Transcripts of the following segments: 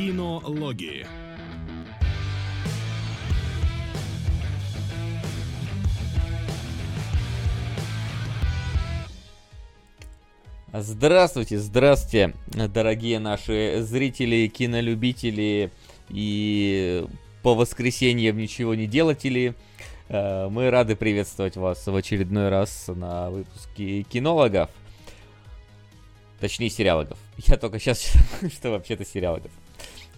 Кинологии. Здравствуйте, здравствуйте, дорогие наши зрители, кинолюбители и по воскресеньям ничего не делатели. Э, мы рады приветствовать вас в очередной раз на выпуске кинологов. Точнее, сериалогов. Я только сейчас, что вообще-то сериалогов.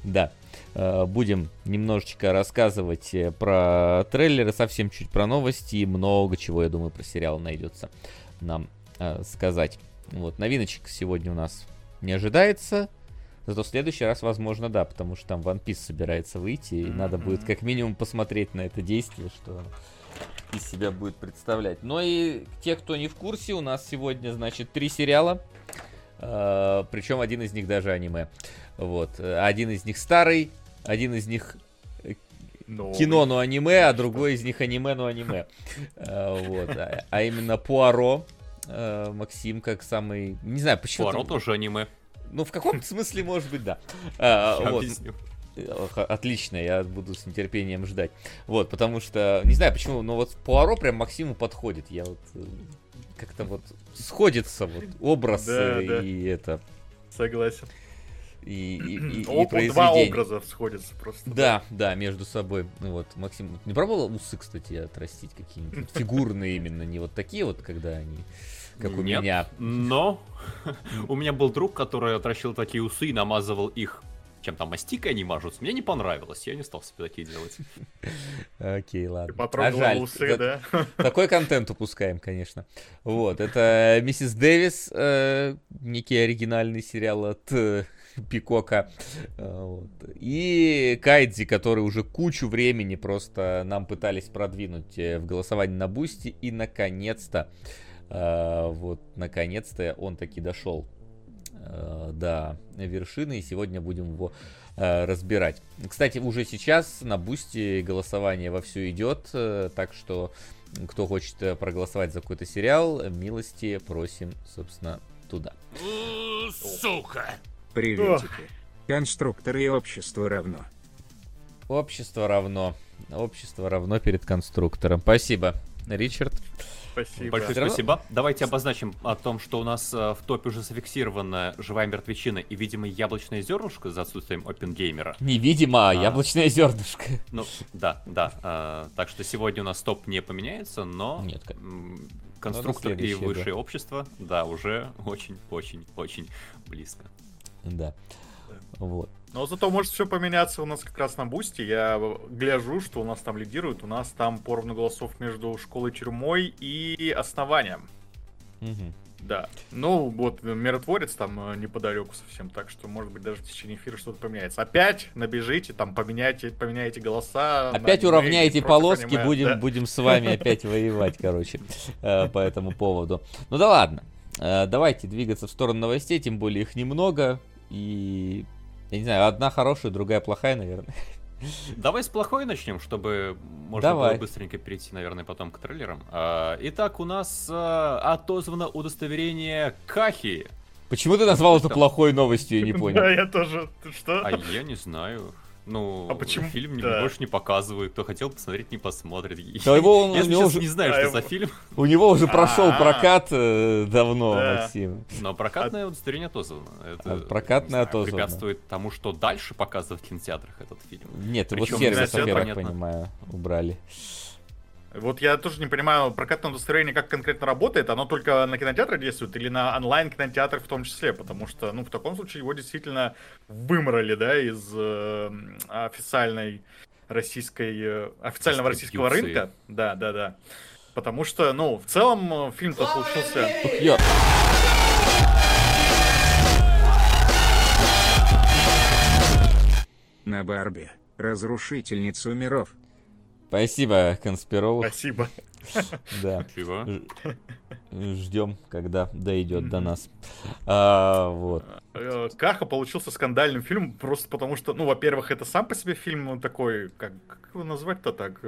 Да. Э, будем немножечко рассказывать э, про трейлеры, совсем чуть про новости и много чего, я думаю, про сериал найдется нам сказать. Вот, новиночек сегодня у нас не ожидается. Зато в следующий раз, возможно, да, потому что там One Piece собирается выйти, и mm-hmm. надо будет как минимум посмотреть на это действие, что из себя будет представлять. Но и те, кто не в курсе, у нас сегодня, значит, три сериала. Э, причем один из них даже аниме. Вот. Один из них старый, один из них Новый. кино, но аниме, а другой из них аниме, но аниме. Э, вот. А, а именно Пуаро, э, Максим, как самый... Не знаю, почему... Пуаро тоже аниме. Ну, в каком-то смысле, может быть, да. А, вот. Отлично, я буду с нетерпением ждать. Вот, потому что, не знаю почему, но вот Пуаро прям Максиму подходит. Я вот э, как-то вот сходится вот образ да, и да. это. Согласен. И, и, и, О, и Два образа сходятся просто. Да, да, между собой. Ну вот, Максим, не пробовал усы, кстати, отрастить какие-нибудь? Фигурные именно, не вот такие вот, когда они как у Нет, меня. Но у меня был друг, который отращил такие усы и намазывал их чем там мастикой они мажутся. Мне не понравилось, я не стал себе такие делать. Окей, ладно. а жаль. усы, да? Такой контент упускаем, конечно. Вот, это Миссис Дэвис, э, некий оригинальный сериал от э, Peacock а. Э, вот. И Кайдзи, который уже кучу времени просто нам пытались продвинуть в голосовании на Boosty. И наконец-то а, вот, наконец-то он таки дошел а, до вершины, и сегодня будем его а, разбирать. Кстати, уже сейчас на бусте голосование вовсю идет, так что кто хочет э, проголосовать за какой-то сериал, милости просим, собственно, туда. Сука! Приветики. Конструкторы и общество равно. Общество равно. Общество равно перед конструктором. Спасибо, Ричард. Спасибо. Большое спасибо. Давайте обозначим о том, что у нас э, в топе уже зафиксирована живая мертвечина и, видимо, яблочное зернышко за отсутствием опенгеймера. Невидимо, а яблочное зернышко. Ну, да, да. А, так что сегодня у нас топ не поменяется, но... Нет. Конструктор и высшее да. общество, да, уже очень-очень-очень близко. Да. Вот. Но зато может все поменяться у нас как раз на бусте. Я гляжу, что у нас там лидирует. У нас там поровну голосов между школой тюрьмой и основанием. Угу. Да. Ну, вот миротворец там э, неподалеку совсем, так что, может быть, даже в течение эфира что-то поменяется. Опять набежите, там поменяйте, поменяйте голоса. Опять уравняйте полоски, аниме, будем, да? будем с вами опять воевать, короче, э, по этому поводу. Ну да ладно. Э, давайте двигаться в сторону новостей, тем более их немного. И я не знаю, одна хорошая, другая плохая, наверное. Давай с плохой начнем, чтобы можно Давай. было быстренько перейти, наверное, потом к трейлерам. А, итак, у нас а, отозвано удостоверение Кахи. Почему ты назвал это плохой новостью, я не понял. Да, я тоже. Что? А я не знаю. Ну, а почему? фильм да. больше не показывают. Кто хотел посмотреть, не посмотрит. Да его, он, я сейчас уже... не знаю, а что его... за фильм. У него уже прошел А-а-а. прокат э, давно, да. Максим. Но прокатное удостоверение отозвано. Это, а прокатное отозвано. препятствует тому, что дальше показывать в кинотеатрах этот фильм. Нет, его сервисов, я так понимаю, убрали. Вот я тоже не понимаю, прокатное удостоверение как конкретно работает, оно только на кинотеатры действует или на онлайн кинотеатр в том числе, потому что, ну, в таком случае его действительно вымрали, да, из э, официальной российской, э, официального российского рынка. Да, да, да. Потому что, ну, в целом э, фильм-то получился... На Барби, разрушительницу миров. Спасибо, конспиролог. Спасибо. Да. Ждем, когда дойдет до нас. А, вот. Э, Каха получился скандальным фильмом просто потому, что, ну, во-первых, это сам по себе фильм такой, как, как его назвать-то так,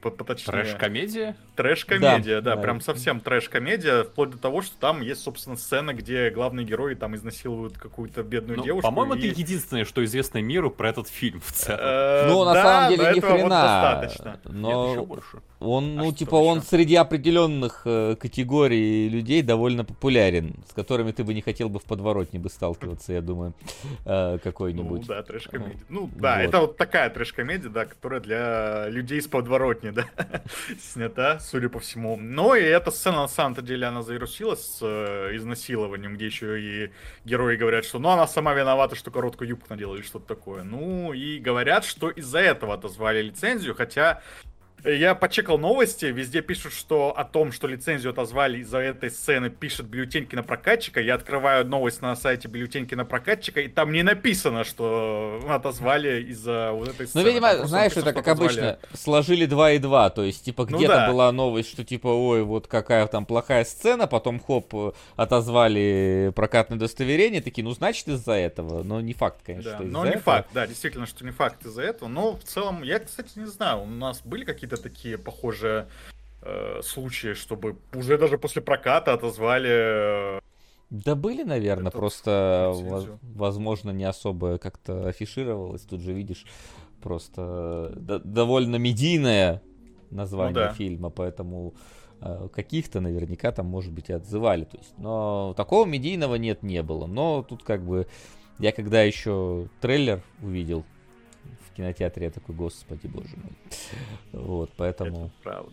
поточнее? Трэш-комедия? Трэш-комедия, да, да, да, прям совсем трэш-комедия, вплоть до того, что там есть, собственно, сцена, где главные герои там изнасилуют какую-то бедную ну, девушку. По-моему, и... это единственное, что известно миру про этот фильм в целом. Э, ну, на самом деле, ни хрена. Но он, ну, типа, он среди определенных э, категорий людей довольно популярен, с которыми ты бы не хотел бы в подворотне бы сталкиваться, я думаю, э, какой-нибудь. Ну, да, трэш-комедия. Ну, да, это вот такая трэш-комедия, да, которая для людей из подворотни, да, снята, судя по всему. Но и эта сцена, на самом-то деле, она завирусилась с э, изнасилованием, где еще и герои говорят, что ну она сама виновата, что короткую юбку надела или что-то такое. Ну и говорят, что из-за этого отозвали лицензию, хотя я почекал новости, везде пишут, что о том, что лицензию отозвали из-за этой сцены, пишет бюллетень прокатчика. Я открываю новость на сайте бюллетень прокатчика, и там не написано, что отозвали из-за вот этой ну, сцены. Ну, видимо, там знаешь, это как отозвали. обычно, сложили 2 и 2, то есть, типа, ну где-то ну, да. была новость, что, типа, ой, вот какая там плохая сцена, потом, хоп, отозвали прокатное удостоверение, такие, ну, значит, из-за этого, но не факт, конечно, да, что из-за Но не факт, да, действительно, что не факт из-за этого, но в целом, я, кстати, не знаю, у нас были какие-то какие-то такие похожие э, случаи, чтобы уже даже после проката отозвали... Э, да были, наверное, просто, возможно, не особо как-то афишировалось. Тут же видишь, просто довольно медийное название ну, да. фильма, поэтому э, каких-то наверняка там, может быть, и отзывали. То есть, но такого медийного нет, не было. Но тут как бы я когда еще трейлер увидел кинотеатре я такой, господи, боже мой. Вот, поэтому... Это правда.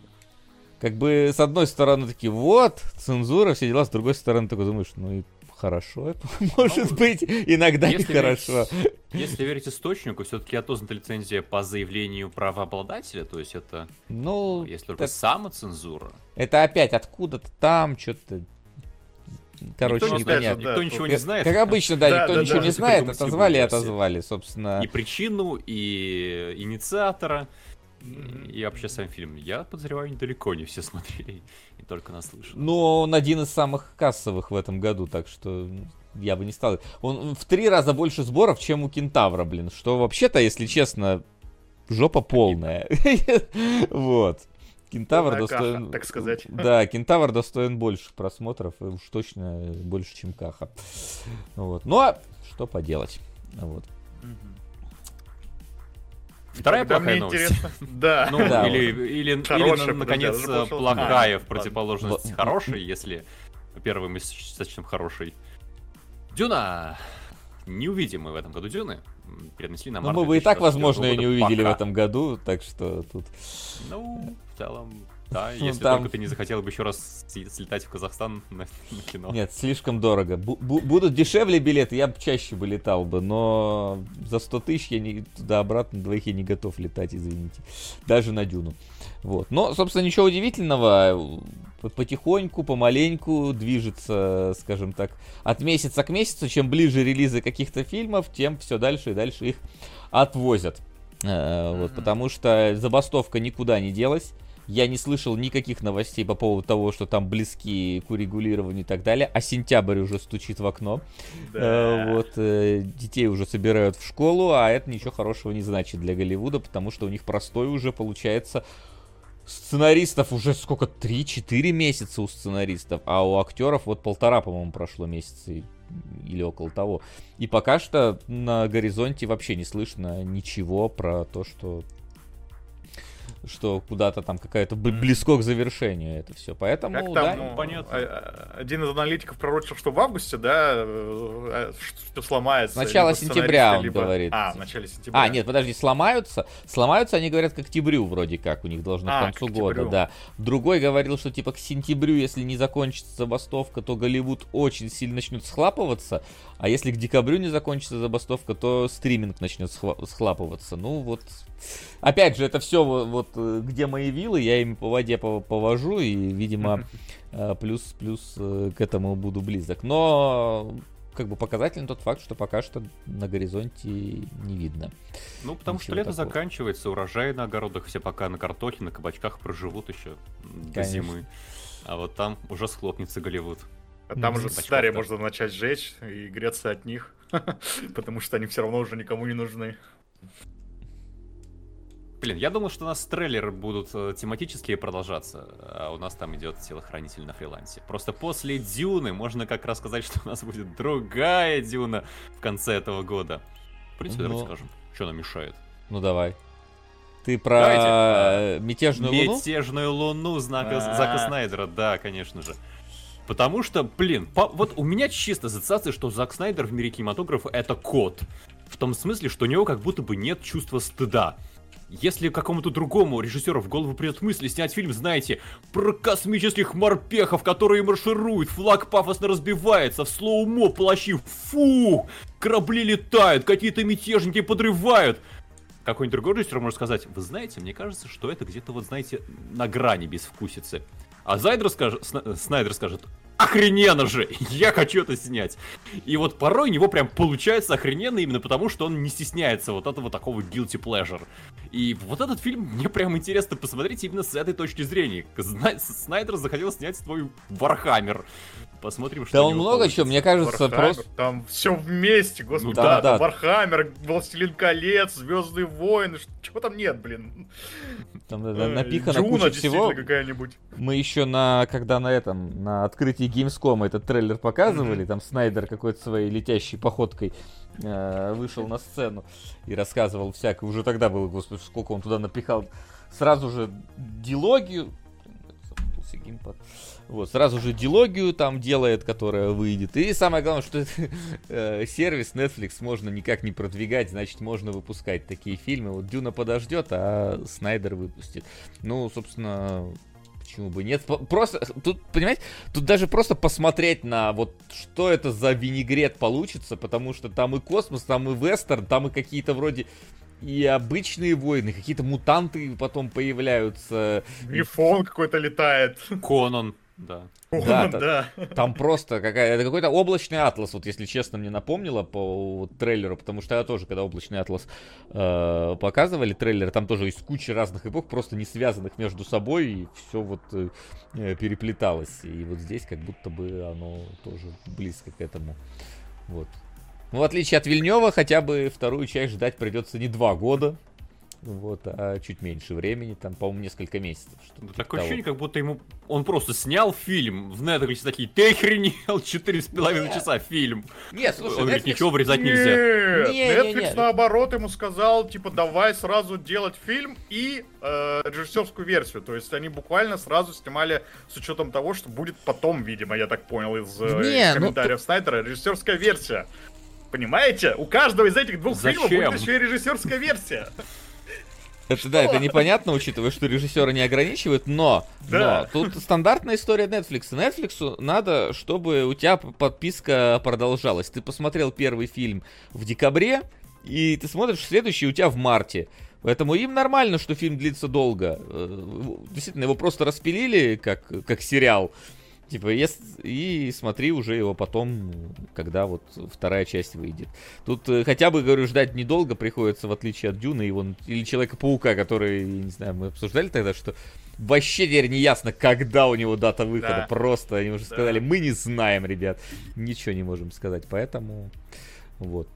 Как бы, с одной стороны, такие, вот, цензура, все дела, с другой стороны, такой думаешь, ну и хорошо, может ну, быть, иногда и хорошо. Верить, если верить источнику, все-таки отознана лицензия по заявлению правообладателя, то есть это, ну, если только это, самоцензура. Это опять откуда-то там, что-то Короче, никто непонятно. Да, никто ничего не знает. Как обычно, да, никто да, ничего да, не знает, отозвали и отозвали, собственно. И причину, и инициатора, и вообще сам фильм. Я подозреваю, недалеко не все смотрели, и только наслышан. Но он один из самых кассовых в этом году, так что я бы не стал. Он в три раза больше сборов, чем у Кентавра, блин. Что вообще-то, если честно, жопа полная. Вот. Кентавр достоин... Каха, так сказать. Да, Кентавр достоин больше просмотров, и уж точно больше, чем Каха. Вот. Ну а что поделать? Вот. Вторая Тогда плохая новость. Интересно. Да. Ну, да, или, вот. или, Хорошая, или, наконец, плохая а, в противоположность ладно. хорошей, если первый мы достаточно хороший. Дюна! Не увидим мы в этом году Дюны. Перенесли на Ну, мы бы и так, возможно, и не увидели пока. в этом году, так что тут... Ну, в целом, да, ну, если там... только ты не захотел бы еще раз слетать в Казахстан на, на кино. Нет, слишком дорого. Бу- будут дешевле билеты, я бы чаще бы летал бы, но за 100 тысяч я не туда-обратно двоих я не готов летать, извините. Даже на Дюну. Вот. Но, собственно, ничего удивительного. Потихоньку, помаленьку движется, скажем так, от месяца к месяцу. Чем ближе релизы каких-то фильмов, тем все дальше и дальше их отвозят. Э, вот, потому что забастовка никуда не делась. Я не слышал никаких новостей по поводу того, что там близки к урегулированию и так далее. А сентябрь уже стучит в окно. Да. Э, вот э, детей уже собирают в школу, а это ничего хорошего не значит для Голливуда, потому что у них простой уже получается сценаристов уже сколько? 3-4 месяца у сценаристов, а у актеров вот полтора, по-моему, прошло месяца или около того. И пока что на горизонте вообще не слышно ничего про то, что что куда-то там какая-то близко к завершению это все. Поэтому, как там, да, ну, понятно. А, а, один из аналитиков пророчил, что в августе, да, э, что сломается. Начало сентября он либо... говорит. А, в начале сентября. А, нет, подожди, сломаются. Сломаются, они говорят, к октябрю вроде как у них должно а, к концу к года, да. Другой говорил, что типа к сентябрю, если не закончится забастовка, то Голливуд очень сильно начнет схлапываться, а если к декабрю не закончится забастовка, то стриминг начнет схлапываться. Ну вот Опять же, это все вот, вот э, где мои вилы, я ими по воде повожу, и, видимо, э, плюс, плюс э, к этому буду близок. Но как бы показательный тот факт, что пока что на горизонте не видно. Ну, потому что лето такого. заканчивается, урожай на огородах все пока на картохе, на кабачках проживут еще до Конечно. зимы. А вот там уже схлопнется Голливуд. А там уже старые можно начать жечь и греться от них, потому что они все равно уже никому не нужны. Блин, я думал, что у нас трейлеры будут э, тематические продолжаться, а у нас там идет телохранитель на фрилансе. Просто после Дюны можно как раз сказать, что у нас будет другая Дюна в конце этого года. В принципе, ну, давайте скажем, что нам мешает. Ну давай. Ты про Давайте. Мятежную луну? Мятежную луну знака, Зака Снайдера, да, конечно же. Потому что, блин, по, вот у меня чисто ассоциация, что Зак Снайдер в мире кинематографа это кот. В том смысле, что у него как будто бы нет чувства стыда. Если какому-то другому режиссеру в голову придет мысль снять фильм, знаете, про космических морпехов, которые маршируют, флаг пафосно разбивается, в слоумо плащи, фу, корабли летают, какие-то мятежники подрывают. Какой-нибудь другой режиссер может сказать, вы знаете, мне кажется, что это где-то вот, знаете, на грани безвкусицы. А Зайдер скажет, Снайдер скажет, охрененно же, я хочу это снять. И вот порой у него прям получается охрененно именно потому, что он не стесняется вот этого такого guilty pleasure. И вот этот фильм мне прям интересно посмотреть именно с этой точки зрения. Снайдер захотел снять свой Warhammer. Посмотрим, что Да он много чего, мне кажется, Warhammer, просто... Там все вместе, господи. Ну, да, да. Warhammer, Властелин колец, Звездные войны, чего там нет, блин. Там да, напихано Дюна, куча всего. какая-нибудь. Мы еще на, когда на этом, на открытии Gamescom этот трейлер показывали, mm-hmm. там Снайдер какой-то своей летящей походкой э, вышел на сцену и рассказывал всякое. Уже тогда было, господи, сколько он туда напихал. Сразу же дилогию. Геймпад. Вот, сразу же дилогию там делает, которая выйдет. И самое главное, что это, э, сервис Netflix можно никак не продвигать, значит, можно выпускать такие фильмы. Вот Дюна подождет, а Снайдер выпустит. Ну, собственно, почему бы нет? Просто, тут, понимаете, тут даже просто посмотреть на вот, что это за винегрет получится, потому что там и космос, там и вестерн, там и какие-то вроде и обычные войны, какие-то мутанты потом появляются. Грифон какой-то летает. Конан. Да. да, да. Там просто какая это какой-то облачный атлас, вот если честно, мне напомнило по вот, трейлеру, потому что я тоже, когда облачный атлас э, показывали трейлер, там тоже есть куча разных эпох, просто не связанных между собой, и все вот э, переплеталось. И вот здесь как будто бы оно тоже близко к этому. Вот. Ну, в отличие от Вильнева, хотя бы вторую часть ждать придется не два года, вот, а чуть меньше времени, там, по-моему, несколько месяцев. Да, такое того. ощущение, как будто ему он просто снял фильм в Netflix такие, ты охренел, четыре с половиной часа фильм. Нет, слушай, Он Netflix... говорит, ничего вырезать нет, нельзя. Нет, Netflix не, не. наоборот ему сказал, типа, давай сразу делать фильм и э, режиссерскую версию. То есть они буквально сразу снимали с учетом того, что будет потом, видимо, я так понял из э, не, ну комментариев ну, Снайдера, режиссерская версия. Понимаете? У каждого из этих двух Зачем? фильмов будет еще и режиссерская версия. Это да, это непонятно, учитывая, что режиссеры не ограничивают, но, да. но тут стандартная история Netflix. Netflix надо, чтобы у тебя подписка продолжалась. Ты посмотрел первый фильм в декабре, и ты смотришь следующий у тебя в марте. Поэтому им нормально, что фильм длится долго. Э, действительно, его просто распилили как, как сериал. Типа, и смотри уже его потом, когда вот вторая часть выйдет. Тут э, хотя бы, говорю, ждать недолго приходится, в отличие от Дюна и вон, или Человека-паука, который, не знаю, мы обсуждали тогда, что вообще теперь не ясно, когда у него дата выхода. Да. Просто они уже да. сказали, мы не знаем, ребят. Ничего не можем сказать, поэтому вот.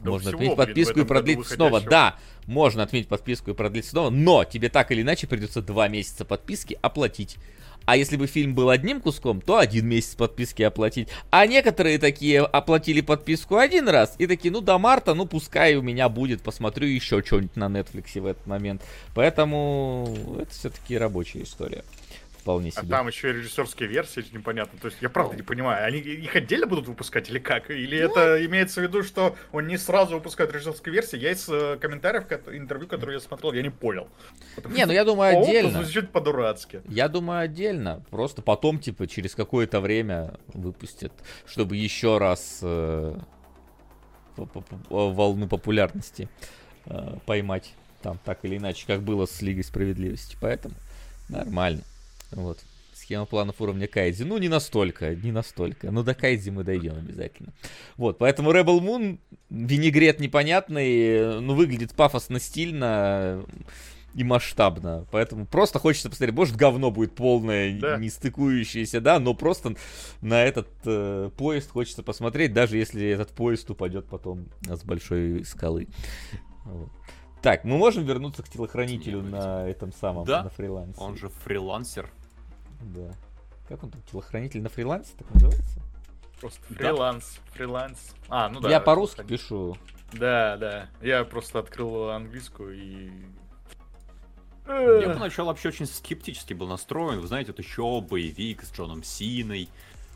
Да можно отменить подписку и продлить снова. Да, можно отменить подписку и продлить снова, но тебе так или иначе придется два месяца подписки оплатить. А если бы фильм был одним куском, то один месяц подписки оплатить. А некоторые такие оплатили подписку один раз и такие, ну до марта, ну пускай у меня будет, посмотрю еще что-нибудь на Netflix в этот момент. Поэтому это все-таки рабочая история вполне а себе. А там еще и режиссерские версии, непонятно. То есть я правда не понимаю, они их отдельно будут выпускать или как? Или ну... это имеется в виду, что он не сразу выпускает режиссерские версии? Я из э, комментариев интервью, которые я смотрел, я не понял. Потому не, ну я думаю отдельно. Звучит по-дурацки. Я думаю отдельно. Просто потом, типа, через какое-то время выпустят, чтобы еще раз э, волну популярности э, поймать там так или иначе, как было с Лигой Справедливости. Поэтому нормально. Вот. схема планов уровня Кайдзи. Ну, не настолько, не настолько. Но до Кайдзи мы дойдем обязательно. Вот, поэтому Rebel Moon, винегрет непонятный, ну, выглядит пафосно, стильно и масштабно. Поэтому просто хочется посмотреть. Может, говно будет полное, да. не стыкующееся, да, но просто на этот э, поезд хочется посмотреть, даже если этот поезд упадет потом с большой скалы. Вот. Так, мы можем вернуться к телохранителю на этом самом, да? на фрилансе. Он же фрилансер. Да. Как он там, телохранитель на фрилансе, так называется? Просто фриланс, да. фриланс. А, ну да. Я по-русски пишу. Да, да. Я просто открыл английскую и я поначалу вообще очень скептически был настроен. Вы знаете, это еще боевик с Джоном Синой.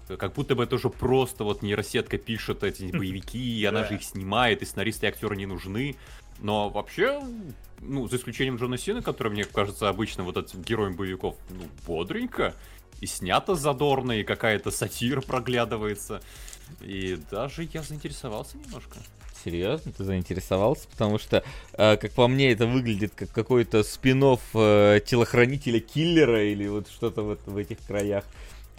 Как будто бы это уже просто вот нейросетка пишет эти боевики, и она же их снимает, и сценаристы и актеры не нужны. Но вообще, ну, за исключением Джона Сина, который, мне кажется, обычно вот этим героем боевиков, ну, бодренько. И снято задорно, и какая-то сатира проглядывается. И даже я заинтересовался немножко. Серьезно, ты заинтересовался? Потому что, э, как по мне, это выглядит как какой-то спин э, телохранителя киллера или вот что-то в, в этих краях.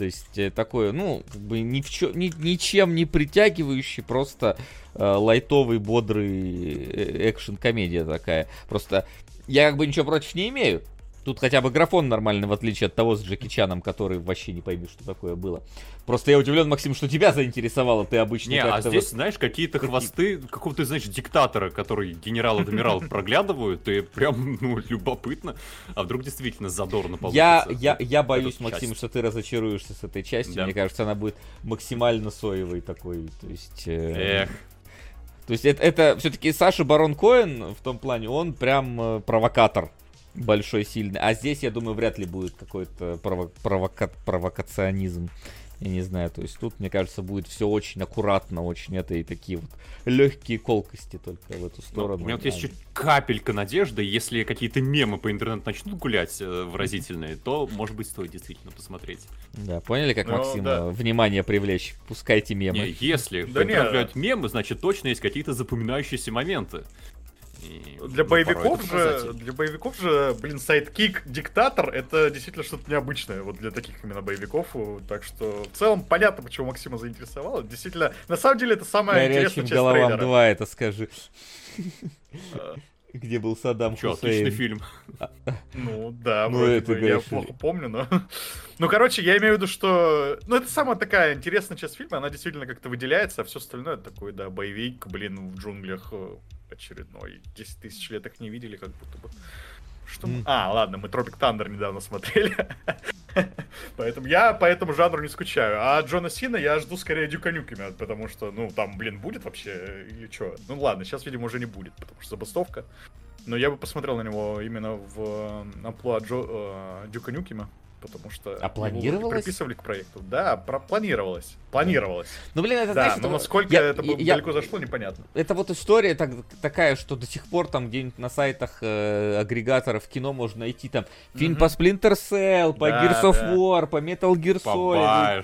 То есть э, такое, ну, как бы ни в чё, ни, ничем не притягивающий, просто э, лайтовый, бодрый э, экшен-комедия такая. Просто я как бы ничего против не имею. Тут хотя бы графон нормальный, в отличие от того с Джеки Чаном, который вообще не пойми, что такое было. Просто я удивлен, Максим, что тебя заинтересовало, ты обычно Не, а здесь, вот... знаешь, какие-то Какие... хвосты какого-то, знаешь, диктатора, который генерал-адмирал проглядывают, и прям, ну, любопытно. А вдруг действительно задорно получится? Я, я, я боюсь, Максим, что ты разочаруешься с этой частью. Мне кажется, она будет максимально соевой такой, то есть... Э, Эх. То есть это, это все-таки Саша Барон Коэн в том плане, он прям э, провокатор большой, сильный. А здесь, я думаю, вряд ли будет какой-то прово- провока- провокационизм. Я не знаю, то есть тут, мне кажется, будет все очень аккуратно, очень это и такие вот легкие колкости только в эту сторону. Ну, у меня вот есть чуть капелька надежды, если какие-то мемы по интернету начнут гулять э, выразительные, то, может быть, стоит действительно посмотреть. Да, поняли, как ну, Максим да. внимание привлечь? Пускайте мемы. Не, если да появляют мемы, значит точно есть какие-то запоминающиеся моменты для боевиков же, для боевиков же, блин, sidekick диктатор это действительно что-то необычное вот для таких именно боевиков. Так что в целом понятно, почему Максима заинтересовало. Действительно, на самом деле это самая Горячим интересная часть головам трейлера. 2 это скажи. А. Где был Саддам Чё, Хусейн. отличный фильм. Ну да, ну, это, бы, я плохо помню, но... ну, короче, я имею в виду, что... Ну, это самая такая интересная часть фильма, она действительно как-то выделяется, а все остальное это такой, да, боевик, блин, в джунглях э, очередной. 10 тысяч лет их не видели, как будто бы. Что mm. А, ладно, мы Тропик Тандер недавно смотрели. Поэтому я по этому жанру не скучаю. А Джона Сина я жду скорее Дюка Нюками, потому что, ну, там, блин, будет вообще или что? Ну ладно, сейчас, видимо, уже не будет, потому что забастовка. Но я бы посмотрел на него именно в э, амплуа Джо, э, Дюка Нюкима потому что а планировалось? приписывали к проекту. Да, про планировалось. Планировалось. Ну, блин, это, да, но насколько я, это я, далеко зашло, непонятно. Это вот история так, такая, что до сих пор там где-нибудь на сайтах э, агрегаторов кино можно найти там фильм mm-hmm. по Splinter Cell, по да, Gears of да. War, по Metal Gear Solid. По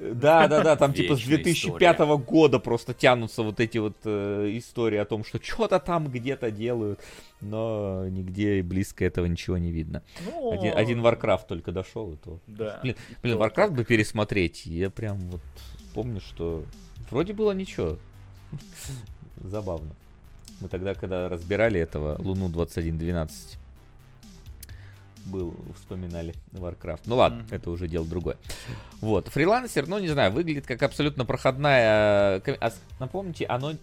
Да, да, да, там типа с 2005 история. года просто тянутся вот эти вот э, истории о том, что что-то там где-то делают но нигде близко этого ничего не видно. Ну, один, один Warcraft только дошел, и то. Да. Блин, блин Warcraft бы пересмотреть. Я прям вот помню, что вроде было ничего. Забавно. Мы тогда, когда разбирали этого Луну 2112, был, вспоминали Warcraft. Ну ладно, mm-hmm. это уже дело другое. Вот, фрилансер, ну не знаю, выглядит как абсолютно проходная... А, напомните, оно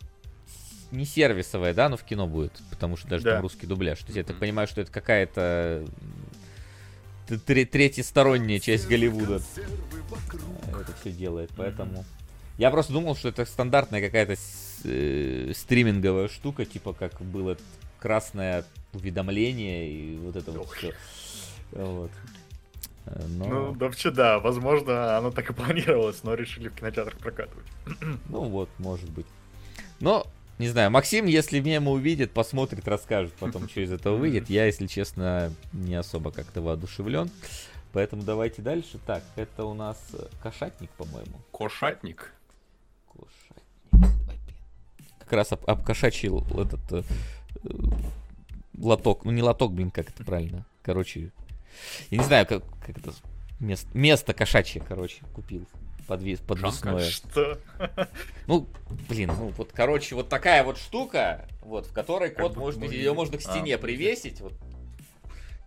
не сервисовая, да, но в кино будет, потому что даже да. там русский дубляж. То есть я так понимаю, что это какая-то третья сторонняя часть Голливуда это все делает, поэтому... Я просто думал, что это стандартная какая-то э, стриминговая штука, типа как было красное уведомление и вот это вот все. Вот. Э, но... Ну, да вообще да, возможно, оно так и планировалось, но решили в кинотеатрах прокатывать. Ну вот, может быть. Но не знаю, Максим, если мемы увидит, посмотрит, расскажет потом, что из этого выйдет. Я, если честно, не особо как-то воодушевлен. Поэтому давайте дальше. Так, это у нас э, кошатник, по-моему. Кошатник. Кошатник. Как раз об, обкошачил этот э, э, лоток. Ну, не лоток, блин, как это правильно. Короче, я не знаю, как, как это место, место кошачье, короче, купил подвис, подвесное. Что? Ну, блин, ну вот, короче, вот такая вот штука, вот, в которой кот может быть, ее можно к стене а, привесить, вот,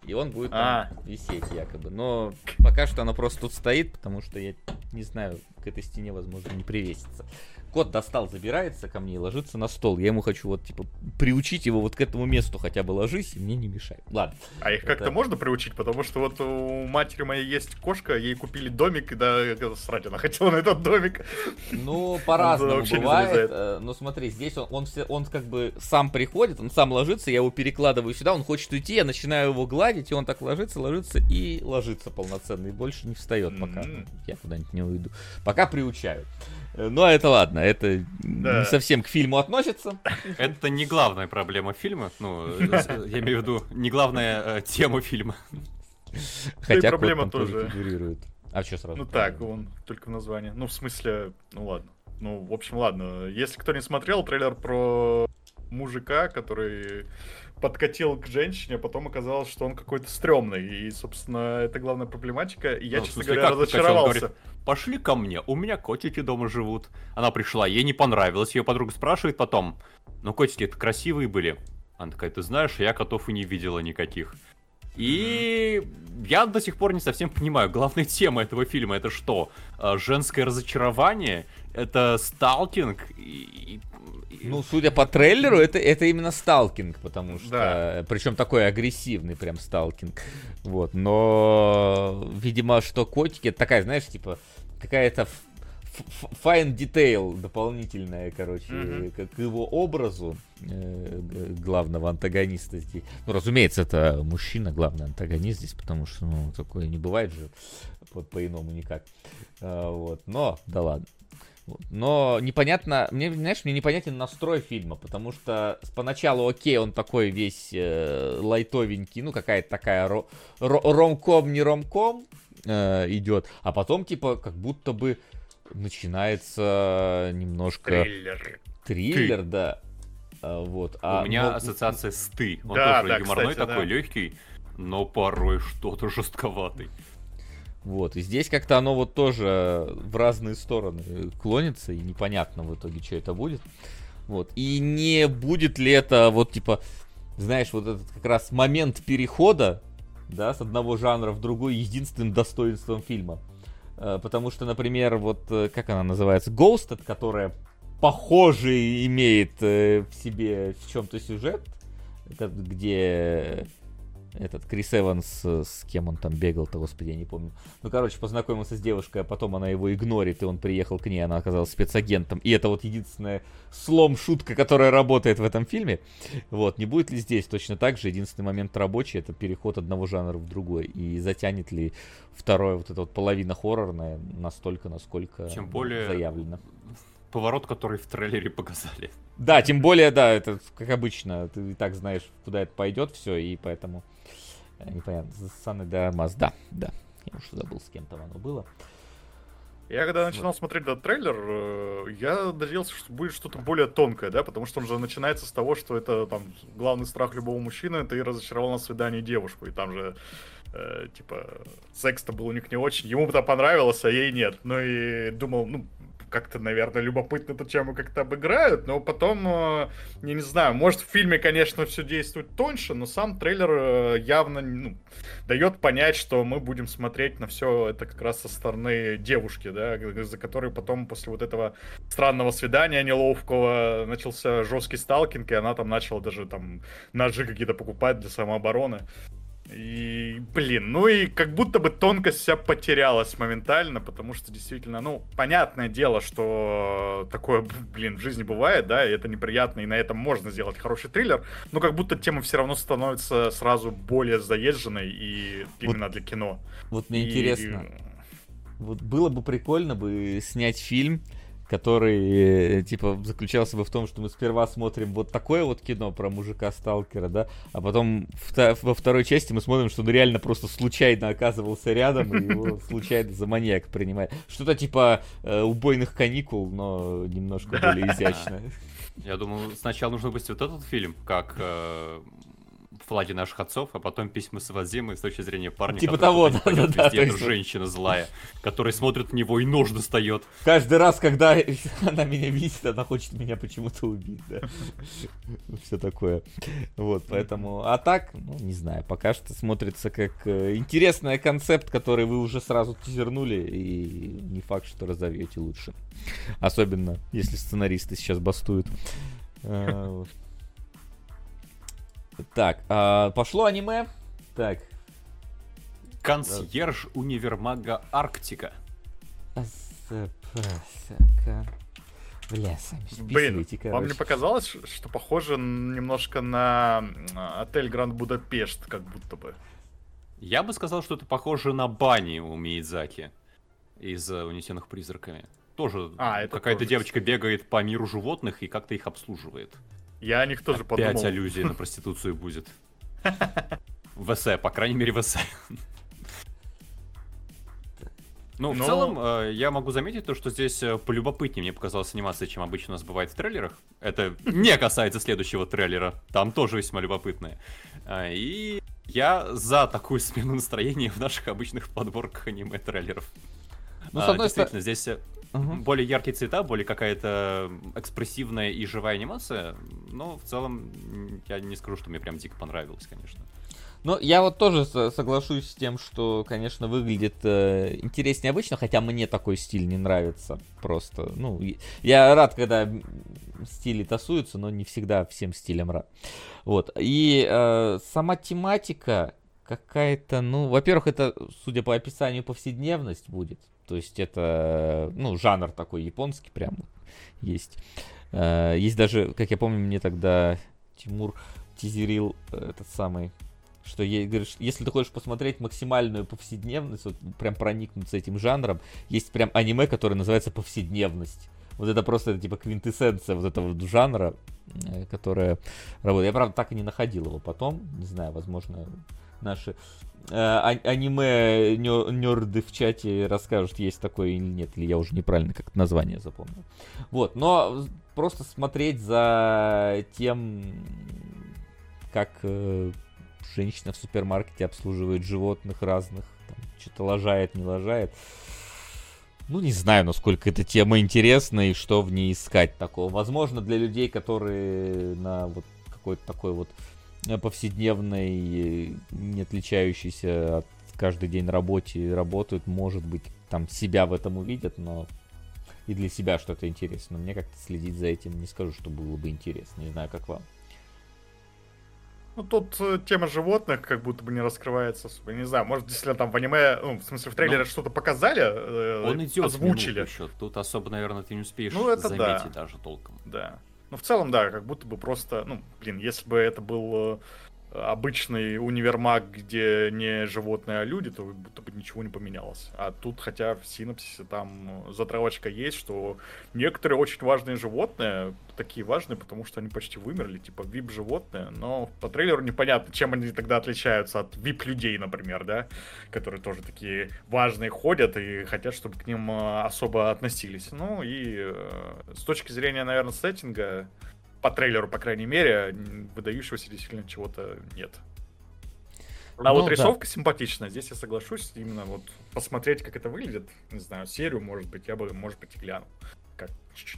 и он будет там а. висеть якобы. Но пока что оно просто тут стоит, потому что я не знаю, к этой стене, возможно, не привесится кот достал, забирается ко мне и ложится на стол. Я ему хочу вот, типа, приучить его вот к этому месту хотя бы ложись, и мне не мешай. Ладно. А их как-то можно приучить? Потому что вот у матери моей есть кошка, ей купили домик, и да, срать она хотела на этот домик. Ну, по-разному бывает. Э, но смотри, здесь он, он, все, он как бы сам приходит, он сам ложится, я его перекладываю сюда, он хочет уйти, я начинаю его гладить, и он так ложится, ложится и ложится полноценно, и больше не встает, пока mm-hmm. я куда-нибудь не уйду. Пока приучаю. Э, ну, а это ладно, это да. не совсем к фильму относится. Это не главная проблема фильма, ну, я имею в виду, не главная э, тема фильма. Хотя проблема тоже фигурирует. А что сразу? Ну так, он только в названии. Ну, в смысле, ну ладно. Ну, в общем, ладно. Если кто не смотрел трейлер про мужика, который подкатил к женщине, а потом оказалось, что он какой-то стрёмный. И, собственно, это главная проблематика. И я, ну, честно смысле, говоря, разочаровался. Говорит, Пошли ко мне, у меня котики дома живут. Она пришла, ей не понравилось, ее подруга спрашивает потом, ну котики это красивые были. Она такая, ты знаешь, я котов и не видела никаких. И я до сих пор не совсем понимаю, главная тема этого фильма это что? А, женское разочарование? Это сталкинг? И, ну, судя по трейлеру, это, это именно сталкинг, потому что... Да. Причем такой агрессивный прям сталкинг. Вот, но... Видимо, что котики, это такая, знаешь, типа, какая-то fine detail дополнительная, короче, mm-hmm. к, к его образу э, главного антагониста здесь. Ну, разумеется, это мужчина, главный антагонист здесь, потому что, ну, такое не бывает же по- по-иному никак. А, вот, но, да ладно. Но непонятно, мне, знаешь, мне непонятен настрой фильма, потому что поначалу, окей, он такой весь э, лайтовенький, ну какая-то такая ро- ро- ромком, не ромком э, идет, а потом типа как будто бы начинается немножко... Триллер. Триллер, ты. да. А, вот. А, У меня но... ассоциация с ты. Он да, тоже да, юморной кстати, такой, да. легкий, но порой что-то жестковатый. Вот, и здесь как-то оно вот тоже в разные стороны клонится, и непонятно в итоге, что это будет. Вот, и не будет ли это вот типа, знаешь, вот этот как раз момент перехода, да, с одного жанра в другой единственным достоинством фильма. Э, потому что, например, вот, э, как она называется, Ghosted, которая похожий имеет э, в себе в чем-то сюжет, где этот Крис Эванс, э, с кем он там бегал-то, господи, я не помню. Ну, короче, познакомился с девушкой, а потом она его игнорит, и он приехал к ней, она оказалась спецагентом. И это вот единственная слом-шутка, которая работает в этом фильме. Вот, не будет ли здесь точно так же единственный момент рабочий, это переход одного жанра в другой, и затянет ли второе, вот эта вот половина хоррорная настолько, насколько Тем более... заявлено поворот, который в трейлере показали. Да, тем более, да, это как обычно, ты и так знаешь, куда это пойдет все, и поэтому непонятно, Сан де Армаз, да, да. Я уж забыл, с кем там оно было. Я когда начинал смотреть этот трейлер, э, я надеялся, что будет что-то более тонкое, да, потому что он же начинается с того, что это там главный страх любого мужчины, ты разочаровал на свидании девушку, и там же э, типа секс-то был у них не очень, ему-то понравилось, а ей нет. Ну и думал, ну как-то, наверное, любопытно эту тему как-то обыграют, но потом, э, я не знаю, может в фильме, конечно, все действует тоньше, но сам трейлер э, явно ну, дает понять, что мы будем смотреть на все это как раз со стороны девушки, да, за которой потом после вот этого странного свидания неловкого начался жесткий сталкинг, и она там начала даже там ножи какие-то покупать для самообороны. И, блин, ну и как будто бы тонкость вся потерялась моментально, потому что действительно, ну, понятное дело, что такое, блин, в жизни бывает, да, и это неприятно, и на этом можно сделать хороший триллер, но как будто тема все равно становится сразу более заезженной и именно вот, для кино. Вот мне и... интересно, вот было бы прикольно бы снять фильм, который, э, типа, заключался бы в том, что мы сперва смотрим вот такое вот кино про мужика-сталкера, да, а потом во второй части мы смотрим, что он реально просто случайно оказывался рядом, и его случайно за маньяк принимает. Что-то типа э, убойных каникул, но немножко более изящно. Я думаю, сначала нужно быть вот этот фильм, как э, флаги наших отцов, а потом письма с Вадзимой с точки зрения парня, типа того, да, да, да, это женщина злая, которая смотрит в него и нож достает. Каждый раз, когда она меня видит, она хочет меня почему-то убить, да. Все такое. Вот, поэтому... А так, ну, не знаю, пока что смотрится как э, интересный концепт, который вы уже сразу тизернули, и не факт, что разовьете лучше. Особенно, если сценаристы сейчас бастуют. Э, так, а, пошло аниме. Так. Консьерж универмага Арктика. Бля, сами Блин, короче. вам не показалось, что похоже немножко на отель Гранд Будапешт, как будто бы? Я бы сказал, что это похоже на бани у Миядзаки из «Унесенных призраками». Тоже а, какая-то девочка бегает по миру животных и как-то их обслуживает. Я о них тоже Опять подумал. Опять аллюзия на проституцию будет. В ВС, по крайней мере, в ВС. Ну, Но... в целом, э, я могу заметить то, что здесь э, полюбопытнее мне показалась анимация, чем обычно у нас бывает в трейлерах. Это не касается следующего трейлера. Там тоже весьма любопытное. Э, и я за такую смену настроения в наших обычных подборках аниме-трейлеров. Ну, с одной Действительно, здесь Угу. Более яркие цвета, более какая-то экспрессивная и живая анимация. Но в целом я не скажу, что мне прям дико понравилось, конечно. Ну, я вот тоже соглашусь с тем, что, конечно, выглядит э, интереснее обычно, хотя мне такой стиль не нравится просто. Ну, я рад, когда стили тасуются, но не всегда всем стилям рад. Вот. И э, сама тематика какая-то, ну, во-первых, это, судя по описанию, повседневность будет. То есть это, ну, жанр такой японский прям есть. Э, есть даже, как я помню, мне тогда Тимур тизерил этот самый, что говоришь, если ты хочешь посмотреть максимальную повседневность, вот прям проникнуться этим жанром, есть прям аниме, которое называется повседневность. Вот это просто это, типа квинтэссенция вот этого жанра, э, которая работает. Я, правда, так и не находил его потом. Не знаю, возможно, наши Э, аниме нерды в чате расскажут, есть такое или нет, или я уже неправильно как название запомнил. Вот, но просто смотреть за тем, как э, женщина в супермаркете обслуживает животных разных, что-то лажает, не лажает. Ну, не знаю, насколько эта тема интересна и что в ней искать такого. Возможно, для людей, которые на вот какой-то такой вот Э, повседневной, не отличающейся от каждый день работе работают, может быть, там себя в этом увидят, но и для себя что-то интересно. Мне как-то следить за этим не скажу, что было бы интересно. Не знаю, как вам. Ну, тут э, тема животных как будто бы не раскрывается особо. Не знаю, может, если там в аниме, ну, в смысле, в трейлере Но... Ну, что-то показали, э, он идет озвучили. Еще. Тут особо, наверное, ты не успеешь ну, это заметить да. даже толком. Да. Ну, в целом, да, как будто бы просто, ну, блин, если бы это был обычный универмаг, где не животные, а люди, то будто бы ничего не поменялось. А тут, хотя в синапсисе там затравочка есть, что некоторые очень важные животные, такие важные, потому что они почти вымерли, типа вип-животные, но по трейлеру непонятно, чем они тогда отличаются от вип-людей, например, да, которые тоже такие важные ходят и хотят, чтобы к ним э, особо относились. Ну и э, с точки зрения, наверное, сеттинга, по трейлеру, по крайней мере, выдающегося действительно чего-то нет. А ну, вот рисовка да. симпатичная, здесь я соглашусь, именно вот посмотреть, как это выглядит, не знаю, серию, может быть, я бы, может быть, и глянул, как,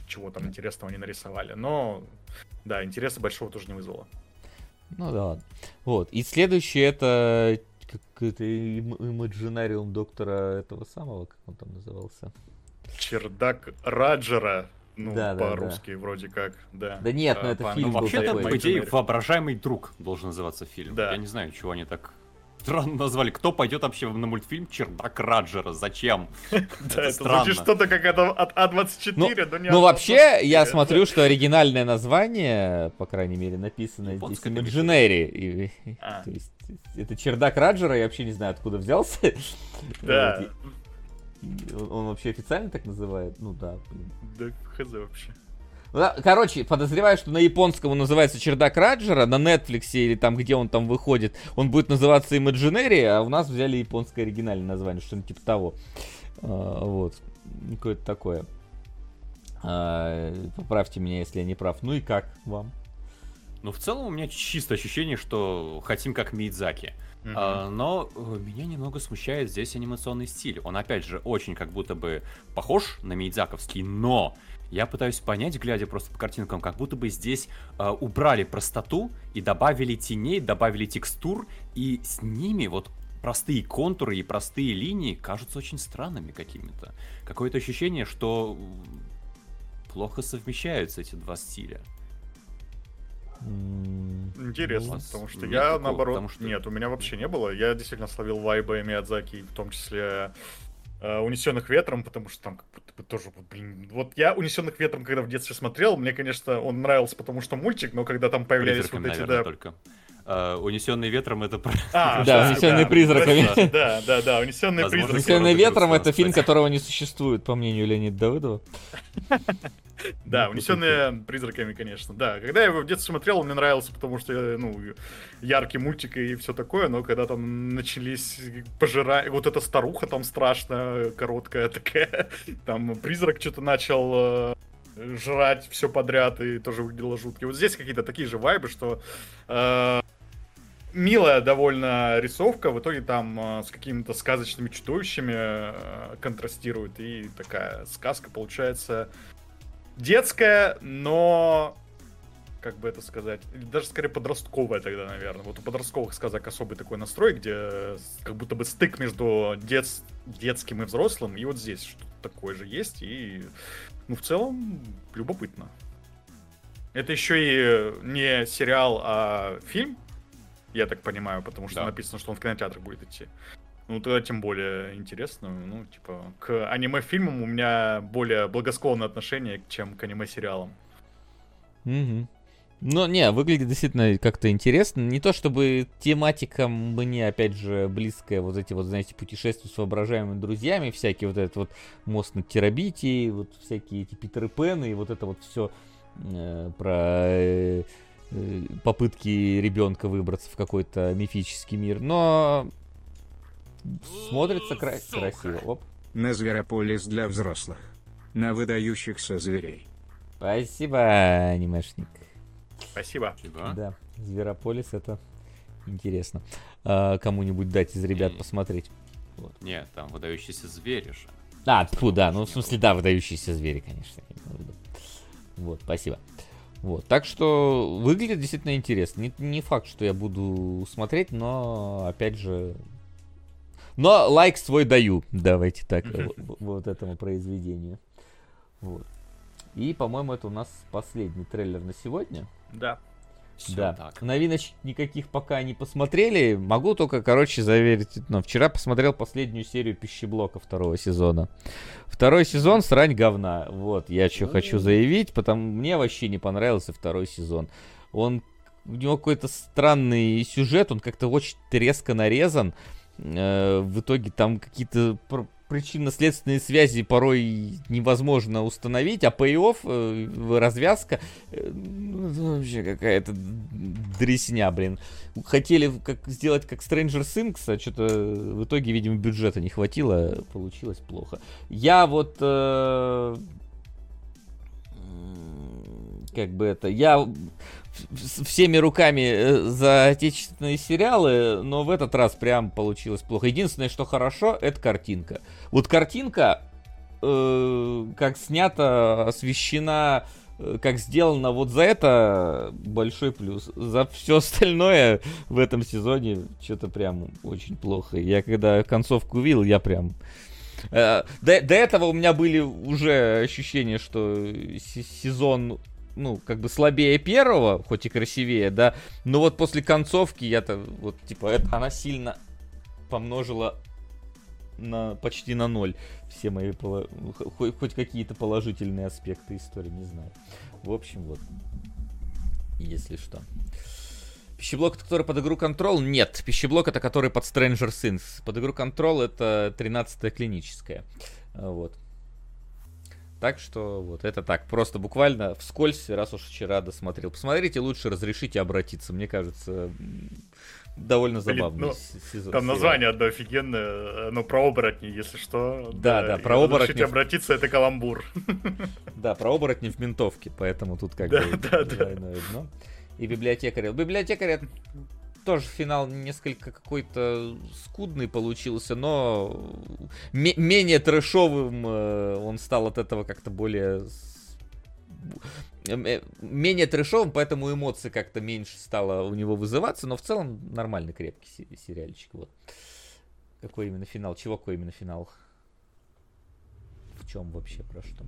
чего там интересного они нарисовали, но, да, интереса большого тоже не вызвало. Ну да ладно. Вот, и следующее это какой-то имаджинариум доктора этого самого, как он там назывался? Чердак Раджера. Ну, да, по-русски да, да. вроде как, да. Да нет, ну это а, фильм ну, Вообще-то, по идее, «Воображаемый друг» должен называться фильм. Да. Я не знаю, чего они так странно назвали. Кто пойдет вообще на мультфильм «Чердак Раджера»? Зачем? Да, это звучит что-то как от А24, но не Ну, вообще, я смотрю, что оригинальное название, по крайней мере, написано здесь Imaginary. А. То есть, это «Чердак Раджера», я вообще не знаю, откуда взялся. Да. Он, он вообще официально так называет? Ну да, блин. Да хз вообще. Ну короче, подозреваю, что на японском он называется Чердак Раджера, на Netflix или там, где он там выходит, он будет называться Imaginary, а у нас взяли японское оригинальное название, что-нибудь типа того. А, вот. Какое-то такое. А, поправьте меня, если я не прав. Ну и как вам? Но в целом у меня чисто ощущение, что хотим как Мидзаки. А, но э, меня немного смущает здесь анимационный стиль. Он, опять же, очень как будто бы похож на Мидзаковский, но я пытаюсь понять, глядя просто по картинкам, как будто бы здесь э, убрали простоту и добавили теней, добавили текстур, и с ними вот простые контуры и простые линии кажутся очень странными какими-то. Какое-то ощущение, что плохо совмещаются эти два стиля. Интересно, потому что я такого, наоборот... Потому что... Нет, у меня вообще не было. Я действительно словил вайбы Миядзаки, в том числе э, унесенных ветром, потому что там как будто бы тоже, блин, вот я унесенных ветром, когда в детстве смотрел, мне, конечно, он нравился, потому что мультик, но когда там появлялись вот эти, наверное, да, только. Uh, унесенный ветром это а, да, унесенный призраками. Да, да, да, унесенный призраками. Унесенный ветром это фильм, которого не существует, по мнению Леонида Давыдова. Да, унесенные призраками, конечно. Да, когда я его в детстве смотрел, он мне нравился, потому что, ну, яркий мультик и все такое, но когда там начались пожирать... Вот эта старуха там страшная, короткая такая, там призрак что-то начал э, жрать все подряд и тоже выглядело жутко. Вот здесь какие-то такие же вайбы, что э, милая довольно рисовка, в итоге там э, с какими-то сказочными чудовищами э, контрастирует, и такая сказка получается детская, но как бы это сказать, даже скорее подростковая тогда, наверное. Вот у подростковых сказок особый такой настрой, где как будто бы стык между дет... детским и взрослым, и вот здесь что-то такое же есть, и, ну, в целом, любопытно. Это еще и не сериал, а фильм, я так понимаю, потому что да. написано, что он в кинотеатрах будет идти. Ну, тогда тем более интересно. Ну, типа, к аниме-фильмам у меня более благосклонное отношение, чем к аниме-сериалам. Угу. Ну, не, выглядит действительно как-то интересно. Не то чтобы тематика мне, опять же, близкая, вот эти вот, знаете, путешествия с воображаемыми друзьями, всякие вот этот вот мост на Терабитии, вот всякие эти Питеры Пены, и вот это вот все э, про э, попытки ребенка выбраться в какой-то мифический мир. Но Смотрится кра- красиво. Оп. На Зверополис для взрослых. На выдающихся зверей. Спасибо, анимешник. Спасибо. Да, Зверополис это интересно. А, кому-нибудь дать из ребят посмотреть. Вот. Нет, там выдающиеся звери же. А, фу, да, ну в смысле, да, выдающиеся звери, конечно. Вот, спасибо. Вот, так что выглядит действительно интересно. Не, не факт, что я буду смотреть, но опять же, но лайк свой даю, давайте так, вот этому произведению. Вот. И, по-моему, это у нас последний трейлер на сегодня. Да. Все да. Так. Новиночек никаких пока не посмотрели. Могу только, короче, заверить. Но вчера посмотрел последнюю серию пищеблока второго сезона. Второй сезон срань говна. Вот, я что хочу заявить, потому мне вообще не понравился второй сезон. Он у него какой-то странный сюжет, он как-то очень резко нарезан. Э, в итоге там какие-то причинно-следственные связи порой невозможно установить, а пей-офф, э, развязка, э, ну, вообще какая-то дресня, блин. Хотели как, сделать как Stranger Things, а что-то в итоге, видимо, бюджета не хватило, получилось плохо. Я вот... Э, как бы это... Я всеми руками э, за отечественные сериалы, но в этот раз прям получилось плохо. Единственное, что хорошо, это картинка. Вот картинка, э, как снята, освещена, э, как сделано, вот за это большой плюс. За все остальное в этом сезоне что-то прям очень плохо. Я когда концовку увидел, я прям... Э, до, до этого у меня были уже ощущения, что сезон ну, как бы слабее первого, хоть и красивее, да, но вот после концовки я-то, вот, типа, это, она сильно помножила на почти на ноль все мои хоть, хоть какие-то положительные аспекты истории, не знаю. В общем, вот, если что. Пищеблок, это который под игру Control? Нет. Пищеблок, это который под Stranger Things. Под игру Control это 13-я клиническая. Вот. Так что вот это так, просто буквально вскользь, раз уж вчера досмотрел. Посмотрите, лучше разрешите обратиться. Мне кажется, довольно забавный ну, сезон. Там название одно офигенное, но про оборотни, если что. Да, да, да про оборотни. Разрешите обратиться, это каламбур. Да, про оборотни в ментовке, поэтому тут как бы да, да. и библиотекаря. У библиотекаря тоже финал несколько какой-то скудный получился, но менее трэшовым э, он стал от этого как-то более э, менее трэшовым, поэтому эмоции как-то меньше стало у него вызываться, но в целом нормальный крепкий сериальчик. Вот. Какой именно финал? Чего какой именно финал? В чем вообще про что?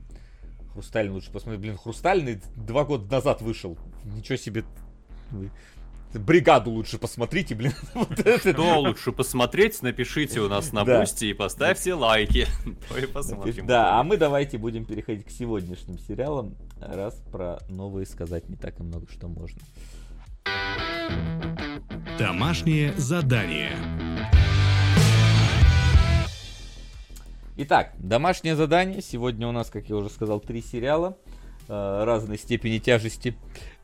Хрустальный лучше посмотреть. Блин, Хрустальный два года назад вышел. Ничего себе. Бригаду лучше посмотрите, блин. Что лучше посмотреть, напишите у нас на бусте и поставьте лайки. посмотрим. Да, а мы давайте будем переходить к сегодняшним сериалам, раз про новые сказать не так и много что можно. Домашнее задание. Итак, домашнее задание. Сегодня у нас, как я уже сказал, три сериала разной степени тяжести.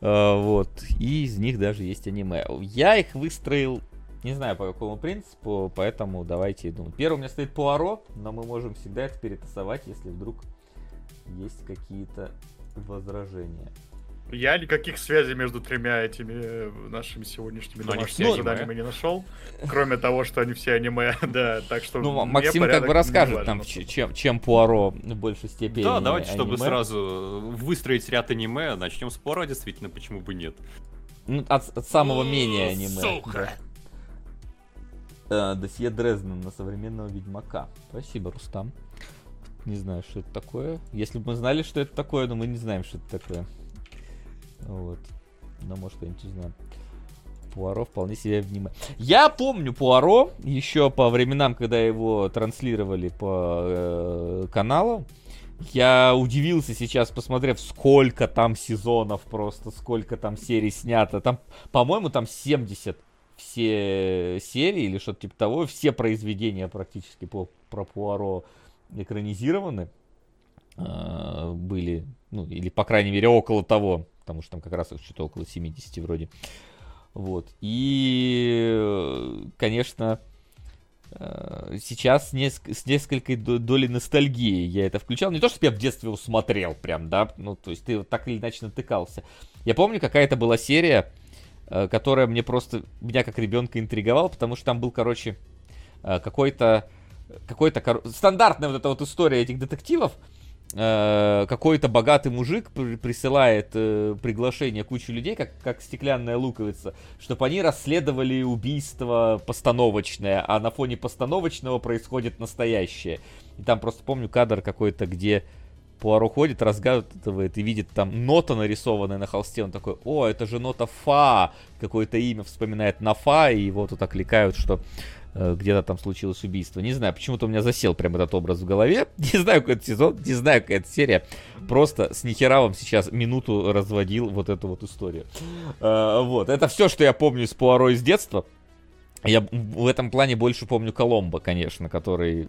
Э, вот. И из них даже есть аниме. Я их выстроил, не знаю по какому принципу, поэтому давайте, ну, первым у меня стоит Пуаро, но мы можем всегда это перетасовать, если вдруг есть какие-то возражения. Я никаких связей между тремя этими э, нашими сегодняшними Но домашними заданиями не нашел, кроме того, что они все аниме, да, так что... Ну, Максим как бы расскажет нам, чем, чем Пуаро в большей степени Да, давайте, чтобы сразу выстроить ряд аниме, начнем с Пуаро, действительно, почему бы нет. Ну, от, от самого менее аниме. Сука! Да. Э, досье Дрездена на современного Ведьмака. Спасибо, Рустам. Не знаю, что это такое. Если бы мы знали, что это такое, но мы не знаем, что это такое. Вот. Но может кто-нибудь узнает. Пуаро вполне себе внимание. Я помню Пуаро еще по временам, когда его транслировали по э, каналу. Я удивился сейчас, посмотрев, сколько там сезонов просто, сколько там серий снято. Там, по-моему, там 70 все серии или что-то типа того. Все произведения практически по, про Пуаро экранизированы э, были. Ну, или, по крайней мере, около того потому что там как раз что-то около 70 вроде. Вот. И, конечно, э, сейчас с, неск- с несколькой долей ностальгии я это включал. Не то, чтобы я в детстве усмотрел прям, да, ну, то есть ты так или иначе натыкался. Я помню, какая-то была серия, э, которая мне просто, меня как ребенка интриговала, потому что там был, короче, э, какой-то какой-то стандартная вот эта вот история этих детективов, какой-то богатый мужик присылает э, приглашение кучу людей, как, как стеклянная луковица, чтобы они расследовали убийство постановочное, а на фоне постановочного происходит настоящее. И там просто помню кадр какой-то, где Пуаро ходит, разгадывает и видит там нота нарисованная на холсте. Он такой, о, это же нота Фа. Какое-то имя вспоминает на Фа, и его тут окликают, что Э, где-то там случилось убийство. Не знаю, почему-то у меня засел прям этот образ в голове. Не знаю, какой это сезон, не знаю, какая это серия. Просто с Нихеравом сейчас минуту разводил вот эту вот историю. Э, вот, это все, что я помню из Пуаро из детства. Я в этом плане больше помню Коломбо, конечно, который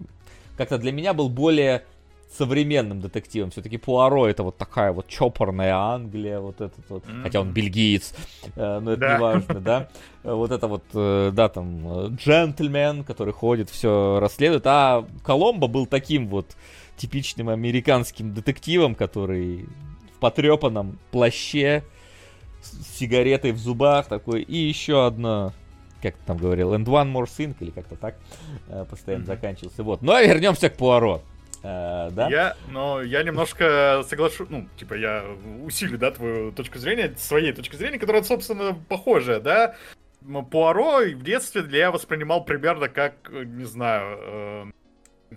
как-то для меня был более современным детективом. Все-таки Пуаро это вот такая вот чопорная Англия, вот этот вот, mm-hmm. хотя он бельгиец, э, но это да. не важно, да. Вот это вот, э, да, там, джентльмен, который ходит, все расследует. А Коломбо был таким вот типичным американским детективом, который в потрепанном плаще, с сигаретой в зубах такой, и еще одна как там говорил, and one more thing, или как-то так, э, постоянно mm-hmm. заканчивался. Вот. Ну а вернемся к Пуаро. Э, да? Я, но я немножко соглашу, ну, типа, я усилю, да, твою точку зрения, своей точки зрения, которая, собственно, похожая, да. Пуаро в детстве я воспринимал примерно как, не знаю, э,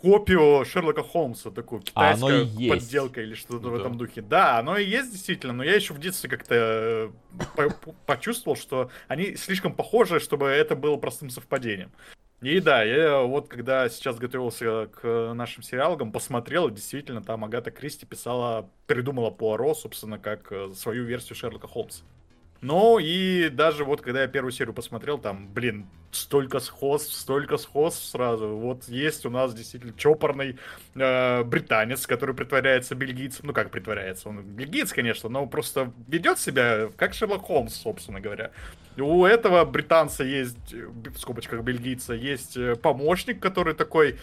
копию Шерлока Холмса, такую а китайскую а подделка или что-то да. в этом духе. Да, оно и есть действительно, но я еще в детстве как-то э, почувствовал, что они слишком похожи, чтобы это было простым совпадением. И да, я вот когда сейчас готовился к нашим сериалам, посмотрел, действительно, там Агата Кристи писала, придумала Пуаро, собственно, как э, свою версию Шерлока Холмса. Ну и даже вот когда я первую серию посмотрел, там, блин, столько сходств, столько сходств сразу. Вот есть у нас действительно чопорный э, британец, который притворяется бельгийцем. Ну как притворяется? Он бельгиец, конечно, но просто ведет себя как Шерлок Холмс, собственно говоря. У этого британца есть, в скобочках бельгийца, есть э, помощник, который такой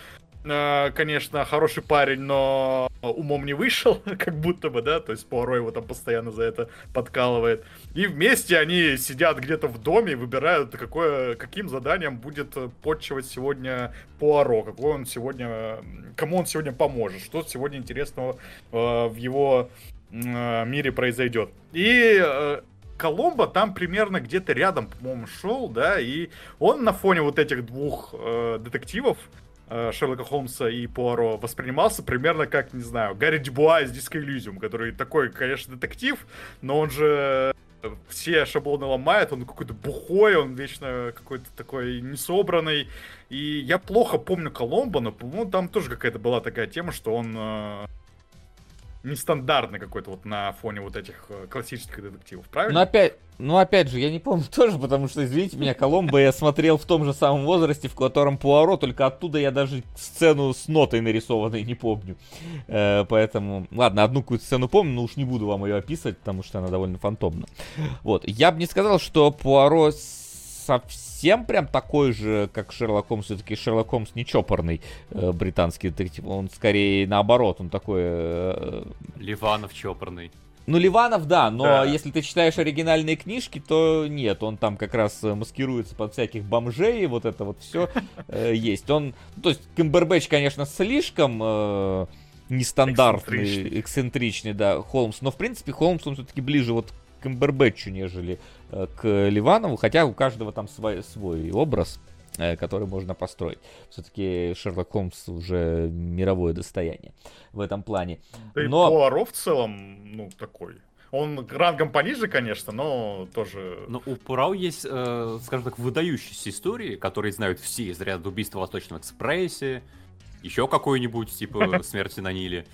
конечно, хороший парень, но умом не вышел, как будто бы, да, то есть Пуаро его там постоянно за это подкалывает. И вместе они сидят где-то в доме и выбирают, какое, каким заданием будет подчивать сегодня Пуаро, какой он сегодня, кому он сегодня поможет, что сегодня интересного э, в его э, мире произойдет. И э, Коломбо там примерно где-то рядом, по-моему, шел, да, и он на фоне вот этих двух э, детективов, э, Шерлока Холмса и Пуаро, воспринимался примерно как, не знаю, Гарри Дюбуа из Disco Elysium, который такой, конечно, детектив, но он же все шаблоны ломает, он какой-то бухой, он вечно какой-то такой несобранный. И я плохо помню Коломбо, но, по-моему, там тоже какая-то была такая тема, что он э, нестандартный какой-то вот на фоне вот этих э, классических детективов, правильно? Ну опять, ну опять же, я не помню тоже, потому что, извините меня, Коломбо я смотрел в том же самом возрасте, в котором Пуаро, только оттуда я даже сцену с нотой нарисованной не помню. Э, поэтому, ладно, одну какую-то сцену помню, но уж не буду вам ее описывать, потому что она довольно фантомна. Вот, я бы не сказал, что Пуаро совсем прям такой же, как Шерлок Холмс. Все-таки Шерлок Холмс не чопорный э, британский детектив. Он скорее наоборот, он такой... Э, Ливанов чопорный. Ну, Ливанов, да, но да. если ты читаешь оригинальные книжки, то нет, он там как раз э, маскируется под всяких бомжей, вот это вот все э, есть. Он, ну, то есть, Кэмбербэтч, конечно, слишком э, нестандартный, эксцентричный. эксцентричный, да, Холмс, но, в принципе, Холмс, он все-таки ближе вот к Кэмбербэтчу, нежели Э, к Ливанову, хотя у каждого там свой, свой образ, э, который можно построить. Все-таки Шерлок Холмс уже мировое достояние в этом плане. Да но... и Пуаро в целом, ну, такой. Он рангом пониже, конечно, но тоже... Но у Пурау есть, э, скажем так, выдающиеся истории, которые знают все из ряда убийства в Восточном экспрессе, еще какой-нибудь, типа смерти на Ниле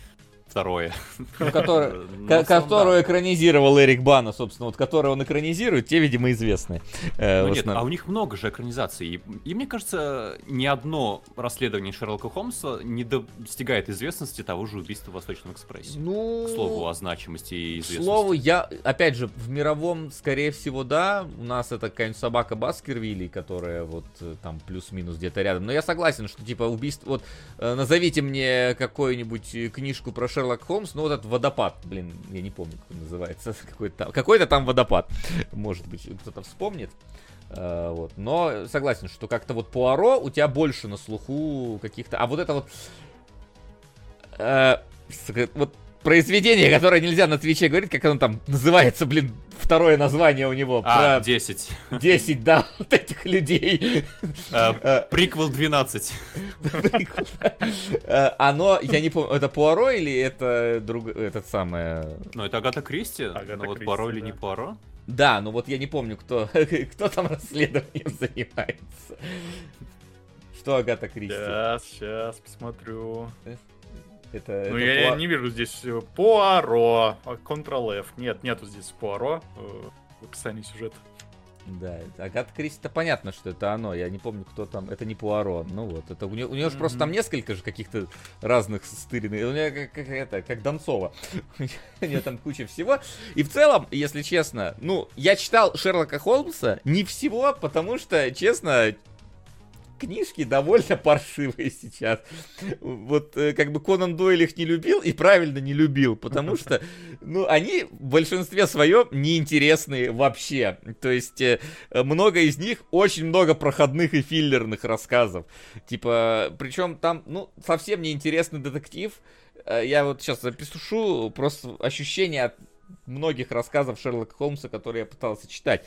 второе. Ну, который, которую экранизировал Эрик Бана, собственно, вот которую он экранизирует, те, видимо, известны. Э, ну нет, а у них много же экранизаций. И, и мне кажется, ни одно расследование Шерлока Холмса не достигает известности того же убийства в Восточном экспрессе. Ну... К слову о значимости и известности. К слову, я, опять же, в мировом, скорее всего, да, у нас это какая-нибудь собака Баскервилли, которая вот э, там плюс-минус где-то рядом. Но я согласен, что типа убийство... Вот э, назовите мне какую-нибудь книжку про Шерлока Шерлок Холмс, ну вот этот водопад, блин, я не помню, как он называется, какой-то какой-то там водопад, может быть, кто-то вспомнит. Uh, вот. Но согласен, что как-то вот Пуаро у тебя больше на слуху каких-то... А вот это вот... Uh, вот произведение, которое нельзя на Твиче говорить, как оно там называется, блин, второе название у него. А, про... 10. 10, да, вот этих людей. А, приквел 12. А, оно, я не помню, это Пуаро или это друг, этот самый... Ну, это Агата Кристи, но вот Пуаро или не Пуаро? Да, ну вот я не помню, кто, кто там расследованием занимается. Что Агата Кристи? Сейчас, сейчас посмотрю. Это, ну, это я Пуа... не вижу здесь Пуаро, Ctrl-F. Нет, нету здесь Пуаро э, в описании сюжета. Да, Агат Кристи, это понятно, что это оно. Я не помню, кто там. Это не Пуаро. Ну вот, это у нее, у нее mm-hmm. же просто там несколько же каких-то разных стыренных. У нее как, как это, как Донцова. у нее там куча всего. И в целом, если честно, ну, я читал Шерлока Холмса не всего, потому что, честно, книжки довольно паршивые сейчас. Вот э, как бы Конан Дойль их не любил и правильно не любил, потому что, ну, они в большинстве своем неинтересные вообще. То есть э, много из них, очень много проходных и филлерных рассказов. Типа, причем там, ну, совсем неинтересный детектив. Э, я вот сейчас запишу просто ощущение от многих рассказов Шерлока Холмса, которые я пытался читать.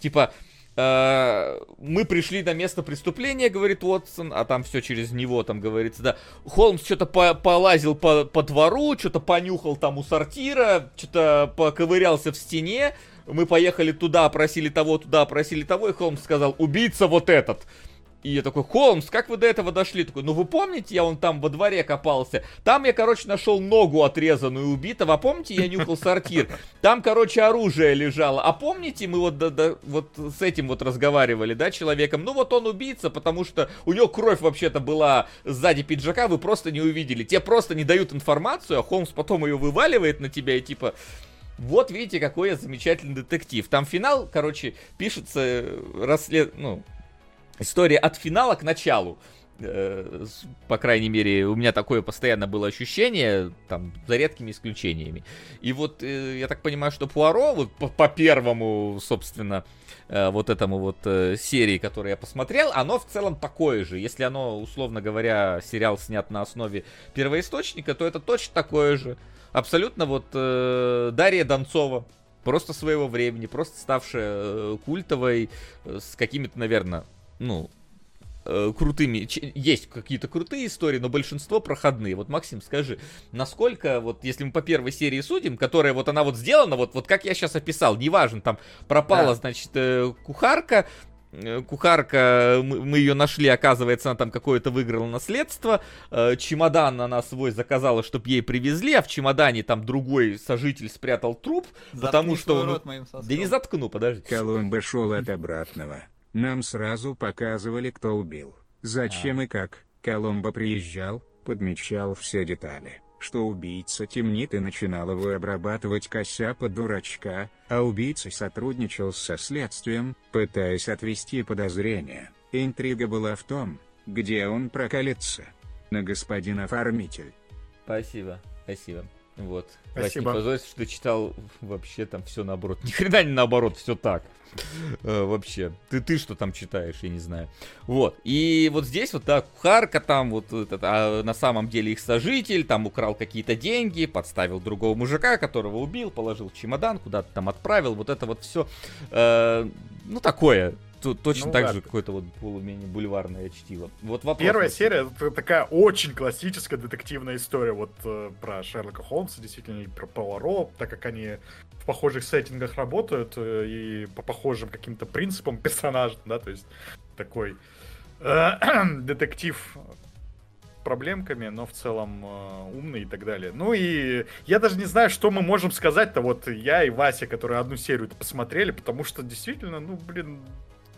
Типа, мы пришли на место преступления, говорит Уотсон, а там все через него, там говорится, да. Холмс что-то по полазил по, по двору, что-то понюхал там у сортира, что-то поковырялся в стене. Мы поехали туда, просили того, туда, просили того, и Холмс сказал, убийца вот этот. И я такой, Холмс, как вы до этого дошли? Такой, ну вы помните, я вон там во дворе копался? Там я, короче, нашел ногу отрезанную убитого. А помните, я нюхал сортир? Там, короче, оружие лежало. А помните, мы вот, да, да, вот с этим вот разговаривали, да, человеком? Ну вот он убийца, потому что у него кровь вообще-то была сзади пиджака, вы просто не увидели. Те просто не дают информацию, а Холмс потом ее вываливает на тебя и типа... Вот видите, какой я замечательный детектив. Там финал, короче, пишется расслед... ну, история от финала к началу. Э, по крайней мере, у меня такое постоянно было ощущение, там, за редкими исключениями. И вот э, я так понимаю, что Пуаро, вот по, по первому, собственно, э, вот этому вот серии, которую я посмотрел, оно в целом такое же. Если оно, условно говоря, сериал снят на основе первоисточника, то это точно такое же. Абсолютно вот Дарья Донцова, просто своего времени, просто ставшая культовой, с какими-то, наверное, ну, э, крутыми, есть какие-то крутые истории, но большинство проходные. Вот, Максим, скажи, насколько, вот, если мы по первой серии судим, которая вот она вот сделана, вот, вот как я сейчас описал, неважно, там пропала, да. значит, э, кухарка, э, кухарка, мы, ее нашли, оказывается, она там какое-то выиграла наследство, э, чемодан она свой заказала, чтобы ей привезли, а в чемодане там другой сожитель спрятал труп, Заткни потому что он... Да не заткну, подожди. Колумба шел от обратного. Нам сразу показывали, кто убил, зачем а. и как. Коломбо приезжал, подмечал все детали, что убийца темнит и начинал его обрабатывать кося под дурачка, а убийца сотрудничал со следствием, пытаясь отвести подозрения. Интрига была в том, где он прокалится. На господина оформитель. Спасибо, спасибо. Вот. Спасибо. Вась, не позорься, что читал вообще там все наоборот. Ни хрена не наоборот, все так. Э, вообще. Ты, ты что там читаешь, я не знаю. Вот. И вот здесь вот, да, кухарка там, вот этот, а на самом деле их сожитель, там украл какие-то деньги, подставил другого мужика, которого убил, положил чемодан, куда-то там отправил. Вот это вот все, э, ну, такое точно ну, так да. же какое-то вот более-менее бульварное чтиво. Вот вопрос. Первая серия это такая очень классическая детективная история вот э, про Шерлока Холмса, действительно, и про Пуаро, так как они в похожих сеттингах работают э, и по похожим каким-то принципам персонажа, да, то есть такой э, детектив проблемками, но в целом э, умный и так далее. Ну и я даже не знаю, что мы можем сказать-то, вот я и Вася, которые одну серию посмотрели, потому что действительно, ну, блин,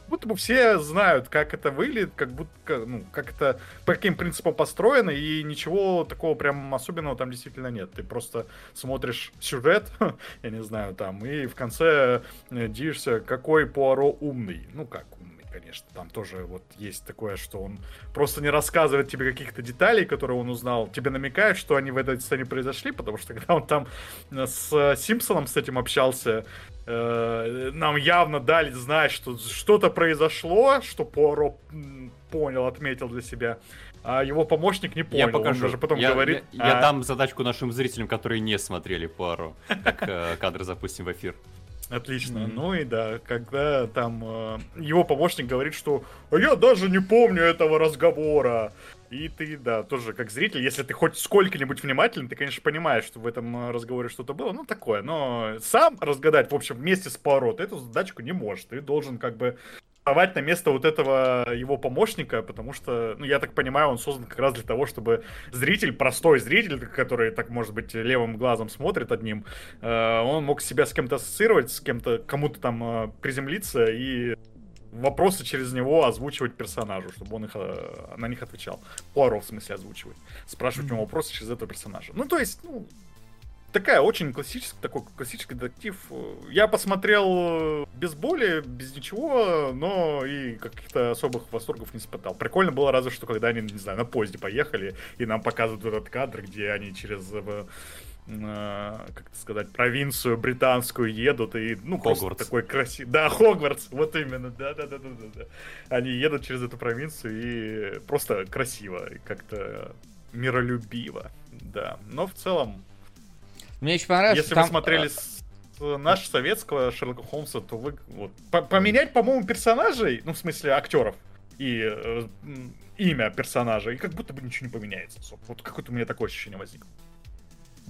будто бы все знают, как это выглядит, как будто, ну, как это, по каким принципам построено, и ничего такого прям особенного там действительно нет. Ты просто смотришь сюжет, я не знаю, там, и в конце э, дивишься, какой Пуаро умный. Ну, как конечно. Там тоже вот есть такое, что он просто не рассказывает тебе каких-то деталей, которые он узнал, тебе намекает, что они в этой сцене произошли, потому что когда он там э, с Симпсоном с этим общался, Э, нам явно дали знать, что что-то произошло, что Пуаро понял, отметил для себя. А его помощник не понял. Я покажу. Он даже потом я, говорит. Я, я а... дам задачку нашим зрителям, которые не смотрели Пуаро, как э, кадр запустим в эфир. Отлично. Mm-hmm. Ну и да, когда там э, его помощник говорит, что «А я даже не помню этого разговора. И ты, да, тоже как зритель, если ты хоть сколько-нибудь внимателен, ты, конечно, понимаешь, что в этом э, разговоре что-то было, ну, такое. Но сам разгадать, в общем, вместе с Паро ты эту задачку не можешь. Ты должен как бы вставать на место вот этого его помощника, потому что, ну, я так понимаю, он создан как раз для того, чтобы зритель, простой зритель, который, так, может быть, левым глазом смотрит одним, э, он мог себя с кем-то ассоциировать, с кем-то, кому-то там э, приземлиться и вопросы через него озвучивать персонажу, чтобы он их, э, на них отвечал. Пуаро, в смысле, озвучивать. Спрашивать у него вопросы через этого персонажа. Ну, то есть, ну, такая очень классический, такой классический детектив. Я посмотрел без боли, без ничего, но и каких-то особых восторгов не испытал. Прикольно было разве что, когда они, не знаю, на поезде поехали, и нам показывают этот кадр, где они через э, Э, как сказать, провинцию британскую едут и, ну, Хогвартс. такой красивый... Да, Хогвартс, вот именно, да-да-да-да. да Они едут через эту провинцию и просто красиво, как-то миролюбиво, да. Но в целом... Мне очень понравилось, Если там... вы смотрели с наш советского Шерлока Холмса, то вы... Вот, поменять, по-моему, персонажей, ну, в смысле, актеров, и э, имя персонажа, и как будто бы ничего не поменяется. Вот какое-то у меня такое ощущение возникло.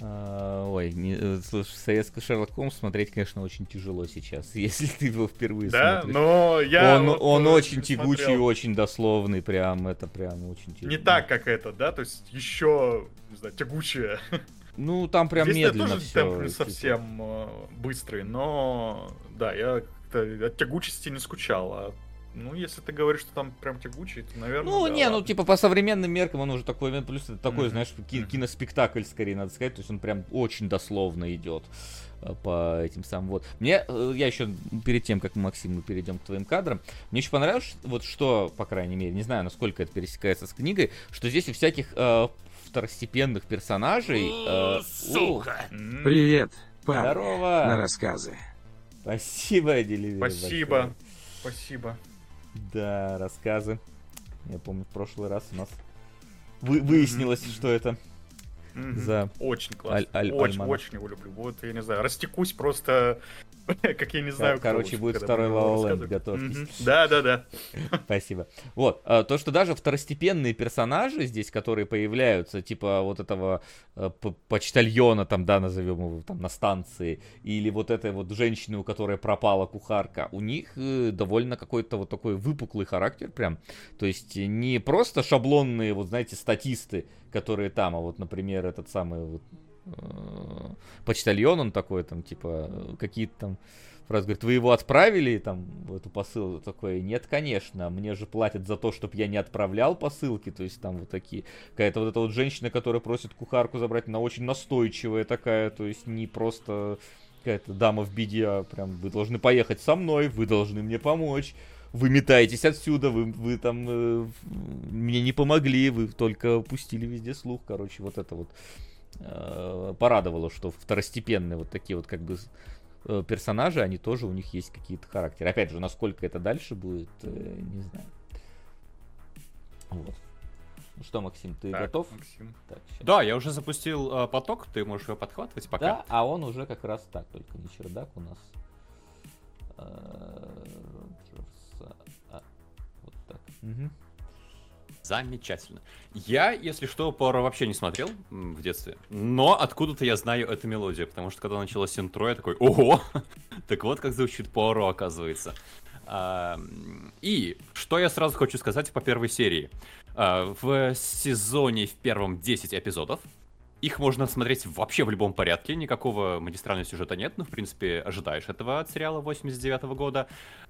А, ой, не, э, слушай, советский Шерлок Холмс смотреть, конечно, очень тяжело сейчас, если ты его впервые да? смотришь. но я Он, вот он очень тягучий, смотрел. очень дословный, прям, это прям очень тяжело. Не так, как это, да? То есть еще, не знаю, тягучее. Ну, там прям Здесь медленно тоже все. темп не совсем э, быстрый, но, да, я от тягучести не скучал, а Ну, если ты говоришь, что там прям тягучий, то, наверное. Ну, да, не, ладно. ну, типа, по современным меркам он уже такой, плюс это такой, Мгм. знаешь, ки- киноспектакль, скорее, надо сказать. То есть он прям очень дословно идет э, по этим самым вот. Мне, э, я еще перед тем, как Максим, мы перейдем к твоим кадрам, мне еще понравилось, вот что, по крайней мере, не знаю, насколько это пересекается с книгой, что здесь у всяких э, второстепенных персонажей... э, Сука! Привет, о, пап. На Здорово! рассказы. Спасибо, Деливер. Спасибо. Спасибо. Да, рассказы. Я помню, в прошлый раз у нас вы- выяснилось, что это Мгм. за... Очень классно. Аль- аль- очень, очень его люблю. Вот, я не знаю, растекусь просто, как я не знаю, короче, будет второй рассказывать. готовьтесь. Мгм. Да, да, да. Спасибо. Вот, а, то, что даже второстепенные персонажи здесь, которые появляются, типа вот этого э, почтальона, там, да, назовем его, там, на станции, или вот этой вот женщины, у которой пропала кухарка, у них э, довольно какой-то вот такой выпуклый характер прям. То есть не просто шаблонные, вот знаете, статисты, которые там, а вот, например, этот самый вот э, почтальон, он такой там, типа, э, какие-то там фразы говорит, вы его отправили там в эту посылку? Такой, нет, конечно, мне же платят за то, чтобы я не отправлял посылки, то есть там вот такие. Какая-то вот эта вот женщина, которая просит кухарку забрать, она очень настойчивая такая, то есть не просто какая-то дама в беде, а прям вы должны поехать со мной, вы должны мне помочь. Вы метаетесь отсюда, вы, вы там э, мне не помогли, вы только пустили везде слух. Короче, вот это вот э, порадовало, что второстепенные вот такие вот как бы э, персонажи, они тоже у них есть какие-то характеры. Опять же, насколько это дальше будет, э, не знаю. Вот. Ну что, Максим, ты Так, готов? Максим. Так. Да, я уже запустил э, поток, ты можешь его подхватывать пока. Да, а он уже как раз так, только не чердак у нас. Э, Вот так. Мгм. Замечательно. Я, если что, Пуаро вообще не смотрел в детстве, но откуда-то я знаю эту мелодию, потому что когда началось интро, я такой, ого, так вот как звучит Пуаро, оказывается. А, И что я сразу хочу сказать по первой серии. А, В сезоне в первом 10 эпизодов, их можно смотреть вообще в любом порядке, никакого магистрального сюжета нет, ну, в принципе, ожидаешь этого от сериала 89 года.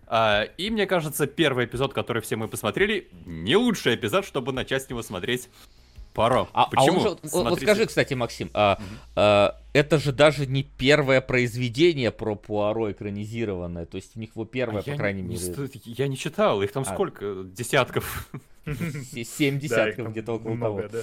А, и мне кажется, первый эпизод, который все мы посмотрели, не лучший эпизод, чтобы начать с него смотреть Паро. А, а Почему? он же, вот- скажи, кстати, Максим, а, а, это же даже не первое произведение про Пуаро экранизированное, то есть у них его первое, А по крайней не мере, ст- Я не читал, их там А. сколько? Десятков. се- семь десятков где-то около много, того.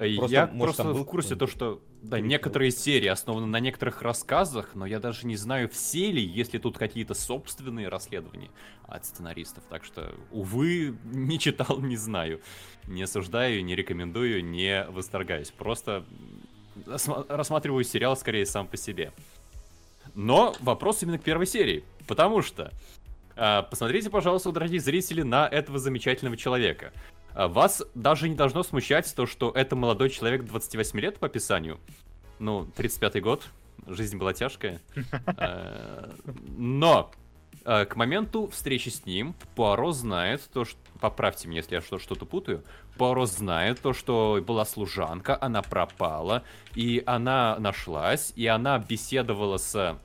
Э, я может, просто в курсе то, что да, некоторые серии основаны на некоторых рассказах, но я даже не знаю, все ли, если тут какие-то собственные расследования от сценаристов. Так что, увы, не читал, не знаю. Не осуждаю, не рекомендую, не восторгаюсь. Просто рассматриваю сериал скорее сам по себе. Но вопрос именно к первой серии. Потому что а, посмотрите, пожалуйста, дорогие зрители, на этого замечательного человека. А, Вас даже не должно смущать то, что это молодой человек 28 лет по описанию. Ну, 35-й год, жизнь была тяжкая. Э, Но э, к моменту встречи с ним Пуаро знает то, что... Поправьте меня, если я что- что-то путаю. Пуаро знает то, что была служанка, она пропала, и она нашлась, и она беседовала с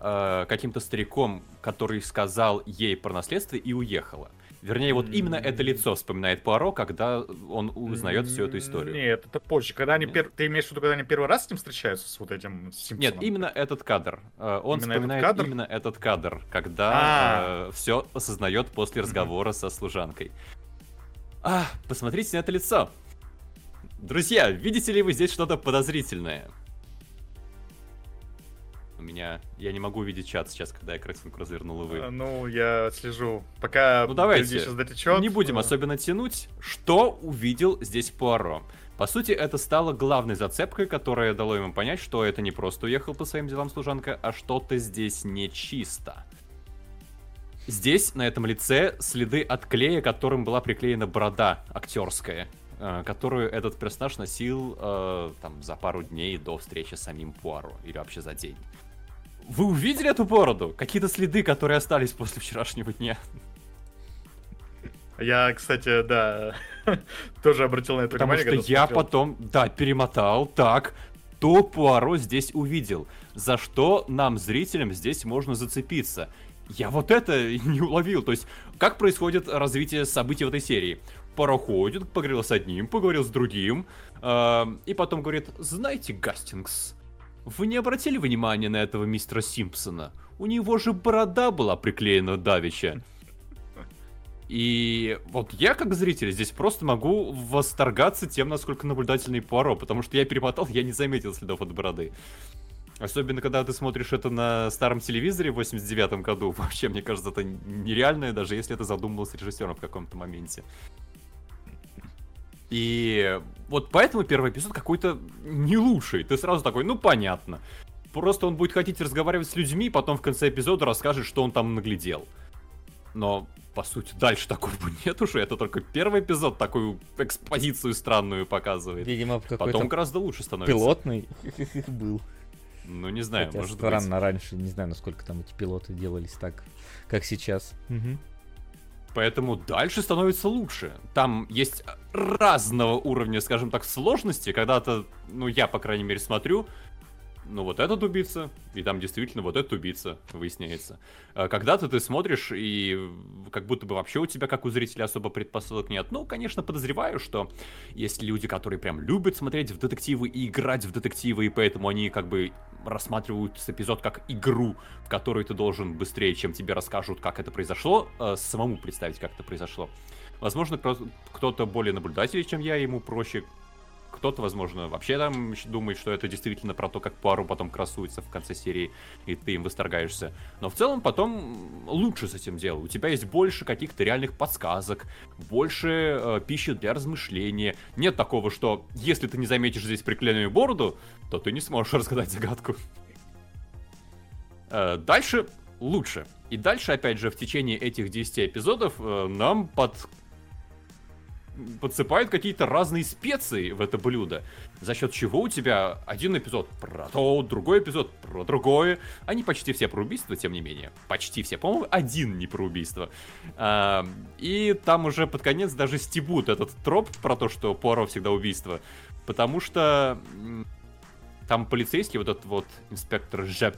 э, каким-то стариком, который сказал ей про наследство и уехала. Вернее, вот именно это лицо вспоминает Пуаро, когда он узнает всю эту историю. Нет, это позже. Когда они пер- Ты имеешь в виду, когда они первый раз с ним встречаются, с вот этим Симпсоном? Нет, именно этот кадр. Э, Он Именно этот вспоминает кадр? именно этот кадр, когда А. все осознает после разговора со служанкой. А, посмотрите на это лицо. Друзья, видите ли вы здесь что-то подозрительное? У меня... Я не могу увидеть чат сейчас, когда я картинку развернул, А, увы. Ну, я слежу. Пока Ну, давайте. сейчас дотечет. Не будем э, особенно тянуть. Что увидел здесь Пуаро? По сути, это стало главной зацепкой, которая дало ему понять, что это не просто уехал по своим делам служанка, а что-то здесь нечисто. Здесь, на этом лице, следы от клея, которым была приклеена борода актерская, э, которую этот персонаж носил э, там за пару дней до встречи с самим Пуаро, или вообще за день. Вы увидели эту бороду? Какие-то следы, которые остались после вчерашнего дня? Я, кстати, да, тоже обратил на это Потому внимание, что когда я смотрел. потом, да, перемотал, так, то Пуаро здесь увидел, за что нам, зрителям, здесь можно зацепиться. я вот это не уловил. То есть, как происходит развитие событий в этой серии? Пароходит, поговорил с одним, поговорил с другим, э, и потом говорит, знаете, Гастингс, вы не обратили внимания на этого мистера Симпсона? У него же борода была приклеена давеча. И вот я, как зритель, здесь просто могу восторгаться тем, насколько наблюдательный Пуаро, потому что я перемотал, я не заметил следов от бороды. Особенно, когда ты смотришь это на старом телевизоре в 89 году. Вообще, мне кажется, это нереальное, даже если это задумывалось режиссером в каком-то моменте. И вот поэтому первый эпизод какой-то не лучший. Ты сразу такой, ну понятно. Просто он будет хотеть разговаривать с людьми, потом в конце эпизода расскажет, что он там наглядел. Но, по сути, дальше такого нет уже. Это только первый эпизод такую экспозицию странную показывает. Видимо, Потом гораздо лучше становится. Пилотный был. Ну, не знаю, Хотя может странно быть. раньше, не знаю, насколько там эти пилоты делались так, как сейчас. Угу. Поэтому дальше становится лучше. Там есть разного уровня, скажем так, сложности. Когда-то, ну, я, по крайней мере, смотрю, ну вот этот убийца, и там действительно вот этот убийца выясняется. А когда-то ты смотришь, и как будто бы вообще у тебя, как у зрителя, особо предпосылок нет. Ну, конечно, подозреваю, что есть люди, которые прям любят смотреть в детективы и играть в детективы, и поэтому они как бы рассматривают эпизод как игру, в которой ты должен быстрее, чем тебе расскажут, как это произошло, э, самому представить, как это произошло. Возможно, кто-то более наблюдательный, чем я, ему проще кто-то, возможно, вообще там думает, что это действительно про то, как Пуаро потом красуется в конце серии, и ты им восторгаешься. Но в целом потом лучше с этим делом. У тебя есть больше каких-то реальных подсказок, больше э, пищи для размышления. Нет такого, что если ты не заметишь здесь приклеенную бороду, то ты не сможешь разгадать загадку. Э, дальше лучше. И дальше, опять же, в течение этих 10 эпизодов э, нам под подсыпают какие-то разные специи в это блюдо, за счет чего у тебя один эпизод про то, другой эпизод про другое. Они почти все про убийство, тем не менее. Почти все. По-моему, один не про убийство. А, и там уже под конец даже стебут этот троп про то, что Пуаро всегда убийство. Потому что там полицейский, вот этот вот инспектор Жеп,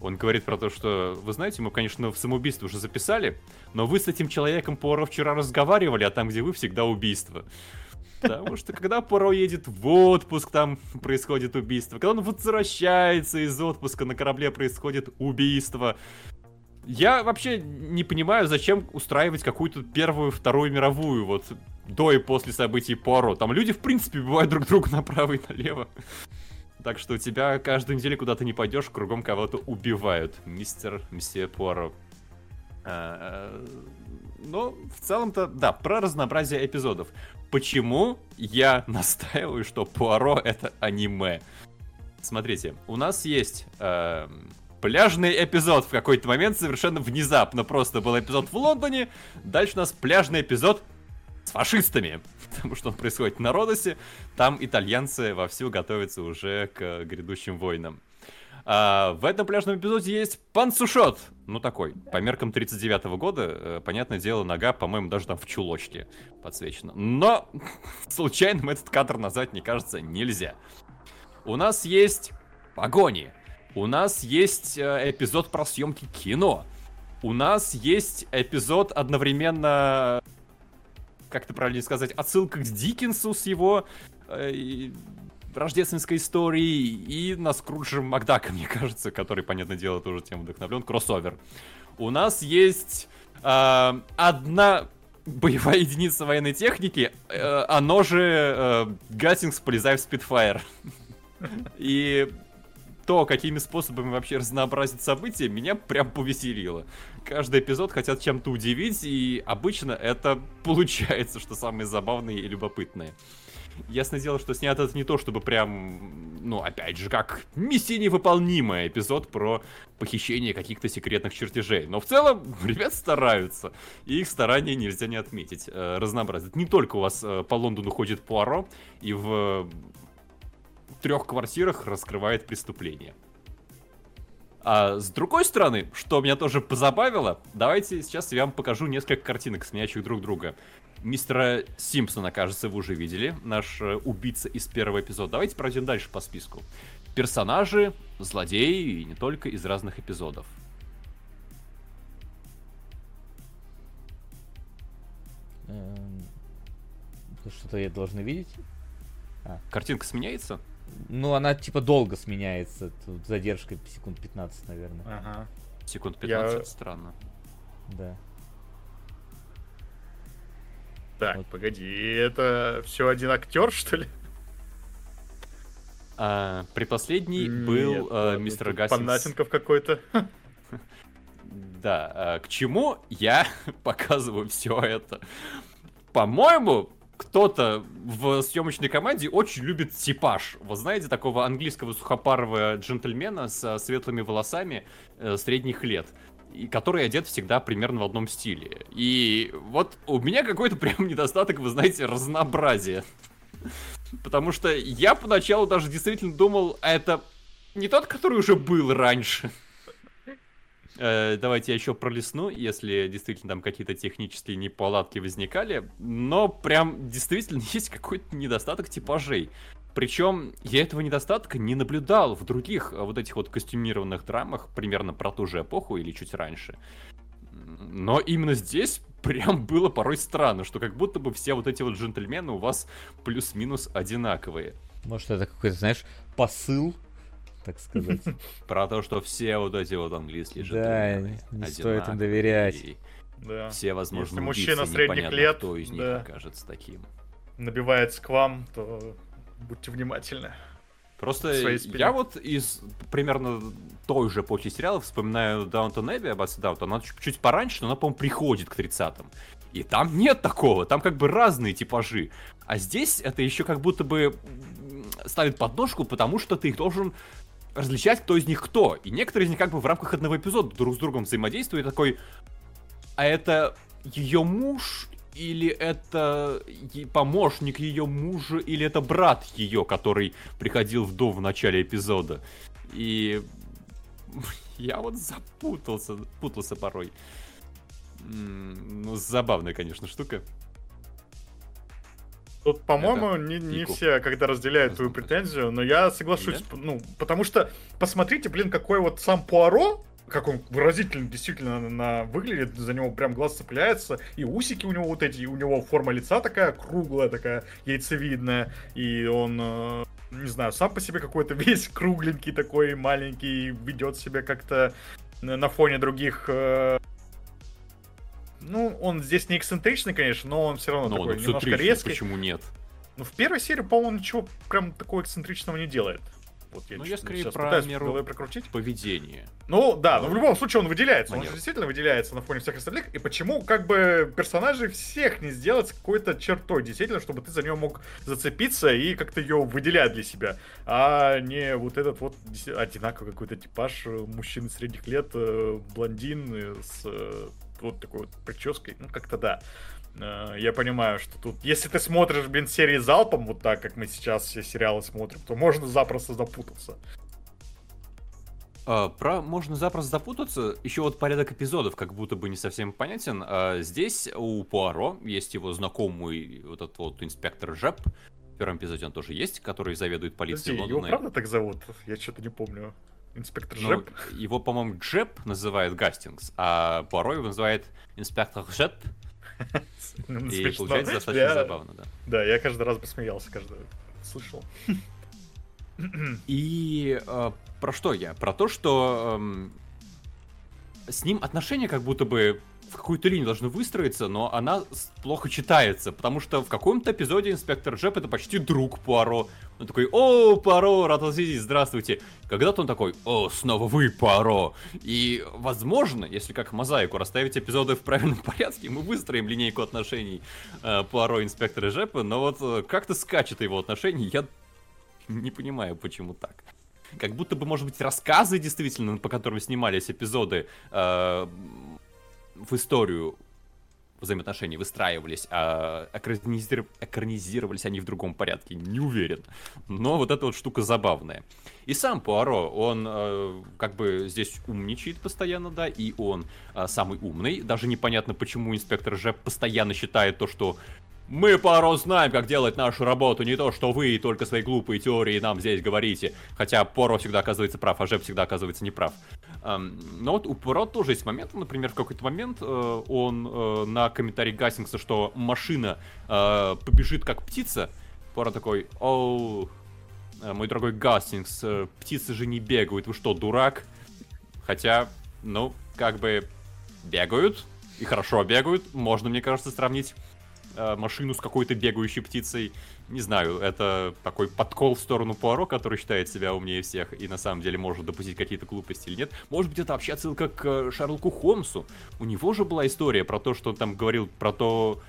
он говорит про то, что, вы знаете, мы, конечно, в самоубийство уже записали, но вы с этим человеком Поро вчера разговаривали, а там, где вы, всегда убийство. Потому что когда Поро едет в отпуск, там происходит убийство. Когда он возвращается из отпуска, на корабле происходит убийство. Я вообще не понимаю, зачем устраивать какую-то первую, вторую мировую, вот до и после событий Поро. Там люди, в принципе, бывают друг друга направо и налево. Так что у тебя каждую неделю куда-то не пойдешь, кругом кого-то убивают. Мистер Мсье Пуаро. А, а, но в целом-то, да, про разнообразие эпизодов. Почему я настаиваю, что Пуаро это аниме? Смотрите, у нас есть э, пляжный эпизод в какой-то момент совершенно внезапно. Просто был эпизод в Лондоне, дальше у нас пляжный эпизод с фашистами, потому что он происходит на Родосе, там итальянцы вовсю готовятся уже к грядущим войнам. А, в этом пляжном эпизоде есть панцушот. Ну, такой, по меркам 39 -го года, э, понятное дело, нога, по-моему, даже там в чулочке подсвечена. Но случайным этот кадр назвать, мне кажется, нельзя. У нас есть погони. У нас есть э, эпизод про съемки кино. У нас есть эпизод одновременно как это правильно сказать, отсылка к Диккенсу с его э, рождественской историей и на Скруджа Макдака, мне кажется, который, понятное дело, тоже тем вдохновлен, кроссовер. У нас есть э, одна боевая единица военной техники, э, оно же э, Гаттингс полезай в Спитфайр. И то, какими способами вообще разнообразить события, меня прям повеселило. Каждый эпизод хотят чем-то удивить, и обычно это получается, что самое забавное и любопытное. Ясное дело, что снято это не то, чтобы прям, ну, опять же, как миссия невыполнимая эпизод про похищение каких-то секретных чертежей. Но в целом, ребят стараются, и их старания нельзя не отметить. Э, разнообразие. Не только у вас э, по Лондону ходит Пуаро, и в трех квартирах раскрывает преступление. А с другой стороны, что меня тоже позабавило, давайте сейчас я вам покажу несколько картинок, сменяющих друг друга. Мистера Симпсона, кажется, вы уже видели, наш э, убийца из первого эпизода. Давайте пройдем дальше по списку. Персонажи, злодеи и не только из разных эпизодов. Эм, что-то я должен видеть? А. Картинка сменяется? Ну, она типа долго сменяется. Тут задержка секунд 15, наверное. Ага. Секунд 15, я... странно. Да. Так, вот. погоди, это все один актер, что ли? А, предпоследний был а, мистер Гастингс. Панасенков какой-то. Да, а, к чему я показываю все это? По-моему, кто-то в съемочной команде очень любит типаж. Вы знаете, такого английского сухопарого джентльмена с светлыми волосами э, средних лет и который одет всегда примерно в одном стиле. И вот у меня какой-то прям недостаток, вы знаете, разнообразия. Потому что я поначалу даже действительно думал, а это не тот, который уже был раньше. Э, давайте я еще пролесну, если действительно там какие-то технические неполадки возникали. Но прям действительно есть какой-то недостаток типажей. Причем я этого недостатка не наблюдал в других э, вот этих вот костюмированных драмах, примерно про ту же эпоху или чуть раньше. Но именно здесь прям было порой странно, что как будто бы все вот эти вот джентльмены у вас плюс-минус одинаковые. Может, это какой-то, знаешь, посыл так сказать. Про то, что все вот эти вот английские джентльмены Да, не стоит им доверять. Да. Все, возможно, Если мужчина средних лет, кто из них да, окажется таким. Набивается к вам, то будьте внимательны. Просто я вот из примерно той же эпохи сериалов вспоминаю Даунтон Эбби, Аббаса Даунтон, она чуть, чуть пораньше, но она, по-моему, приходит к 30-м. И там нет такого, там как бы разные типажи. А здесь это еще как будто бы ставит подножку, потому что ты их должен различать, кто из них кто. И некоторые из них как бы в рамках одного эпизода друг с другом взаимодействуют. такой, а это ее муж или это помощник ее мужа, или это брат ее, который приходил в дом в начале эпизода. И я вот запутался, путался порой. Ну, забавная, конечно, штука. Тут, по-моему, не, не все, когда разделяют твою претензию, но я соглашусь, Нет? ну, потому что, посмотрите, блин, какой вот сам Пуаро, как он выразительно действительно на, на выглядит, за него прям глаз цепляется, и усики у него вот эти, и у него форма лица такая круглая, такая яйцевидная, и он, э, не знаю, сам по себе какой-то весь кругленький такой, маленький, ведет себя как-то на фоне других э, ну, он здесь не эксцентричный, конечно, но он все равно но такой немножко резкий. Почему нет? Ну, в первой серии, по-моему, ничего прям такого эксцентричного не делает. Вот я, ну, я скорее про меру прокрутить. поведения. Ну, да, но в любом случае он выделяется. Манер. Он же действительно выделяется на фоне всех остальных. И почему как бы персонажей всех не сделать какой-то чертой, действительно, чтобы ты за нее мог зацепиться и как-то ее выделять для себя. А не вот этот вот одинаковый какой-то типаж э, мужчины средних лет, э, блондин э, с вот такой вот прической, ну как-то да. Э, я понимаю, что тут, если ты смотришь, блин, серии залпом, вот так, как мы сейчас все сериалы смотрим, то можно запросто запутаться. Uh, про можно запросто запутаться. Еще вот порядок эпизодов как будто бы не совсем понятен. Uh, здесь у Пуаро есть его знакомый вот этот вот инспектор Жеп. В первом эпизоде он тоже есть, который заведует полицией Подожди, Лондона. Его правда так зовут? Я что-то не помню. Инспектор ну, Джеб? Его, по-моему, Джеб называет Гастингс, а Пуаро его называет инспектор Джеб. Ну, И получается достаточно забавно, да. Да, я каждый раз бы смеялся, каждый слышал. И э, про что я? Про то, что э, с ним отношения как будто бы какую-то линию должны выстроиться, но она плохо читается, потому что в каком-то эпизоде инспектор Джеб это почти друг Пуаро. Он такой, о, Пуаро, рад вас видеть, здравствуйте. Когда-то он такой, о, снова вы, Пуаро. И, возможно, если как мозаику расставить эпизоды в правильном порядке, мы выстроим линейку отношений э, Пуаро инспектора Джепа, но вот э, как-то скачет его отношения, я не понимаю, почему так. Как будто бы, может быть, рассказы действительно, по которым снимались эпизоды, э, в историю взаимоотношений выстраивались, а экранизир... экранизировались они в другом порядке, не уверен. Но вот эта вот штука забавная. И сам Пуаро, он э, как бы здесь умничает постоянно, да, и он э, самый умный. Даже непонятно, почему инспектор же постоянно считает то, что Мы, Пуаро, знаем, как делать нашу работу, не то, что вы только свои глупые теории нам здесь говорите. Хотя Пуаро всегда оказывается прав, а Жеп всегда оказывается неправ. Эм, но вот у Пуаро тоже есть моменты, например, в какой-то момент э, он э, на комментарий Гастингса, что машина э, побежит как птица, Пуаро такой, оу, мой дорогой Гастингс, птицы же не бегают, вы что, дурак? Хотя, ну, как бы бегают, и хорошо бегают, можно, мне кажется, сравнить Э, машину с какой-то бегающей птицей. Не знаю, это такой подкол в сторону Пуаро, который считает себя умнее всех и на самом деле может допустить какие-то глупости или нет. Может быть, это вообще отсылка к э, Шарлоку Холмсу. У него же была история про то, что он там говорил про то,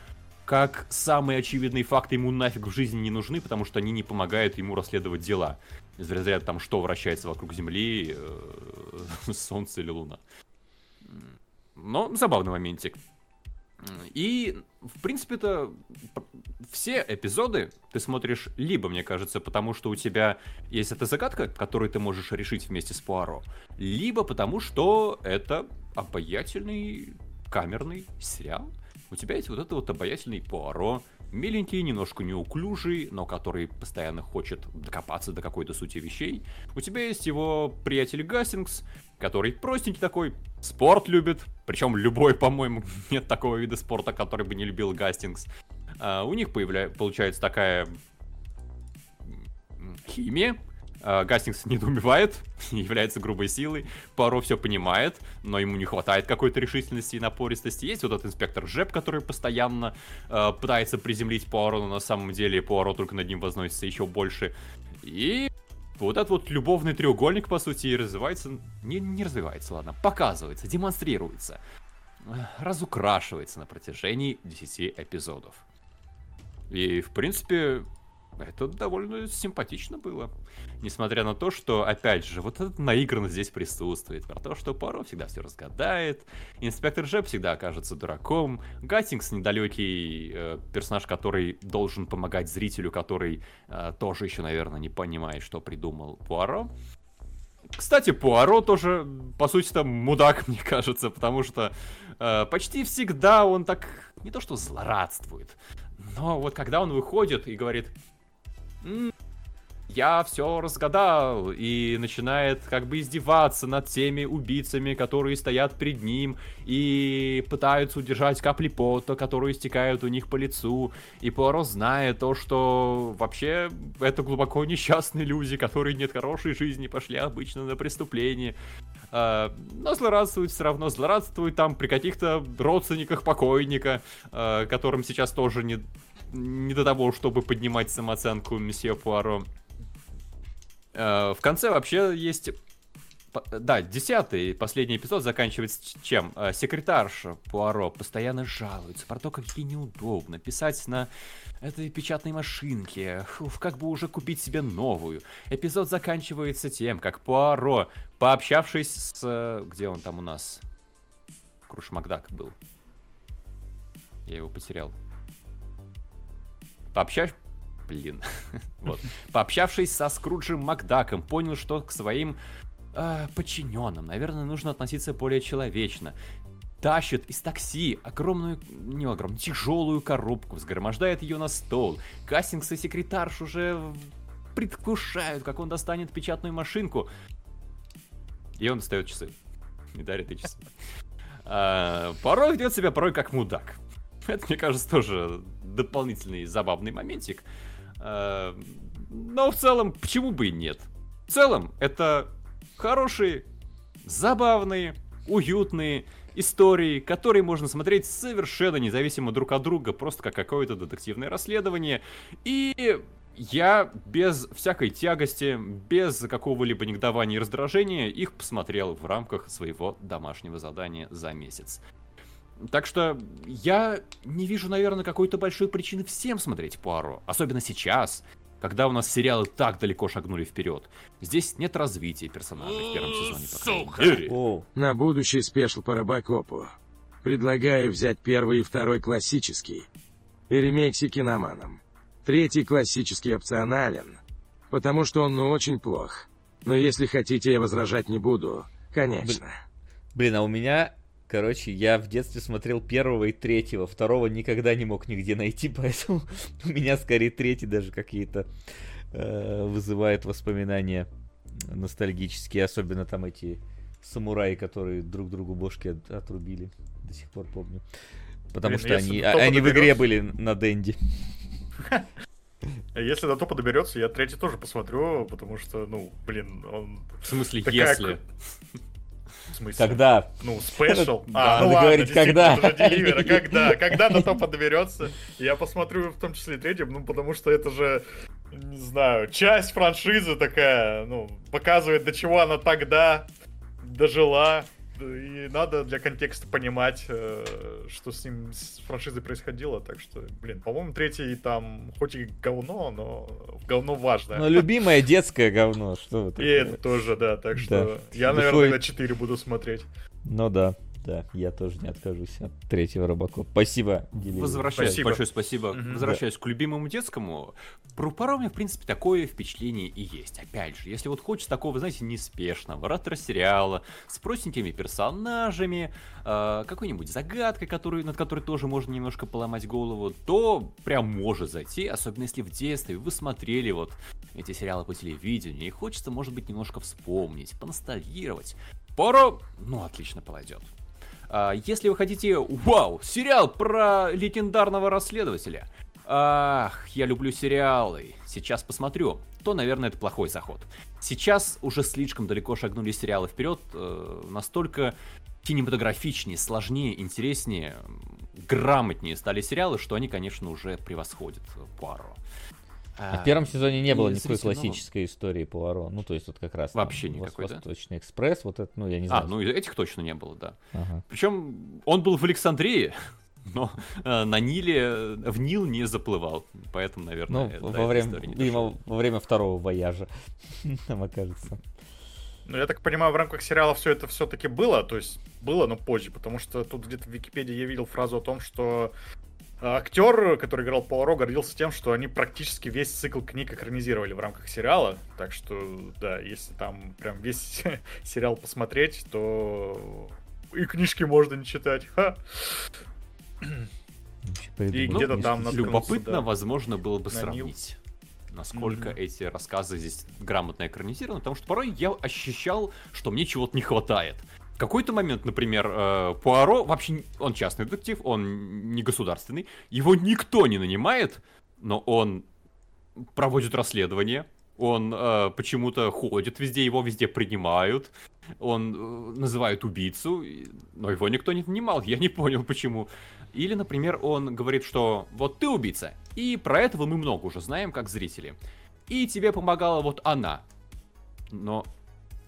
как самые очевидные факты ему нафиг в жизни не нужны, потому что они не помогают ему расследовать дела. Из разряда там, что вращается вокруг Земли, э, Солнце или Луна. Но забавный моментик. И, в принципе-то, все эпизоды ты смотришь либо, мне кажется, потому что у тебя есть эта загадка, которую ты можешь решить вместе с Пуаро, либо потому что это обаятельный камерный сериал. У тебя есть вот это вот обаятельный Пуаро, миленький, немножко неуклюжий, но который постоянно хочет докопаться до какой-то сути вещей. У тебя есть его приятель Гастингс, который простенький такой, спорт любит, причем любой, по-моему, нет такого вида спорта, который бы не любил Гастингс. А, у них появля... получается такая химия, а, Гастингс недоумевает, является грубой силой. Пуаро все понимает, но ему не хватает какой-то решительности и напористости. Есть вот этот инспектор Жеп, который постоянно э, пытается приземлить Пуаро, но на самом деле Пуаро только над ним возносится еще больше. И вот этот вот любовный треугольник, по сути, развивается... Не, не развивается, ладно, показывается, демонстрируется. Разукрашивается на протяжении 10 эпизодов. И, в принципе, это довольно симпатично было. Несмотря на то, что, опять же, вот эта наигранность здесь присутствует. Про то, что Паро всегда все разгадает, инспектор Джеб всегда окажется дураком, Гаттингс недалекий э, персонаж, который должен помогать зрителю, который э, тоже еще, наверное, не понимает, что придумал Пуаро. Кстати, Пуаро тоже, по сути, там мудак, мне кажется, потому что э, почти всегда он так не то что злорадствует, но вот когда он выходит и говорит, я все разгадал, и начинает как бы издеваться над теми убийцами, которые стоят перед ним, и пытаются удержать капли пота, которые стекают у них по лицу, и Пуаро знает то, что вообще это глубоко несчастные люди, которые нет хорошей жизни, пошли обычно на преступление. Uh, но злорадствуют все равно, злорадствуют там при каких-то родственниках покойника, uh, которым сейчас тоже не, не до того, чтобы поднимать самооценку месье Пуаро. Э, в конце вообще есть... Да, десятый, последний эпизод заканчивается чем? Э, секретарша Пуаро постоянно жалуется про то, как ей неудобно писать на этой печатной машинке. Фуф, как бы уже купить себе новую. Эпизод заканчивается тем, как Пуаро, пообщавшись с... Э, где он там у нас? Круш Макдак был. Я его потерял. Пообщаюсь... Блин. вот. Пообщавшись со Скруджем Макдаком, понял, что к своим э, подчиненным, наверное, нужно относиться более человечно. Тащит из такси огромную, не огромную, тяжелую коробку, взгромождает ее на стол. Кастингс и секретарш уже предвкушают, как он достанет печатную машинку. И он достает часы. И дарит эти часы. А, порой ведет себя порой как мудак. Это, мне кажется, тоже дополнительный забавный моментик. Э, но в целом, почему бы и нет? В целом, это хорошие, забавные, уютные истории, которые можно смотреть совершенно независимо друг от друга, просто как какое-то детективное расследование. И я без всякой тягости, без какого-либо негодования и раздражения их посмотрел в рамках своего домашнего задания за месяц. Так что я не вижу, наверное, какой-то большой причины всем смотреть Пуаро. Особенно сейчас, когда у нас сериалы так далеко шагнули вперед. Здесь нет развития персонажей в первом сезоне, по крайней мере. На будущий спешл по Робокопу. Предлагаю взять первый и второй классический. И ремейк с киноманом. Третий классический опционален. Потому что он ну очень плох. Но если хотите, я возражать не буду. Конечно. Блин, а у меня Короче, я в детстве смотрел первого и третьего, второго никогда не мог нигде найти, поэтому у меня скорее третий даже какие-то э, вызывает воспоминания ностальгические, особенно там эти самураи, которые друг другу бошки от, отрубили, до сих пор помню. Потому Блин, что они, а, они в игре были на Дэнди. Если до топа доберется, я третий тоже посмотрю, потому что, ну, блин, он... В смысле, такая... если? В смысле? Когда? Ну, спешл. А, ну ладно, говорить, когда? Когда? Когда до топа доберется? Я посмотрю в том числе и третьем, ну, потому что это же, не знаю, часть франшизы такая, ну, показывает, до чего она тогда дожила. И надо для контекста понимать, э, что с ним, с франшизой происходило. Так что, блин, по-моему, третий там хоть и говно, но говно важное. Но любимое детское говно, что вы И это тоже, да, так что да. я, наверное, на 4 буду смотреть. Ну да. Да, я тоже не откажусь от третьего рыбака. Спасибо. Возвращаюсь, спасибо. большое спасибо. Угу, Возвращаюсь да. к любимому детскому. Про пару у меня, в принципе, такое впечатление и есть. Опять же, если вот хочется такого, знаете, неспешного ретро-сериала с простенькими персонажами, э, какой-нибудь загадкой, который, над которой тоже можно немножко поломать голову, то прям может зайти, особенно если в детстве вы смотрели вот эти сериалы по телевидению, и хочется, может быть, немножко вспомнить, поностальгировать. Поро, ну, отлично подойдет. А, если вы хотите, вау, сериал про легендарного расследователя. Ах, я люблю сериалы. Сейчас посмотрю. То, наверное, это плохой заход. Сейчас уже слишком далеко шагнули сериалы вперед. Э, настолько кинематографичнее, сложнее, интереснее, грамотнее стали сериалы, что они, конечно, уже превосходят Пуаро. А в первом сезоне не было никакой классической истории Пуаро. Ну, то есть вот как раз вообще там, никакой, Восточный да? экспресс, вот это, ну, я не знаю. А, ну, этих точно не было, да. Ага. Причем он был в Александрии, но э, на Ниле, в Нил не заплывал. Поэтому, наверное, ну, во, время, видимо, во время второго вояжа там окажется. Ну, я так понимаю, в рамках сериала все это все-таки было, то есть было, но позже, потому что тут где-то в Википедии я видел фразу о том, что Актер, который играл Пуаро, гордился тем, что они практически весь цикл книг экранизировали в рамках сериала. Так что, да, если там прям весь сериал посмотреть, то и книжки можно не читать. Ха. И где-то ну, там Любопытно, да, возможно, было бы сравнить насколько mm-hmm. эти рассказы здесь грамотно экранизированы, потому что порой я ощущал, что мне чего-то не хватает какой-то момент, например, э, Пуаро, вообще он частный детектив, он не государственный, его никто не нанимает, но он проводит расследование, он э, почему-то ходит везде, его везде принимают, он э, называет убийцу, но его никто не нанимал, я не понял почему. Или, например, он говорит, что вот ты убийца, и про этого мы много уже знаем, как зрители. И тебе помогала вот она. Но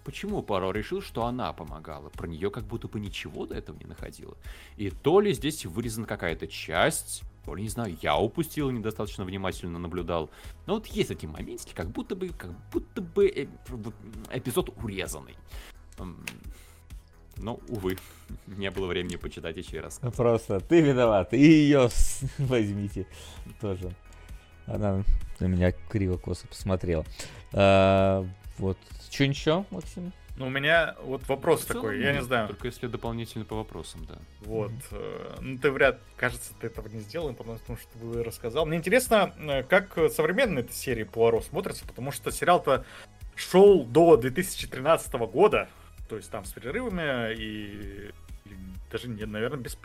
почему Паро решил, что она помогала. Про нее как будто бы ничего до этого не находило. И то ли здесь вырезана какая-то часть, то ли, не знаю, я упустил, недостаточно внимательно наблюдал. Но вот есть эти моментики, как будто бы, как будто бы эпизод урезанный. Но, увы, не было времени почитать еще раз. Просто ты виноват, и ее возьмите тоже. Она на меня криво-косо посмотрела. А, вот. Что ничего, Максим? Ну, у меня вот вопрос целом, такой, я не знаю. Только если дополнительно по вопросам, да. Вот. Mm-hmm. Ну, ты вряд, кажется, ты этого не сделал, потому что ты рассказал. Мне интересно, э, как современные эта серии Пуаро смотрятся, потому что сериал-то шел до 2013 года, то есть там с перерывами и, и даже, наверное, без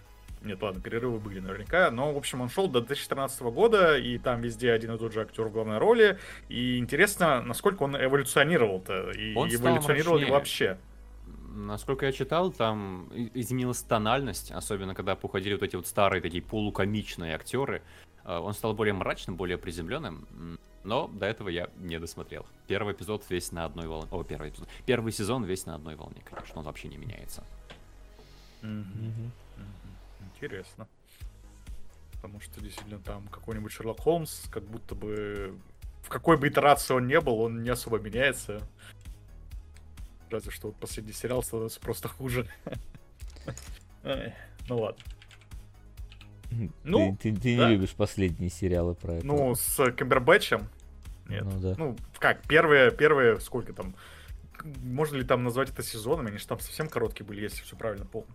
нет, ладно, перерывы были наверняка. Но, в общем, он шел до 2014 года, и там везде один и тот же актер в главной роли. И интересно, насколько он эволюционировал-то. И он эволюционировал ли вообще. Насколько я читал, там изменилась тональность, особенно когда уходили вот эти вот старые такие полукомичные актеры. А, он стал более мрачным, более приземленным. Но до этого я не досмотрел. Первый эпизод весь на одной волне. О, первый эпизод. Первый сезон весь на одной волне, конечно. Он вообще не меняется. Mm-hmm интересно. Потому что действительно там какой-нибудь Шерлок Холмс, как будто бы в какой бы итерации он не был, он не особо меняется. Разве что вот последний сериал становится просто хуже. Ну ладно. Ну, ты, ты, ты да. не любишь последние сериалы про это. Ну, с Камбербэтчем. Нет. Ну, да. ну, как, первые, первые, сколько там, можно ли там назвать это сезонами? Они же там совсем короткие были, если все правильно помню.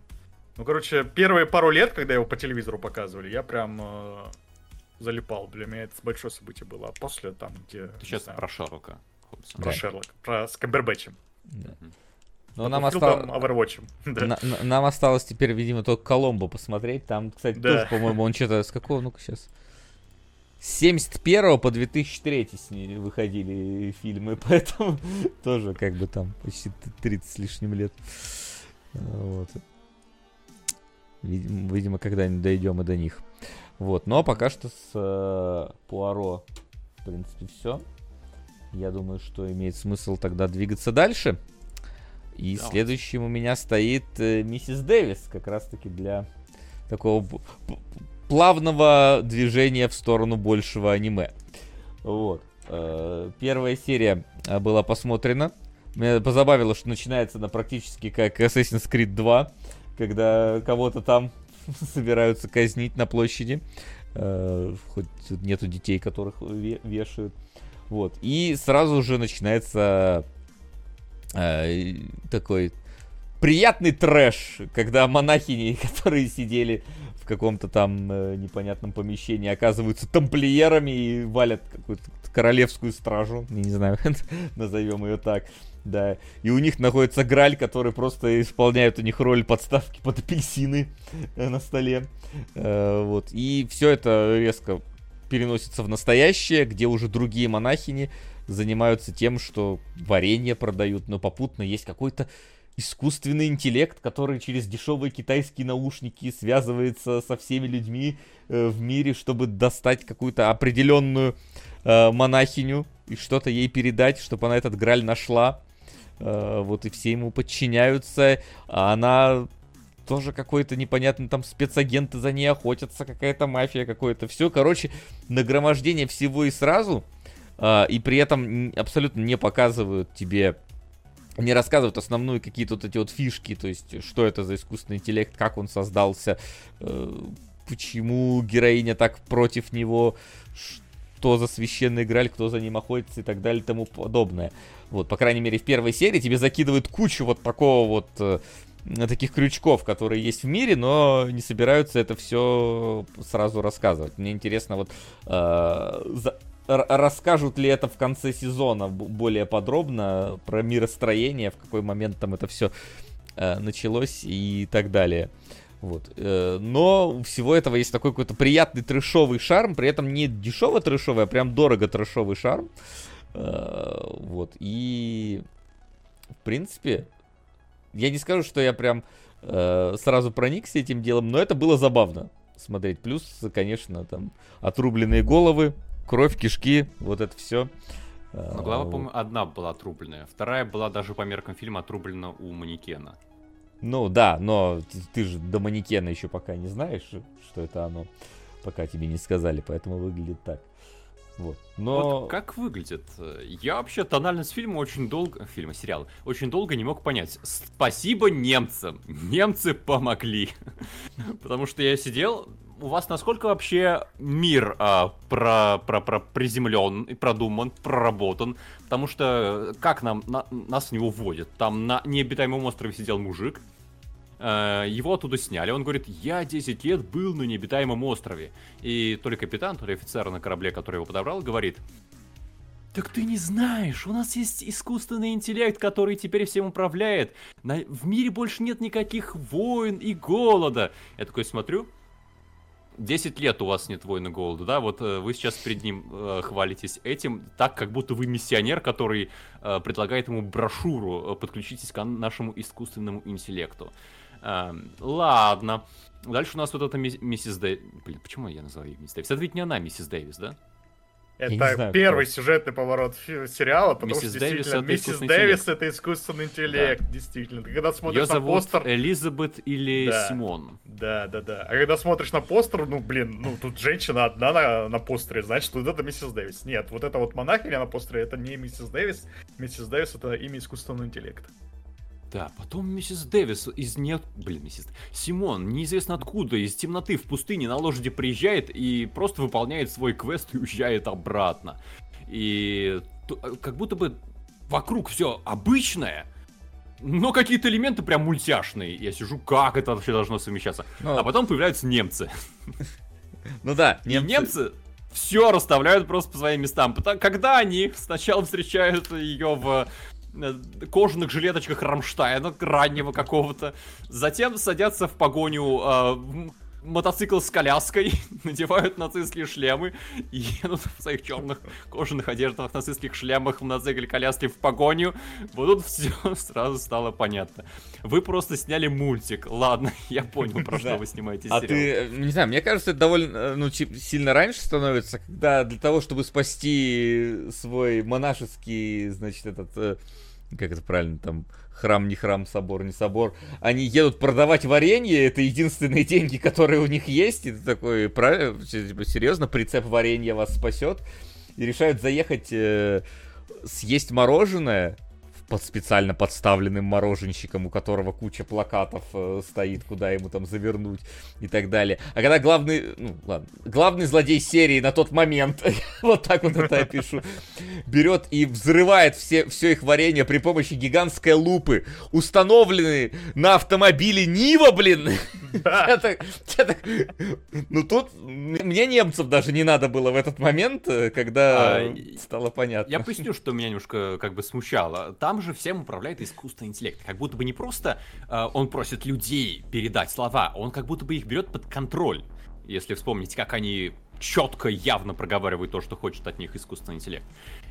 Ну, короче, первые пару лет, когда его по телевизору показывали, я прям э, залипал. Для меня это большое событие было. А после там, где... Ты сейчас знаю, про Шерлока. Про да. Шерлока, про с Камбербэтчем. Да. Но нам, осталось... да. нам осталось теперь, видимо, только Коломбо посмотреть. Там, кстати, да. тоже, по-моему, он что-то с какого, ну-ка сейчас. С 71 по 2003 с ней выходили фильмы, поэтому тоже как бы там почти 30 с лишним лет. Вот. Видимо, когда-нибудь дойдем и до них. Вот, но пока что с э, Пуаро, в принципе, все. Я думаю, что имеет смысл тогда двигаться дальше. И Давай. следующим у меня стоит э, миссис Дэвис, как раз-таки для такого плавного движения в сторону большего аниме. Вот. Э, первая серия э, была посмотрена. Меня позабавило, что начинается она практически как Assassin's Creed 2, когда кого-то там собираются казнить на площади. Э, хоть нету детей, которых вешают. Вот. И сразу же начинается э, такой приятный трэш, когда монахини, которые сидели в каком-то там э, непонятном помещении, оказываются тамплиерами и валят какую-то королевскую стражу, не знаю, назовем ее так. Да, и у них находится Граль, который просто исполняет у них роль подставки под апельсины э, на столе. Э, вот. И все это резко переносится в настоящее, где уже другие монахини занимаются тем, что варенье продают, но попутно есть какой-то искусственный интеллект, который через дешевые китайские наушники связывается со всеми людьми э, в мире, чтобы достать какую-то определенную э, монахиню и что-то ей передать, чтобы она этот граль нашла. Э, вот и все ему подчиняются, а она тоже какой-то непонятный там спецагенты за ней охотятся, какая-то мафия какое-то. Все, короче, нагромождение всего и сразу, э, и при этом абсолютно не показывают тебе не рассказывают основную какие-то вот эти вот фишки, то есть что это за искусственный интеллект, как он создался, э, почему героиня так против него, кто за священный граль, кто за ним охотится и так далее и тому подобное. Вот, по крайней мере, в первой серии тебе закидывают кучу вот такого вот э, таких крючков, которые есть в мире, но не собираются это все сразу рассказывать. Мне интересно, вот э, за, расскажут ли это в конце сезона более подробно про миростроение, в какой момент там это все э, началось и так далее. Вот. Э, но у всего этого есть такой какой-то приятный трешовый шарм, при этом не дешево трешовый, а прям дорого трешовый шарм. Э, вот, и в принципе, я не скажу, что я прям э, сразу проникся этим делом, но это было забавно смотреть. Плюс, конечно, там отрубленные головы, кровь, кишки, вот это все. Но глава, по-моему, одна была отрубленная. Вторая была даже по меркам фильма отрублена у манекена. Ну да, но ты, ты же до манекена еще пока не знаешь, что это оно. Пока тебе не сказали, поэтому выглядит так. Вот. Но... Вот как выглядит? Я вообще тональность фильма очень долго... Фильма, сериала. Очень долго не мог понять. Спасибо немцам. Немцы помогли. Потому что я сидел... У вас насколько вообще мир а, про, про, про приземлен, продуман, проработан? Потому что как нам, на, нас в него вводят? Там на необитаемом острове сидел мужик, Э, его оттуда сняли. Он говорит, я 10 лет был на необитаемом острове. И то ли капитан, то ли офицер на корабле, который его подобрал, говорит, так ты не знаешь, у нас есть искусственный интеллект, который теперь всем управляет. На... В мире больше нет никаких войн и голода. Я такой смотрю, 10 лет у вас нет войны голода, да? Вот э, вы сейчас перед ним э, хвалитесь этим, так как будто вы миссионер, который э, предлагает ему брошюру, э, подключитесь к нашему искусственному интеллекту. Эм, ладно. Дальше у нас вот эта миссис Дэвис. Блин, почему я назвал ее миссис Дэвис? Это ведь не она, миссис Дэвис, да? Это знаю, первый кто. сюжетный поворот сериала, потому миссис что Дэвис действительно миссис Дэвис это искусственный интеллект, да. действительно. Ты когда смотришь Ее на зовут постер... Элизабет или да. Симон. Да, да, да. А когда смотришь на постер, ну, блин, ну, тут женщина одна на, на постере, значит, вот это миссис Дэвис. Нет, вот это вот монахиня на постере, это не миссис Дэвис. Миссис Дэвис это имя искусственного интеллекта. Да, потом миссис Дэвис из нет... Блин, миссис... Симон, неизвестно откуда, из темноты в пустыне на лошади приезжает и просто выполняет свой квест и уезжает обратно. И как будто бы вокруг все обычное, но какие-то элементы прям мультяшные. Я сижу, как это вообще должно совмещаться? Ну, а потом появляются немцы. Ну да, немцы. немцы все расставляют просто по своим местам. Когда они сначала встречают ее в э, кожаных жилеточках Рамштайна, раннего какого-то, затем садятся в погоню э, мотоцикл с коляской, надевают нацистские шлемы и едут в своих черных кожаных одеждах, нацистских шлемах, в мотоцикле коляски в погоню. Вот тут все сразу стало понятно. Вы просто сняли мультик. Ладно, я понял, про что вы снимаете сериал. А ты, не знаю, мне кажется, это довольно э, ну, сильно раньше становится, когда для того, чтобы спасти свой монашеский, значит, этот э, как это правильно, там, храм не храм, собор не собор, они едут продавать варенье, это единственные деньги, которые у них есть, и ты такой, правильно, типа, серьезно, прицеп варенья вас спасет, и решают заехать э, съесть мороженое, под специально подставленным мороженщиком, у которого куча плакатов э, стоит, куда ему там завернуть и так далее. А когда главный, ну ладно, главный злодей серии на тот момент, вот так вот это я пишу, берет и взрывает все, все их варенье при помощи гигантской лупы, установленные на автомобиле Нива, блин. Ну тут мне немцев даже не надо было в этот момент, э, когда а, стало понятно. Я поясню, что меня немножко как бы смущало. Там же всем управляет искусственный интеллект. Как будто бы не просто э, он просит людей передать слова, он как будто бы их берет под контроль. Если вспомнить, как они четко, явно проговаривают то, что хочет от них искусственный интеллект.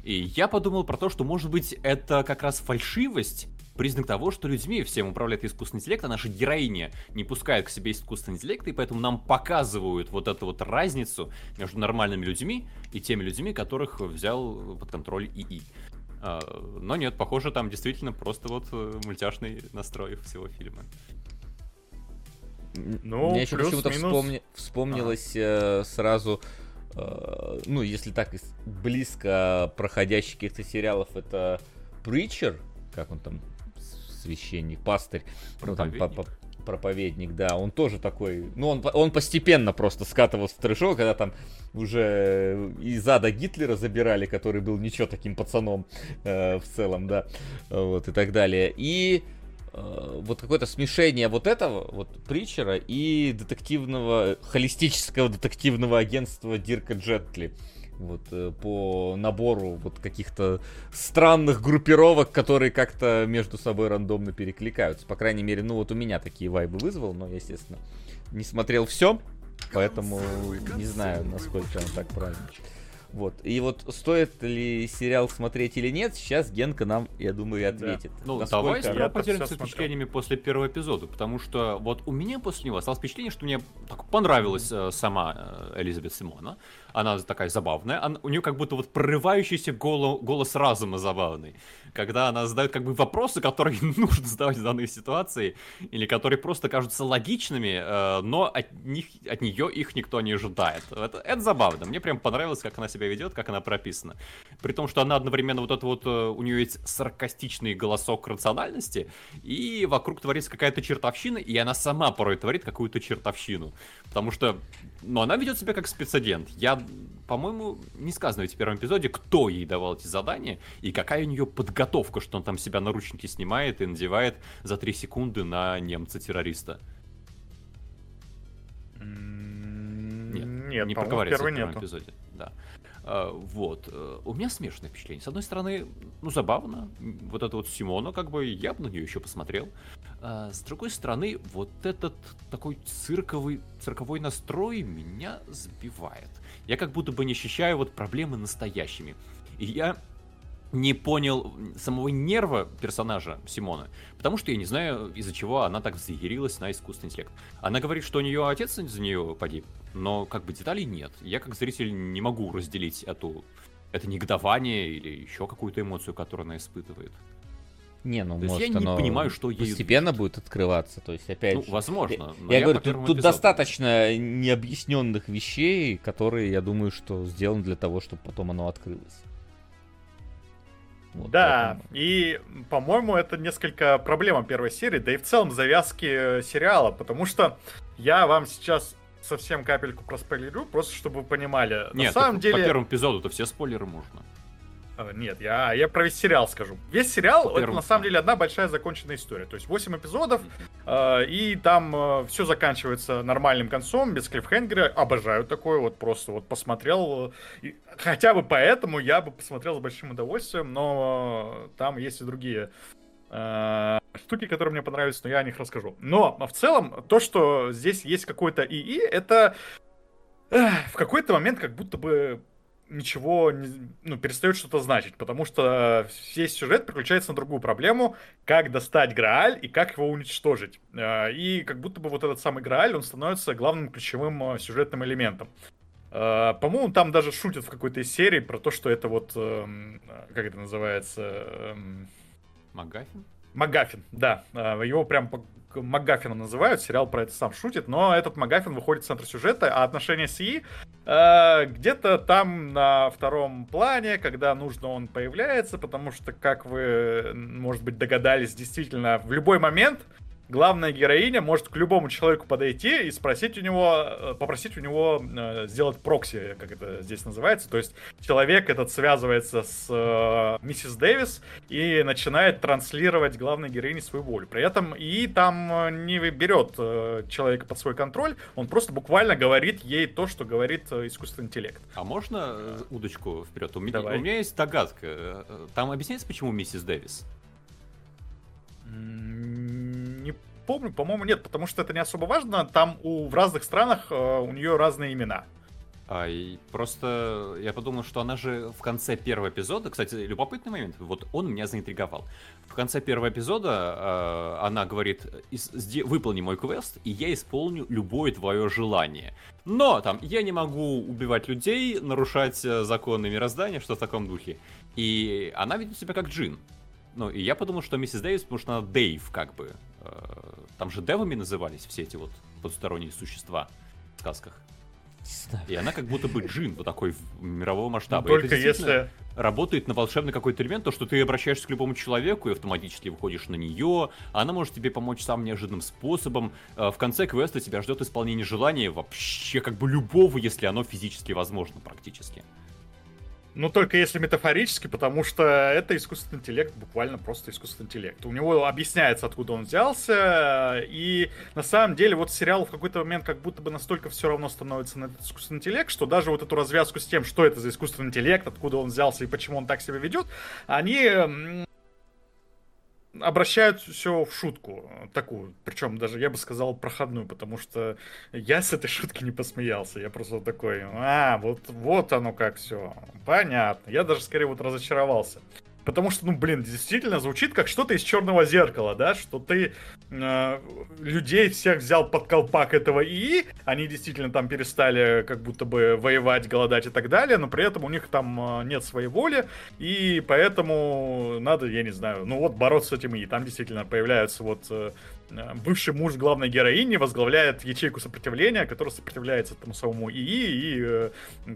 И я подумал про то, что, может быть, это как раз фальшивость, признак того, что людьми всем управляет искусственный интеллект, а наша героиня не пускает к себе искусственный интеллект, и поэтому нам показывают вот эту вот разницу между нормальными людьми и теми людьми, которых взял под контроль ИИ. А, но нет, похоже, там действительно просто вот э, мультяшный настрой всего фильма. Ну, Мне еще почему-то вспомни... вспомнилось ага. э, сразу, э, ну, если так близко проходящих каких-то сериалов, это Preacher, как он там, священник, пастырь, ну, там, по, по, проповедник, да, он тоже такой, ну, он, он постепенно просто скатывался в трешок, когда там уже из ада Гитлера забирали, который был ничего таким пацаном э, в целом, да, вот, и так далее. И э, вот какое-то смешение вот этого, вот Притчера и детективного, холистического детективного агентства Дирка Джетли вот э, по набору вот каких-то странных группировок, которые как-то между собой рандомно перекликаются. По крайней мере, ну вот у меня такие вайбы вызвал, но, естественно, не смотрел все, поэтому не знаю, насколько он так правильно. Вот. И вот стоит ли сериал смотреть или нет, сейчас Генка нам, я думаю, и ответит. Да. Ну, Насколько... давай поделимся впечатлениями после первого эпизода, потому что вот у меня после него осталось впечатление, что мне так понравилась э, сама э, Элизабет Симона. Она такая забавная. Она, у нее как будто вот прорывающийся голос, голос разума забавный. Когда она задает как бы вопросы, которые нужно задавать в данной ситуации, или которые просто кажутся логичными, э, но от, них, от нее их никто не ожидает. Это, это забавно. Мне прям понравилось, как она себя ведет, как она прописана. При том, что она одновременно вот это вот, э, у нее есть саркастичный голосок рациональности, и вокруг творится какая-то чертовщина, и она сама порой творит какую-то чертовщину. Потому что, ну, она ведет себя как спецагент. Я, по-моему, не сказано в первом эпизоде, кто ей давал эти задания и какая у нее подготовка, что он там себя наручники снимает и надевает за три секунды на немца-террориста. Нет, нет не проговаривается в первом нету. эпизоде. Да. А, вот. Э, у меня смешанное впечатление. С одной стороны, ну, забавно. Вот это вот Симона, как бы, я бы на нее еще посмотрел. А, с другой стороны, вот этот такой цирковый, цирковой настрой меня сбивает. Я как будто бы не ощущаю вот проблемы настоящими. И я не понял самого нерва персонажа Симона, потому что я не знаю, из-за чего она так взъярилась на искусственный интеллект. Она говорит, что у нее отец за нее погиб, но как бы деталей нет. Я как зритель не могу разделить эту, это негодование или еще какую-то эмоцию, которую она испытывает. Не, ну то может, я не понимаю, что постепенно будет открываться, то есть опять. Ну, же, возможно. Я, я говорю, тут, тут достаточно необъясненных вещей, которые, я думаю, что сделаны для того, чтобы потом оно открылось. Вот, да, поэтому... и, по-моему, это несколько проблема первой серии, да и в целом завязки сериала, потому что я вам сейчас совсем капельку проспойлерю, просто чтобы вы понимали. Нет, На самом деле... по первому эпизоду-то все спойлеры можно. А, нет, я, я про весь сериал скажу. Весь сериал это на самом деле одна большая законченная история. То есть 8 эпизодов, э, и там э, все заканчивается нормальным концом, без клиффхенгера. Обожаю такое, вот просто вот посмотрел. И, хотя бы поэтому я бы посмотрел с большим удовольствием, но там есть и другие э, штуки, которые мне понравились, но я о них расскажу. Но в целом, то, что здесь есть какой-то ИИ, это э, в какой-то момент как будто бы ничего не, ну, перестает что-то значить, потому что весь сюжет переключается на другую проблему, как достать Грааль и как его уничтожить. А, и как будто бы вот этот самый Грааль, он становится главным ключевым а, сюжетным элементом. По-моему, там даже шутят в какой-то серии про то, что это вот, эм, как это называется... Эм, Магафин? Магафин, да. Его прям Магафином называют, сериал про это сам шутит, но этот Магафин выходит в центр сюжета, а отношения с И э, где-то там на втором плане, когда нужно он появляется, потому что, как вы, может быть, догадались, действительно, в любой момент главная героиня может к любому человеку подойти и спросить у него, э, попросить у него э, сделать прокси, как это здесь называется. То есть человек этот связывается с э, миссис Дэвис и начинает транслировать главной героине свою волю. При этом и там не берет человека под свой контроль, он просто буквально говорит ей то, что говорит искусственный интеллект. А можно удочку вперед? У, меня, у меня есть догадка. Там объясняется, почему миссис Дэвис? Помню, по-моему, нет, потому что это не особо важно. Там у, в разных странах э, у нее разные имена. А, и просто я подумал, что она же в конце первого эпизода, кстати, любопытный момент, вот он меня заинтриговал. В конце первого эпизода э, она говорит, выполни мой квест, и я исполню любое твое желание. Но там я не могу убивать людей, нарушать э, законы мироздания, что в таком духе. И она ведет себя как Джин. Ну, и я подумал, что миссис Дэвис, потому что она Дэйв, как бы. Э, там же девами назывались все эти вот потусторонние существа в сказках. И она как будто бы джин вот такой мирового масштаба. Ну, только если... Работает на волшебный какой-то элемент, то, что ты обращаешься к любому человеку и автоматически выходишь на нее, она может тебе помочь самым неожиданным способом. Э, в конце квеста тебя ждет исполнение желания вообще как бы любого, если оно физически возможно практически. Ну, только если метафорически, потому что это искусственный интеллект, буквально просто искусственный интеллект. У него объясняется, откуда он взялся, и на самом деле вот сериал в какой-то момент как будто бы настолько все равно становится на этот искусственный интеллект, что даже вот эту развязку с тем, что это за искусственный интеллект, откуда он взялся и почему он так себя ведет, они обращают все в шутку такую, причем даже я бы сказал проходную, потому что я с этой шутки не посмеялся, я просто такой, а, вот, вот оно как все, понятно, я даже скорее вот разочаровался. Потому что, ну, блин, действительно звучит как что-то из черного зеркала, да, что ты э, людей всех взял под колпак этого ИИ, они действительно там перестали как будто бы воевать, голодать и так далее, но при этом у них там э, нет своей воли, и поэтому надо, я не знаю, ну вот бороться с этим ИИ. Там действительно появляются вот Э, бывший муж главной героини возглавляет ячейку сопротивления, которая сопротивляется этому самому ИИ и э,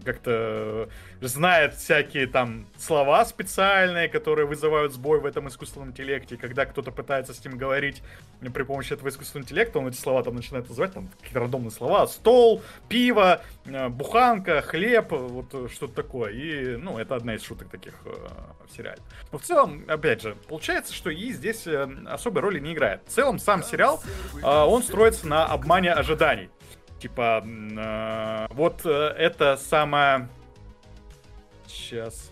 как-то знает всякие там слова специальные, которые вызывают сбой в этом искусственном интеллекте. когда кто-то пытается с ним говорить при помощи этого искусственного интеллекта, он эти слова там начинает называть, там какие-то рандомные слова. Стол, пиво, э, буханка, хлеб, вот что-то такое. И, ну, это одна из шуток таких в сериале. Но в целом, опять же, получается, что ИИ здесь особой роли не играет. В целом, сам сериал, а, он строится на обмане ожиданий. Типа, а, вот э, это самое... Сейчас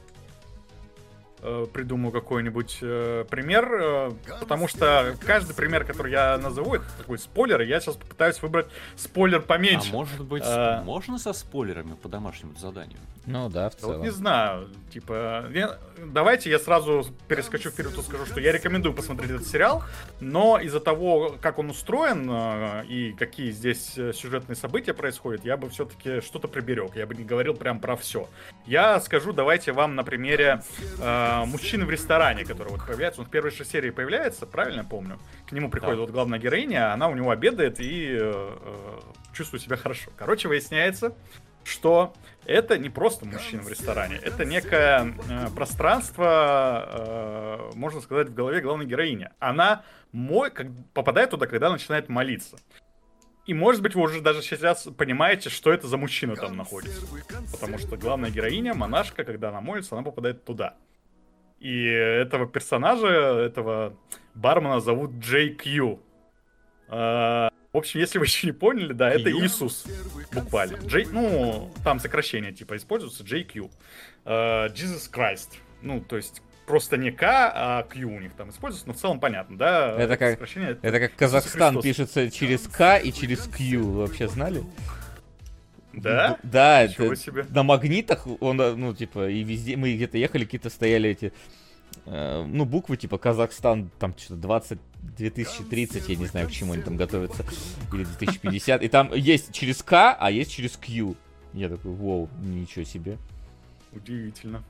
э, придумаю какой-нибудь э, пример, э, потому что каждый пример, который я назову, это такой спойлер, и я сейчас попытаюсь выбрать спойлер поменьше. А может быть, а... можно со спойлерами по домашнему заданию? Ну да, в целом. Вот не знаю, типа, я, давайте я сразу перескочу вперед и скажу, что я рекомендую посмотреть этот сериал, но из-за того, как он устроен э, и какие здесь э, сюжетные события происходят, я бы все-таки что-то приберег, я бы не говорил прям про все. Я скажу, давайте вам на примере э, мужчины в ресторане, который вот появляется, он в первой же серии появляется, правильно я помню? К нему приходит да. вот главная героиня, она у него обедает и э, э, чувствует себя хорошо. Короче, выясняется, что это не просто мужчина в ресторане, это некое э, пространство, э, можно сказать, в голове главной героини. Она мой, как, попадает туда, когда начинает молиться. И, может быть, вы уже даже сейчас понимаете, что это за мужчина там находится. Потому что главная героиня, монашка, когда она молится, она попадает туда. И этого персонажа, этого бармена зовут Джей Кью. В общем, если вы еще не поняли, да, это Иисус, буквально. Джей, ну, там сокращение типа используется, JQ. Uh, Jesus Christ. Ну, то есть просто не К, а Q у них там используется, но в целом понятно, да? Это как, это, это как Казахстан пишется через К и через Q, вообще знали? Да? Да, это себе. на магнитах он, ну, типа, и везде, мы где-то ехали, какие-то стояли эти, э, ну, буквы, типа, Казахстан, там, что-то 20, 2030, я не знаю, к чему они там готовятся, или 2050, и там есть через К, а есть через Q. Я такой, вау, ничего себе. Удивительно.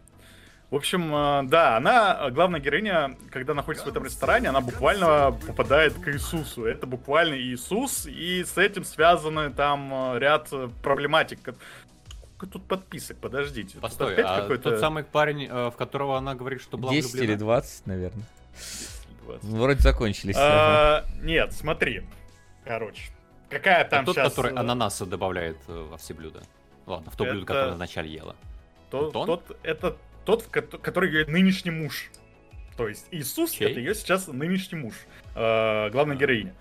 В общем, э, да, она, главная героиня, когда находится в этом ресторане, она буквально попадает к Иисусу. Это буквально Иисус, и с этим связаны там э, ряд проблематик. Сколько тут подписок? Подождите. Постой, а тот самый парень, э, в которого она говорит, что была 10 влюблена? или 20, наверное. 20. Вроде закончились. А, нет, смотри. Короче. Какая там тот, сейчас... который ананасы добавляет во все блюда. Ладно, в то блюдо, которое вначале ела. Тот, тот, это тот, который ее нынешний муж. То есть Иисус Чей? это ее сейчас нынешний муж, э, главная героиня.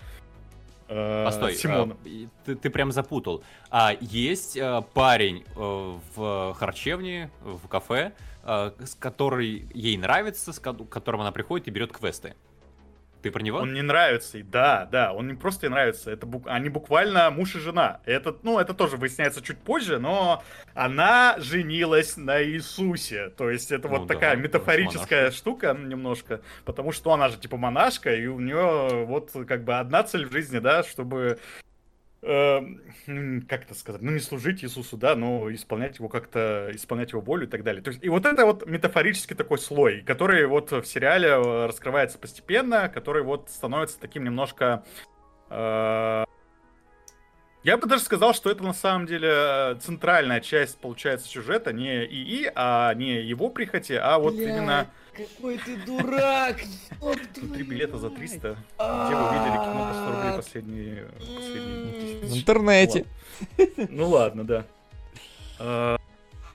Э, Постой, Симона. Э, ты, ты прям запутал. А есть э, парень э, в харчевне, в кафе, э, с который ей нравится, с которым она приходит и берет квесты. Ты про него? Он не нравится. Да, да, он не просто нравится. Это бук... Они буквально муж и жена. Это, ну, это тоже выясняется чуть позже, но она женилась на Иисусе. То есть это ну, вот да, такая метафорическая штука немножко. Потому что она же типа монашка, и у нее вот как бы одна цель в жизни, да, чтобы как это сказать, ну не служить Иисусу, да, но исполнять его как-то, исполнять его волю и так далее. То есть, и вот это вот метафорический такой слой, который вот в сериале э, раскрывается постепенно, который вот становится таким немножко э, я бы даже сказал, что это на самом деле э, центральная часть, получается, сюжета, не ИИ, а не его прихоти, а вот Бля, именно... какой ты дурак! Три билета за 300. Где вы видели кино по 100 рублей последние... В интернете. Ну ладно, да. Э,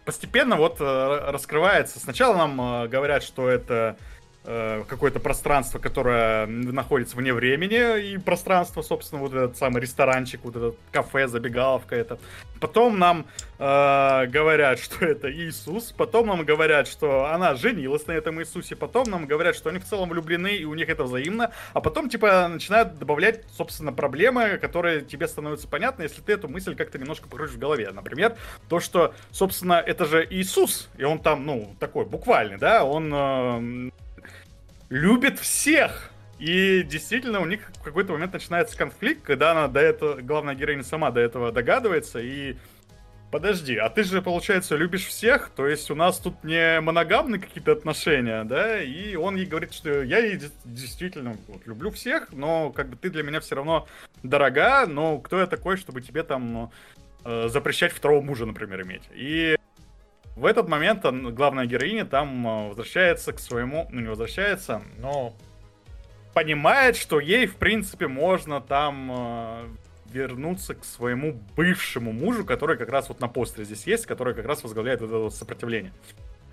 постепенно вот э, раскрывается. Сначала нам говорят, что это Э, какое-то пространство, которое находится вне времени, и пространство, собственно, вот этот самый ресторанчик, вот этот кафе, забегаловка это. Потом нам э, говорят, что это Иисус, потом нам говорят, что она женилась на этом Иисусе, потом нам говорят, что они в целом влюблены, и у них это взаимно, а потом, типа, начинают добавлять, собственно, проблемы, которые тебе становятся понятны, если ты эту мысль как-то немножко покрутишь в голове. Например, то, что, собственно, это же Иисус, и он там, ну, такой буквальный, да, он... Э, любит всех. И действительно, у них в какой-то момент начинается конфликт, когда она до этого, главная героиня сама до этого догадывается, и подожди, а ты же, получается, любишь всех, то есть у нас тут не моногамные какие-то отношения, да, и он ей говорит, что я действительно вот, люблю всех, но как бы ты для меня все равно дорога, но кто я такой, чтобы тебе там э, запрещать второго мужа, например, иметь. И в этот момент главная героиня там э, возвращается к своему, ну не возвращается, но понимает, что ей, в принципе, можно там э, вернуться к своему бывшему мужу, который как раз вот на постере здесь есть, который как раз возглавляет это сопротивление.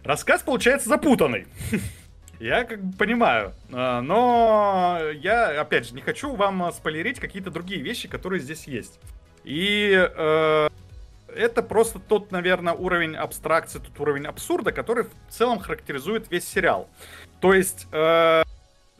Рассказ получается запутанный. Я как бы понимаю, э, но я, опять же, не хочу вам спойлерить какие-то другие вещи, которые здесь есть. И э, это просто тот, наверное, уровень абстракции, тот уровень абсурда, который в целом характеризует весь сериал. То есть э,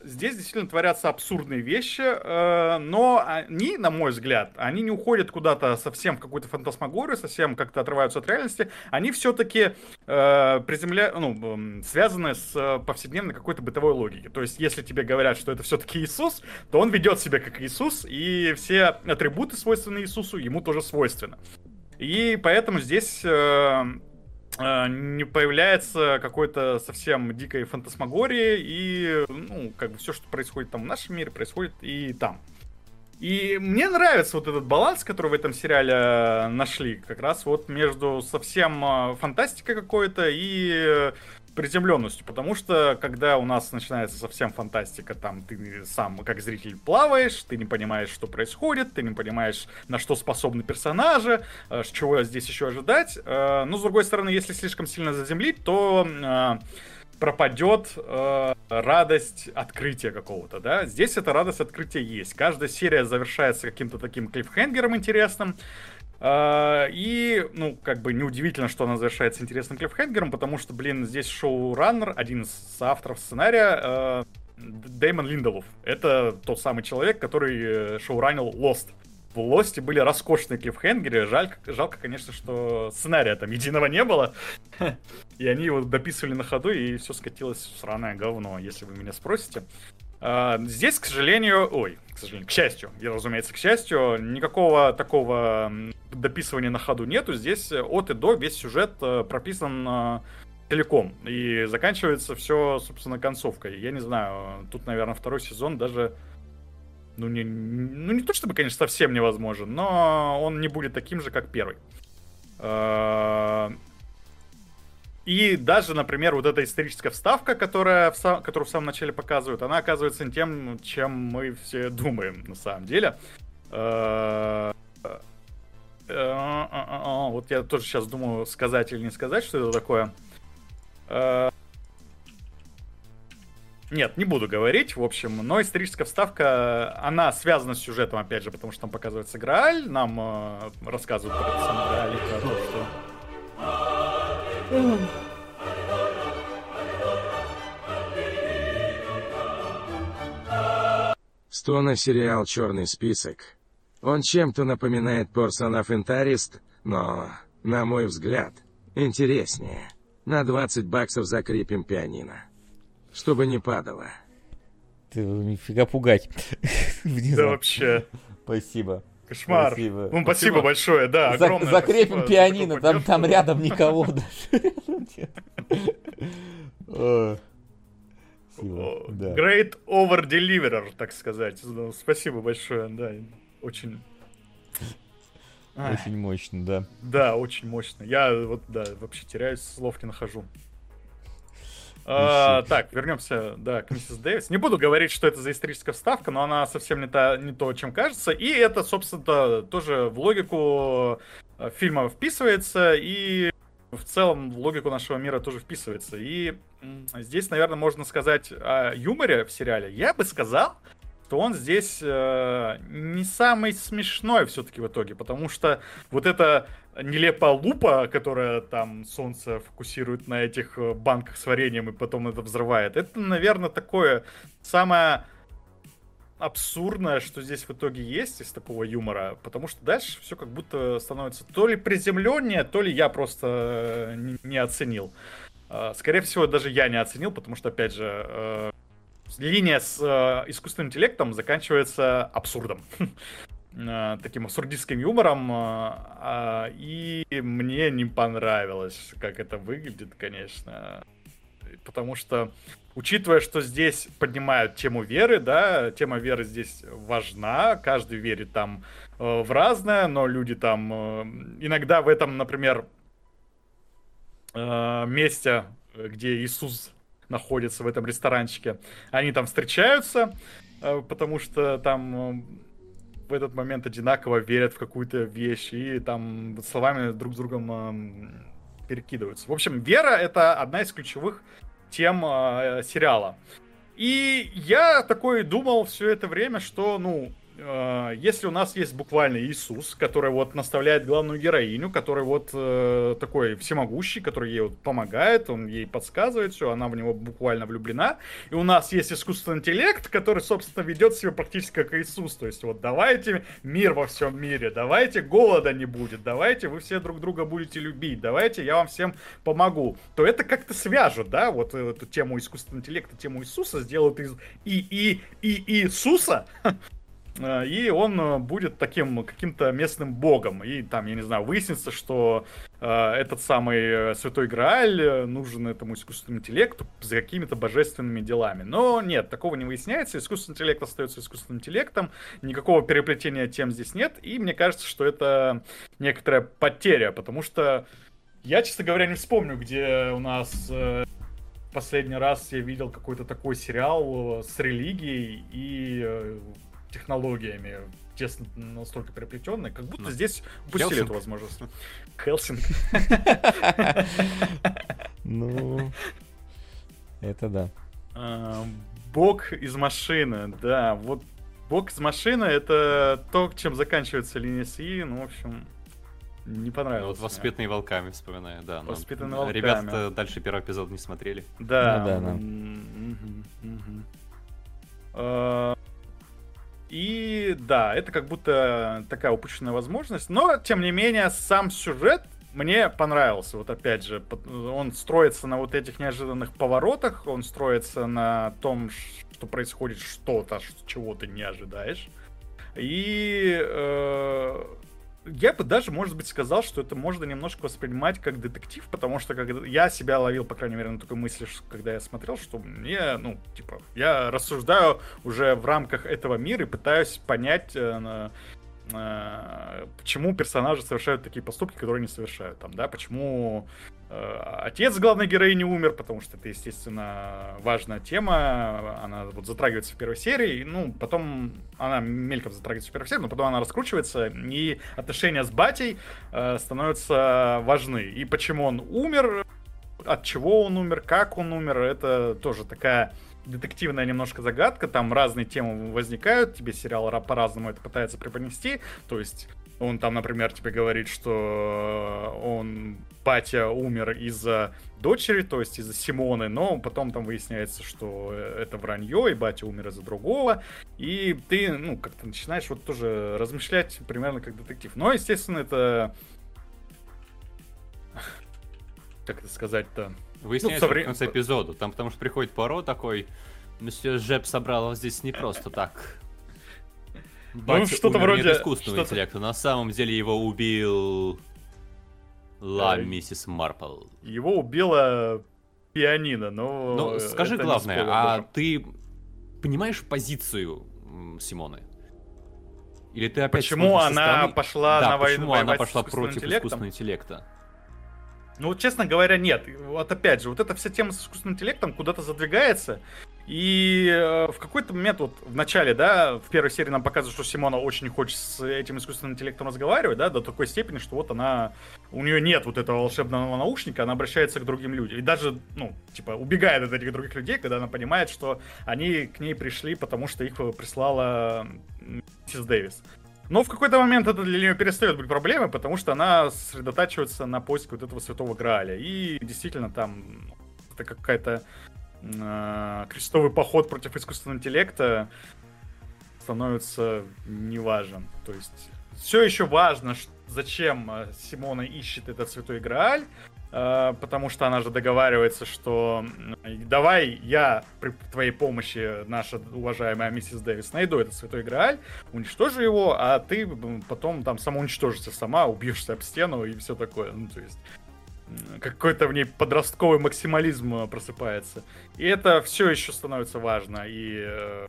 здесь действительно творятся абсурдные вещи, э, но они, на мой взгляд, они не уходят куда-то совсем в какую-то фантасмагорию, совсем как-то отрываются от реальности. Они все-таки э, приземля... ну, связаны с повседневной какой-то бытовой логикой. То есть, если тебе говорят, что это все-таки Иисус, то он ведет себя как Иисус, и все атрибуты, свойственные Иисусу, ему тоже свойственны. И поэтому здесь э, э, не появляется какой-то совсем дикой фантасмагории, и, ну, как бы все, что происходит там в нашем мире, происходит и там. И мне нравится вот этот баланс, который в этом сериале э, нашли, как раз вот между совсем фантастикой какой-то и приземленностью, потому что когда у нас начинается совсем фантастика, там ты сам как зритель плаваешь, ты не понимаешь, что происходит, ты не понимаешь, на что способны персонажи, э, чего здесь еще ожидать. Э, но с другой стороны, если слишком сильно заземлить, то э, пропадет э, радость открытия какого-то, да. Здесь эта радость открытия есть. Каждая серия завершается каким-то таким клиффхенгером интересным. Э, и, ну, как бы неудивительно, что она завершается интересным клиффхенгером, потому что, блин, здесь шоураннер, один из авторов сценария, э, Дэймон Линдолов. Это тот самый человек, который э, шоуранил Lost. В Лосте были роскошные клиффхенгеры. Жаль, жалко, конечно, что сценария там единого не было. И они его дописывали на ходу, и все скатилось в сраное говно, если вы меня спросите. А, здесь, к сожалению, ой, к сожалению, к счастью, я, разумеется, к счастью, никакого такого дописывания на ходу нету. Здесь от и до весь сюжет э, прописан э, целиком. И заканчивается все, собственно, концовкой. Я не знаю, тут, наверное, второй сезон даже ну не, ну не то чтобы, конечно, совсем невозможен, но он не будет таким же, как первый. И даже, например, вот эта историческая вставка, которая в сам, которую в самом начале показывают, она оказывается не тем, чем мы все думаем на самом деле. А, а, вот я тоже сейчас думаю, сказать или не сказать, что это такое. Нет, не буду говорить, в общем, но историческая вставка, она связана с сюжетом, опять же, потому что там показывается Грааль, нам э, рассказывают про самый Грааль про то, что... Стона сериал «Черный список». Он чем-то напоминает Person of Interest, но, на мой взгляд, интереснее. На 20 баксов закрепим пианино чтобы не падало. Ты нифига пугать. Да вообще. Спасибо. Кошмар. Спасибо. Ну, спасибо, большое, да. огромное Закрепим спасибо, пианино, там, там рядом никого даже. Great over deliverer, так сказать. Ну, спасибо большое, да. Очень очень мощно, да. Да, очень мощно. Я вот, да, вообще теряюсь, слов не нахожу. А, так, вернемся, да, к миссис Дэвис. Не буду говорить, что это за историческая вставка, но она совсем не, та, не то, чем кажется. И это, собственно, тоже в логику э, фильма вписывается, и в целом в логику нашего мира тоже вписывается. И здесь, наверное, можно сказать о юморе в сериале. Я бы сказал, то он здесь э, не самый смешной все-таки в итоге, потому что вот эта нелепая лупа, которая там солнце фокусирует на этих э, банках с вареньем и потом это взрывает, это, наверное, такое самое абсурдное, что здесь в итоге есть из такого юмора, потому что дальше все как будто становится то ли приземленнее, то ли я просто э, не, оценил. Э, скорее всего, даже я не оценил, потому что, опять же, линия с э, искусственным интеллектом заканчивается абсурдом. Э, таким абсурдистским юмором. Э, и мне не понравилось, как это выглядит, конечно. Потому что, учитывая, что здесь поднимают тему веры, да, тема веры здесь важна, каждый верит там э, в разное, но люди там иногда в этом, например, месте, где Иисус находятся в этом ресторанчике. Они там встречаются, э, потому что там э, в этот момент одинаково верят в какую-то вещь и там словами друг с другом э, перекидываются. В общем, вера это одна из ключевых тем сериала. И я такой думал все это время, что, ну, Э, если у нас есть буквально Иисус, который вот наставляет главную героиню, который вот э, такой всемогущий, который ей вот помогает, он ей подсказывает все, она в него буквально влюблена. И у нас есть искусственный интеллект, который, собственно, ведет себя практически как Иисус. То есть вот давайте мир во всем мире, давайте голода не будет, давайте вы все друг друга будете любить, давайте я вам всем помогу. То это как-то свяжут, да, вот эту тему искусственного интеллекта, тему Иисуса сделают из и и и Иисуса и он э, будет таким каким-то местным богом. И там, я не знаю, выяснится, что э, этот самый э, Святой Грааль нужен этому искусственному интеллекту за какими-то божественными делами. Но нет, такого не выясняется. Искусственный интеллект остается искусственным интеллектом. Никакого переплетения тем здесь нет. И мне кажется, что это некоторая потеря, потому что я, честно говоря, не вспомню, где у нас э, последний раз я видел какой-то такой сериал с религией и технологиями тесно настолько переплетенные, как будто ну, здесь упустили эту возможность. Хелсинг. Ну... Это да. А, бог из машины, да, вот бог из машины это то, чем заканчивается линия СИ, ну, в общем, не понравилось. Вот воспитанные мне. волками, вспоминаю, да. Воспитанные волками. Ребята дальше первого эпизода не смотрели. Да. Ну, да, да. Угу, угу. И да, это как будто такая упущенная возможность. Но, тем не менее, сам сюжет мне понравился. Вот опять же, он строится на вот этих неожиданных поворотах, он строится на том, что происходит что-то, чего ты не ожидаешь. И э, я бы даже, может быть, сказал, что это можно немножко воспринимать как детектив, потому что когда я себя ловил, по крайней мере, на такой мысли, когда я смотрел, что мне, ну, типа, я рассуждаю уже в рамках этого мира и пытаюсь понять, э, э, почему персонажи совершают такие поступки, которые не совершают там, да, почему отец главной героини умер, потому что это, естественно, важная тема. Она вот затрагивается в первой серии. Ну, потом она мельком затрагивается в первой серии, но потом она раскручивается, и отношения с батей э, становятся важны. И почему он умер, от чего он умер, как он умер, это тоже такая детективная немножко загадка, там разные темы возникают, тебе сериал по-разному это пытается преподнести, то есть он там, например, тебе говорит, что он, батя, умер из-за дочери, то есть из-за Симоны, но потом там выясняется, что это вранье, и батя умер из-за другого, и ты, ну, как-то начинаешь вот тоже размышлять примерно как детектив. Но, естественно, это... Как это сказать-то? Выясняется ну, совре... в конце эпизода, там потому что приходит Паро такой, ну, Жеп собрал здесь не просто так. Батя ну, что-то вроде... Нет искусственного что интеллекта. На самом деле его убил... Ла миссис Марпл. Его убила пианино, но... Ну, скажи главное, а даже. ты понимаешь позицию Симоны? Или ты опять Почему она стороны... пошла да, на войну? Почему она пошла против искусственного интеллекта? Ну, вот, честно говоря, нет. Вот опять же, вот эта вся тема с искусственным интеллектом куда-то задвигается. И э, в какой-то момент, вот в начале, да, в первой серии нам показывают, что Симона очень хочет с этим искусственным интеллектом разговаривать, да, до такой степени, что вот она, у нее нет вот этого волшебного наушника, она обращается к другим людям. И даже, ну, типа, убегает от этих других людей, когда она понимает, что они к ней пришли, потому что их прислала миссис Дэвис. Но в какой-то момент это для нее перестает быть проблемой, потому что она сосредотачивается на поиске вот этого святого Грааля. И действительно там это какая-то э, крестовый поход против искусственного интеллекта становится неважен. То есть все еще важно, зачем а, Симона ищет этот святой Грааль, потому что она же договаривается, что давай я при твоей помощи, наша уважаемая миссис Дэвис, найду этот святой Грааль, уничтожу его, а ты потом там самоуничтожишься сама, убьешься об стену и все такое. Ну, то есть какой-то в ней подростковый максимализм э, просыпается. И это все еще становится важно. И э,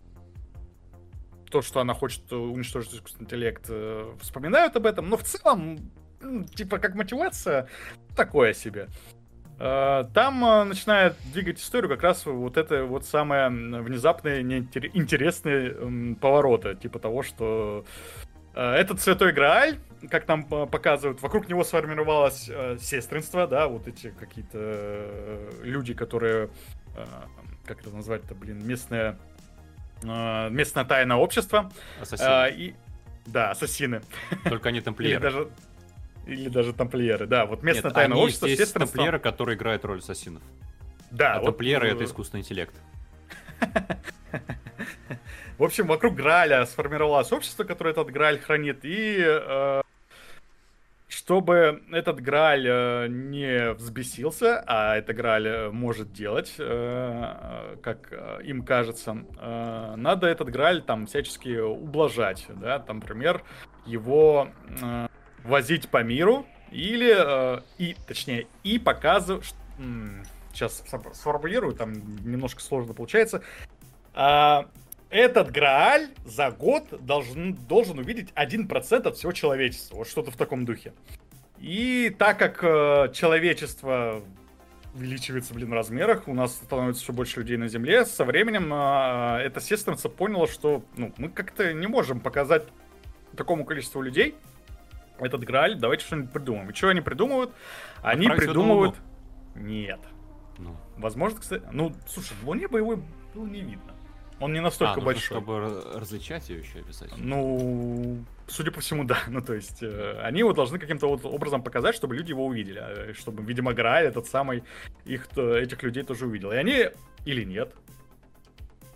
то, что она хочет уничтожить искусственный интеллект, э, вспоминают об этом. Но в целом, типа, как мотивация, такое себе. Э, там э, начинает двигать историю как раз вот это вот самое внезапные, интересные повороты. Типа того, что Э, этот святой Грааль, как нам показывают, вокруг него сформировалось сестринство, да, вот эти какие-то э, люди, которые, как это назвать-то, блин, местное, местное тайное общество. Ассасины. И, да, ассасины. Только они тамплиеры. Или даже, или даже тамплиеры, да, вот местное Нет, тайное они общество. Есть тамплиеры, которые играют роль ассасинов. Да. А вот, тамплиеры это искусственный интеллект. В общем, вокруг Граля сформировалось общество, которое этот Граль хранит, и э, чтобы этот Граль э, не взбесился, а это Граль э, может делать, э, как им кажется, э, надо этот Граль там всячески ублажать, да, там, например, его э, возить по миру или, э, и, точнее, и показывать, сейчас сформулирую, там немножко сложно получается, а, этот Грааль за год должен, должен увидеть 1% от всего человечества. Вот что-то в таком духе. И так как э, человечество увеличивается, блин, в размерах, у нас становится все больше людей на Земле, со временем э, эта сестринца поняла, что ну, мы как-то не можем показать такому количеству людей этот Грааль, давайте что-нибудь придумаем. И что они придумывают? Они придумывают... Нет. Ну. Возможно, кстати... Ну, слушай, в Луне боевой был не видно. Он не настолько а, большой. чтобы различать ее еще обязательно. Ну, судя по всему, да. Ну, то есть, э, они его должны каким-то вот образом показать, чтобы люди его увидели. А, чтобы, видимо, Грааль этот самый их, этих людей тоже увидел. И они... Или нет.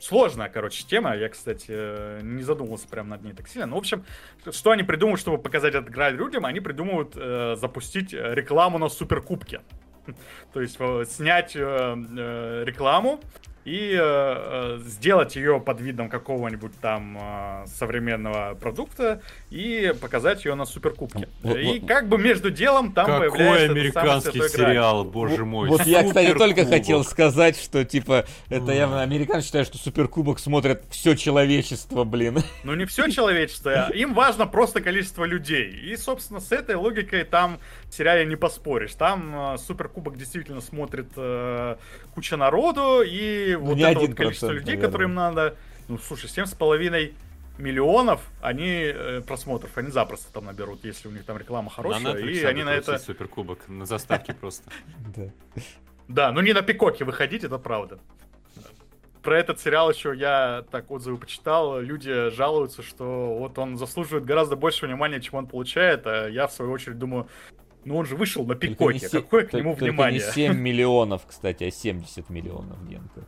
Сложная, короче, тема. Я, кстати, не задумывался прям над ней так сильно. Ну, в общем, что они придумывают, чтобы показать этот Грааль людям? Они придумывают э, запустить рекламу на суперкубке. То есть э, снять э, э, рекламу и э, э, сделать ее под видом какого-нибудь там э, современного продукта и показать ее на суперкубке. Вот, и вот, как бы между делом там какой появляется американский сериал, боже мой. Вот я, кстати, только хотел сказать, что типа это явно американцы считают, что суперкубок смотрят все человечество, блин. Ну не все человечество, им важно просто количество людей. И, собственно, с этой логикой там в сериале не поспоришь. Там э, суперкубок действительно смотрит э, куча народу и вот это вот количество людей, наверное. которым надо, ну, слушай, семь с половиной миллионов они э, просмотров, они запросто там наберут, если у них там реклама хорошая, на и они на это... Суперкубок, на заставке просто. Да, ну не на пикоке выходить, это правда. Про этот сериал еще я так отзывы почитал. Люди жалуются, что вот он заслуживает гораздо больше внимания, чем он получает. А я, в свою очередь, думаю, ну он же вышел на пикоке. Какое к нему внимание? Не 7 миллионов, кстати, а 70 миллионов, Генка.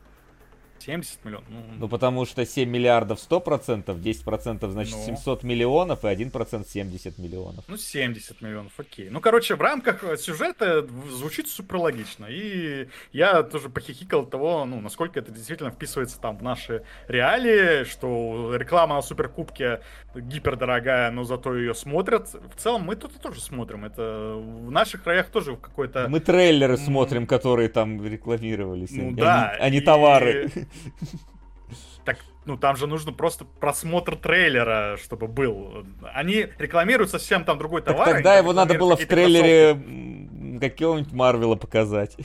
70 миллионов. Ну, ну, потому что 7 миллиардов 100%, 10% значит ну. 700 миллионов, и 1% 70 миллионов. Ну, 70 миллионов, окей. Ну, короче, в рамках э, сюжета звучит супер логично. И я тоже похихикал того, ну, насколько это действительно вписывается там в наши реалии, что реклама на суперкубке гипердорогая, но зато ее смотрят. В целом, мы тут тоже смотрим. Это в наших краях тоже в какой-то... Мы трейлеры смотрим, которые там рекламировались, ну, а, да, а не и... товары. Так, ну там же нужно просто просмотр трейлера, чтобы был. Они рекламируют совсем там другой товар. Так тогда его надо было в трейлере какого-нибудь Марвела показать.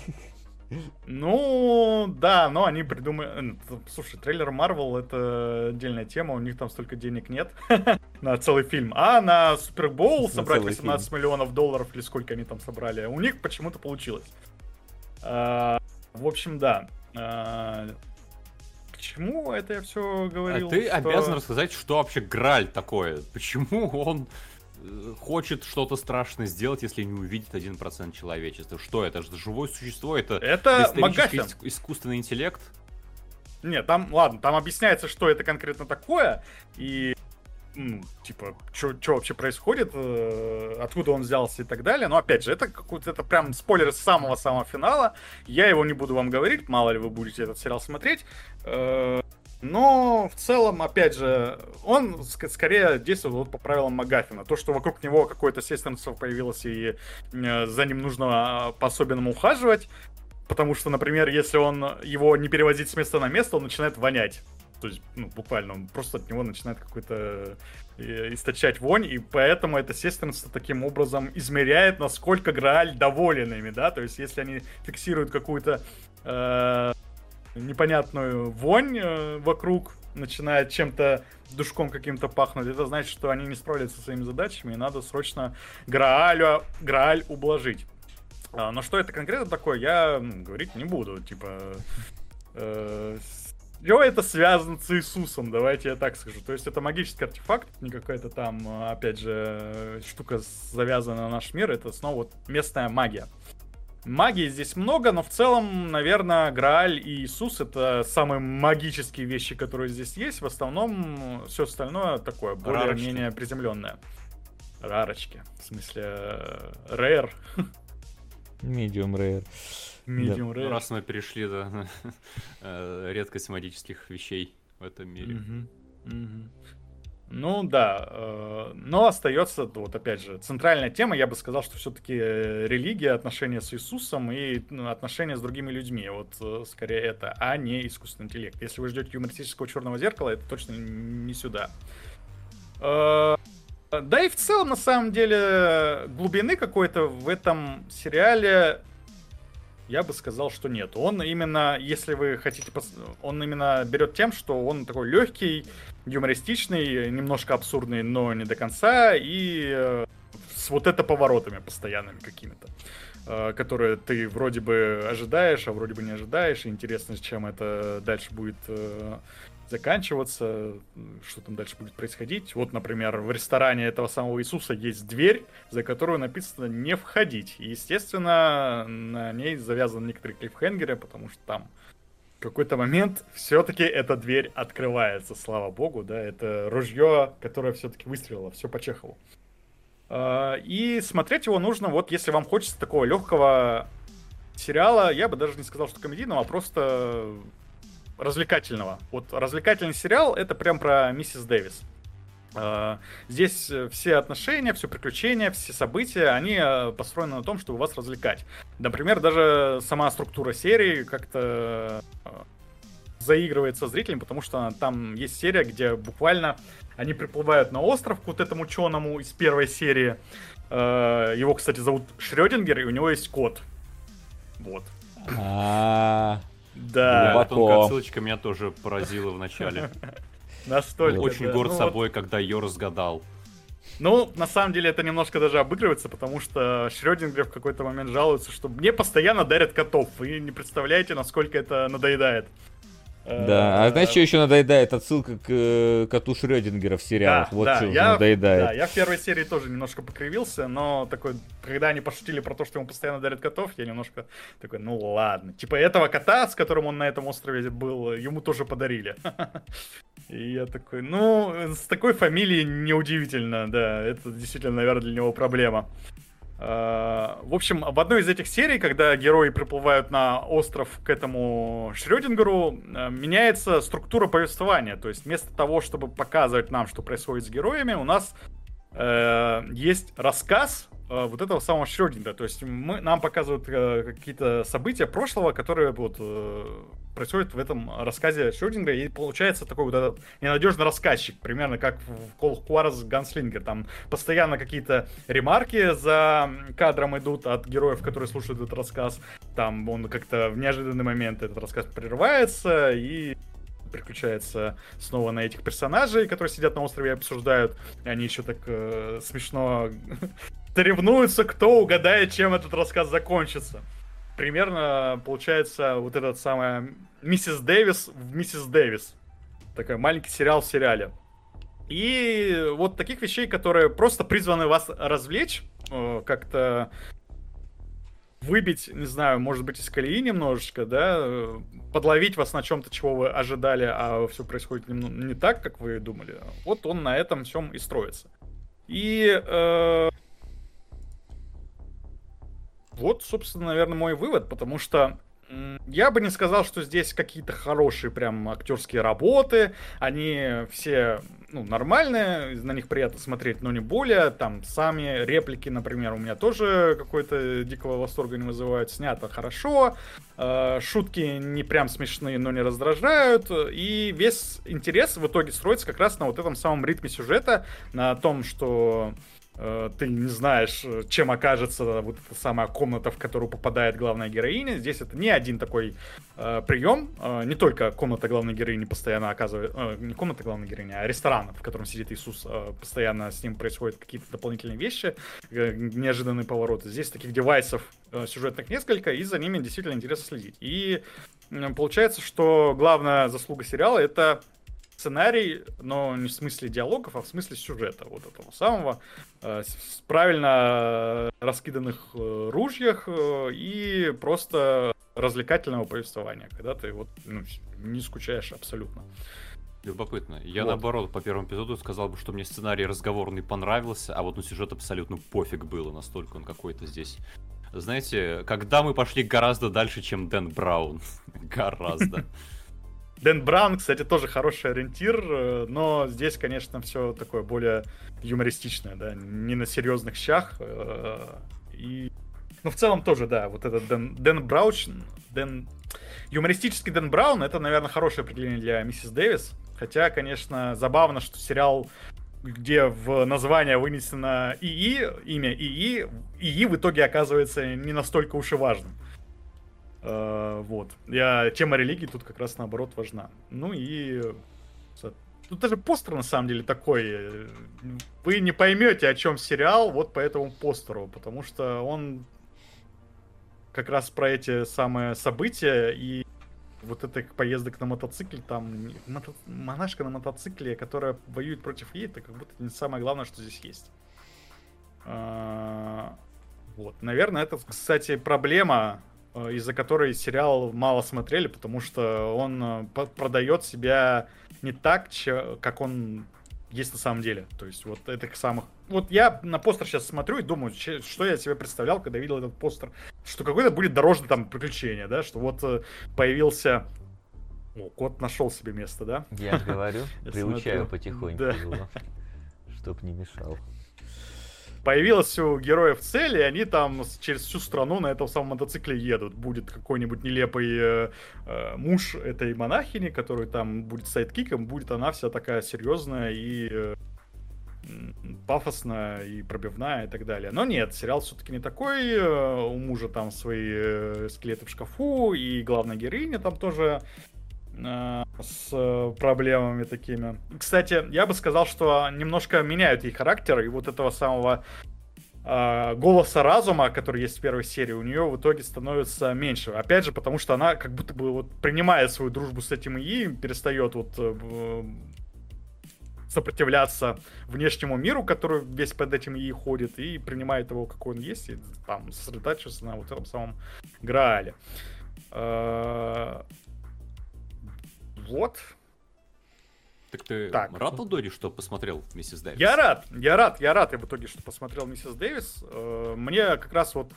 Ну, да, но они придумали... Слушай, трейлер Марвел это отдельная тема, у них там столько денег нет на целый фильм. А на Супербоул собрать 18 фильм. миллионов долларов или сколько они там собрали, у них почему-то получилось. А, в общем, да. А, к чему это я все говорил? А ты что... обязан рассказать, что вообще Граль такое. Почему он э, хочет что-то страшное сделать, если не увидит один процент человечества. Что это? Это живое существо? Это, это искусственный интеллект? Нет, там, ладно, там объясняется, что это конкретно такое, и ну, типа, что вообще происходит, э, откуда он взялся и так далее. Но опять же, это какой-то это прям спойлер с самого-самого финала. Я его не буду вам говорить, мало ли вы будете этот сериал смотреть. Э, но в целом, опять же, он ск- скорее действует вот по правилам Магафина. То, что вокруг него какое-то сестринство появилось, и э, за ним нужно по-особенному ухаживать. Потому что, например, если он его не перевозить с места на место, он начинает вонять. То есть, ну, буквально, он просто от него начинает какой-то э, источать вонь, и поэтому это сестринство таким образом измеряет, насколько Грааль доволен ими, да, то есть если они фиксируют какую-то э, непонятную вонь э, вокруг, начинает чем-то душком каким-то пахнуть, это значит, что они не справляются со своими задачами, и надо срочно Граалю, Грааль ублажить. А, но что это конкретно такое, я ну, говорить не буду, типа... Э, все это связано с Иисусом, давайте я так скажу. То есть это магический артефакт, не какая-то там, опять же, штука завязана на наш мир, это снова вот местная магия. Магии здесь много, но в целом, наверное, Грааль и Иисус это самые магические вещи, которые здесь есть. В основном все остальное такое, более-менее приземленное. Рарочки. В смысле, рейр. Medium rare. Medium rare. Раз мы перешли до э, редкость магических вещей в этом мире. Ну да, э, но остается, вот опять же, центральная тема, я бы сказал, что все-таки религия, отношения с Иисусом и ну, отношения с другими людьми, вот э, скорее это, а не искусственный интеллект. Если вы ждете юмористического черного зеркала, это точно не сюда. Да и в целом, на самом деле, глубины какой-то в этом сериале я бы сказал, что нет. Он именно, если вы хотите, он именно берет тем, что он такой легкий, юмористичный, немножко абсурдный, но не до конца, и э, с вот это поворотами постоянными какими-то, э, которые ты вроде бы ожидаешь, а вроде бы не ожидаешь, и интересно, чем это дальше будет э, заканчиваться, что там дальше будет происходить. Вот, например, в ресторане этого самого Иисуса есть дверь, за которую написано «не входить». И, естественно, на ней завязаны некоторые клиффхенгеры, потому что там в какой-то момент все-таки эта дверь открывается, слава богу, да, это ружье, которое все-таки выстрелило, все по Чехову. А, и смотреть его нужно, вот если вам хочется такого легкого сериала, я бы даже не сказал, что комедийного, а просто развлекательного. Вот развлекательный сериал это прям про миссис Дэвис. А, здесь все отношения, все приключения, все события, они э, построены на том, чтобы вас развлекать. Например, даже сама структура серии как-то э, заигрывает со зрителем, потому что там есть серия, где буквально они приплывают на остров к вот этому ученому из первой серии. Э, его, кстати, зовут Шрёдингер, и у него есть кот. Вот. Да. Глубоко. Тонкая отсылочка меня тоже поразила в начале. Настолько. Очень горд Ну, собой, когда ее разгадал. Ну, на самом деле, это немножко даже обыгрывается, потому что Шрёдингер в какой-то момент жалуется, что мне постоянно дарят котов. Вы не представляете, насколько это надоедает. Да, а знаешь, что еще надоедает? Отсылка к э, коту Шрёдингера в сериалах. вот что я, надоедает. Да, я в первой серии тоже немножко покривился, но такой, когда они пошутили про то, что ему постоянно дарят котов, я немножко такой, ну ладно. Типа этого кота, с которым он на этом острове был, ему тоже подарили. И я такой, ну, с такой фамилией неудивительно, да, это действительно, наверное, для него проблема. А, В общем, в одной из этих серий, когда герои приплывают на остров к этому Шрёдингеру, э, меняется структура повествования. То есть вместо того, чтобы показывать нам, что происходит с героями, у нас э, есть рассказ э, вот этого самого Шрёдингера. То есть мы, нам показывают э, какие-то события прошлого, которые вот э, происходят в этом рассказе Шрёдингера, и получается такой вот этот ненадежный рассказчик, примерно как в of Juarez Ганслингер. Там постоянно какие-то ремарки за кадром идут от героев, которые слушают этот рассказ. Там он как-то в неожиданный момент этот рассказ прерывается, и переключается снова на этих персонажей, которые сидят на острове и обсуждают. Они еще так э, смешно соревнуются, кто угадает, чем этот рассказ закончится. Примерно получается вот этот самая Миссис Дэвис в Миссис Дэвис. Такой маленький сериал в сериале. И вот таких вещей, которые просто призваны вас развлечь, э, как-то выбить, не знаю, может быть, из колеи немножечко, да, э, подловить вас на чем-то, чего вы ожидали, а все происходит не так, как вы думали. Вот он на этом всем и строится. И э, вот, собственно, наверное, мой вывод, потому что я бы не сказал, что здесь какие-то хорошие прям актерские работы. Они все ну, нормальные, на них приятно смотреть, но не более. Там сами реплики, например, у меня тоже какой-то дикого восторга не вызывают. Снято хорошо. э, Шутки не прям смешные, но не раздражают. И весь интерес в итоге строится как раз на вот этом самом ритме сюжета, на том, что ты не знаешь, э, чем окажется вот эта самая комната, в которую попадает главная героиня. Здесь это не один такой э, прием. Э, не только комната главной героини постоянно оказывает... э, не комната главной героини, а ресторан, в котором сидит Иисус. э, постоянно с ним происходят какие-то дополнительные вещи, э, неожиданные повороты. Здесь таких девайсов э, сюжетных несколько, и за ними действительно интересно следить. И м, получается, что главная заслуга сериала это сценарий, но не в смысле диалогов, а в смысле сюжета вот этого самого, э, с правильно э, раскиданных э, ружьях э, и просто развлекательного повествования, когда ты вот ну, не скучаешь абсолютно. Любопытно. Я Вот. наоборот по первому эпизоду сказал бы, что мне сценарий разговорный понравился, а вот на сюжет абсолютно пофиг было, настолько он какой-то здесь. Знаете, когда мы пошли гораздо дальше, чем Дэн Браун. Гораздо. Дэн Браун, кстати, тоже хороший ориентир, э, но здесь, конечно, все такое более юмористичное, да, не на серьезных щах. э, И, ну, в целом тоже, да, вот этот Дэн, Дэн Брауч, Дэн... Юмористический Дэн Браун, это, наверное, хорошее определение для миссис Дэвис. Хотя, конечно, забавно, что сериал, где в название вынесено ИИ, имя ИИ, ИИ в итоге оказывается не настолько уж и важным. Э, вот. Я, тема религии тут как раз наоборот важна. Ну и Тут даже постер на самом деле такой. Вы не поймете, о чем сериал, вот по этому постеру, потому что он как раз про эти самые события и вот это поездок на мотоцикле, там мото... монашка на мотоцикле, которая воюет против ей, это как будто не самое главное, что здесь есть. А... Вот, наверное, это, кстати, проблема, э, из-за которой сериал мало смотрели, потому что он э, продает себя не так, как он есть на самом деле. То есть вот этих самых... Вот я на постер сейчас смотрю и думаю, что я себе представлял, когда видел этот постер. Что какое-то будет дорожное там приключение, да, что вот э, появился... О, кот нашел себе место, да? Я говорю, приучаю потихоньку чтоб не мешал появилась у героев цель, и они там через всю страну на этом самом мотоцикле едут. Будет какой-нибудь нелепый э, э, муж этой монахини, который там будет сайдкиком, будет она вся такая серьезная и э, пафосная и пробивная и так далее. Но нет, сериал все-таки не такой. Э, у мужа там свои э, скелеты в шкафу, и главная героиня там тоже с проблемами такими. Кстати, я бы сказал, что немножко меняют ей характер, и вот этого самого э, голоса разума, который есть в первой серии, у нее в итоге становится меньше. Опять же, потому что она как будто бы вот принимает свою дружбу с этим ИИ, перестает вот э, сопротивляться внешнему миру, который весь под этим ИИ ходит, и принимает его, какой он есть, и там сосредотачивается на вот этом самом Граале. Э, вот. Так ты так. рад, Дори, что посмотрел Миссис Дэвис? Я рад, я рад, я рад, я в итоге, что посмотрел Миссис Дэвис. Э, мне как раз вот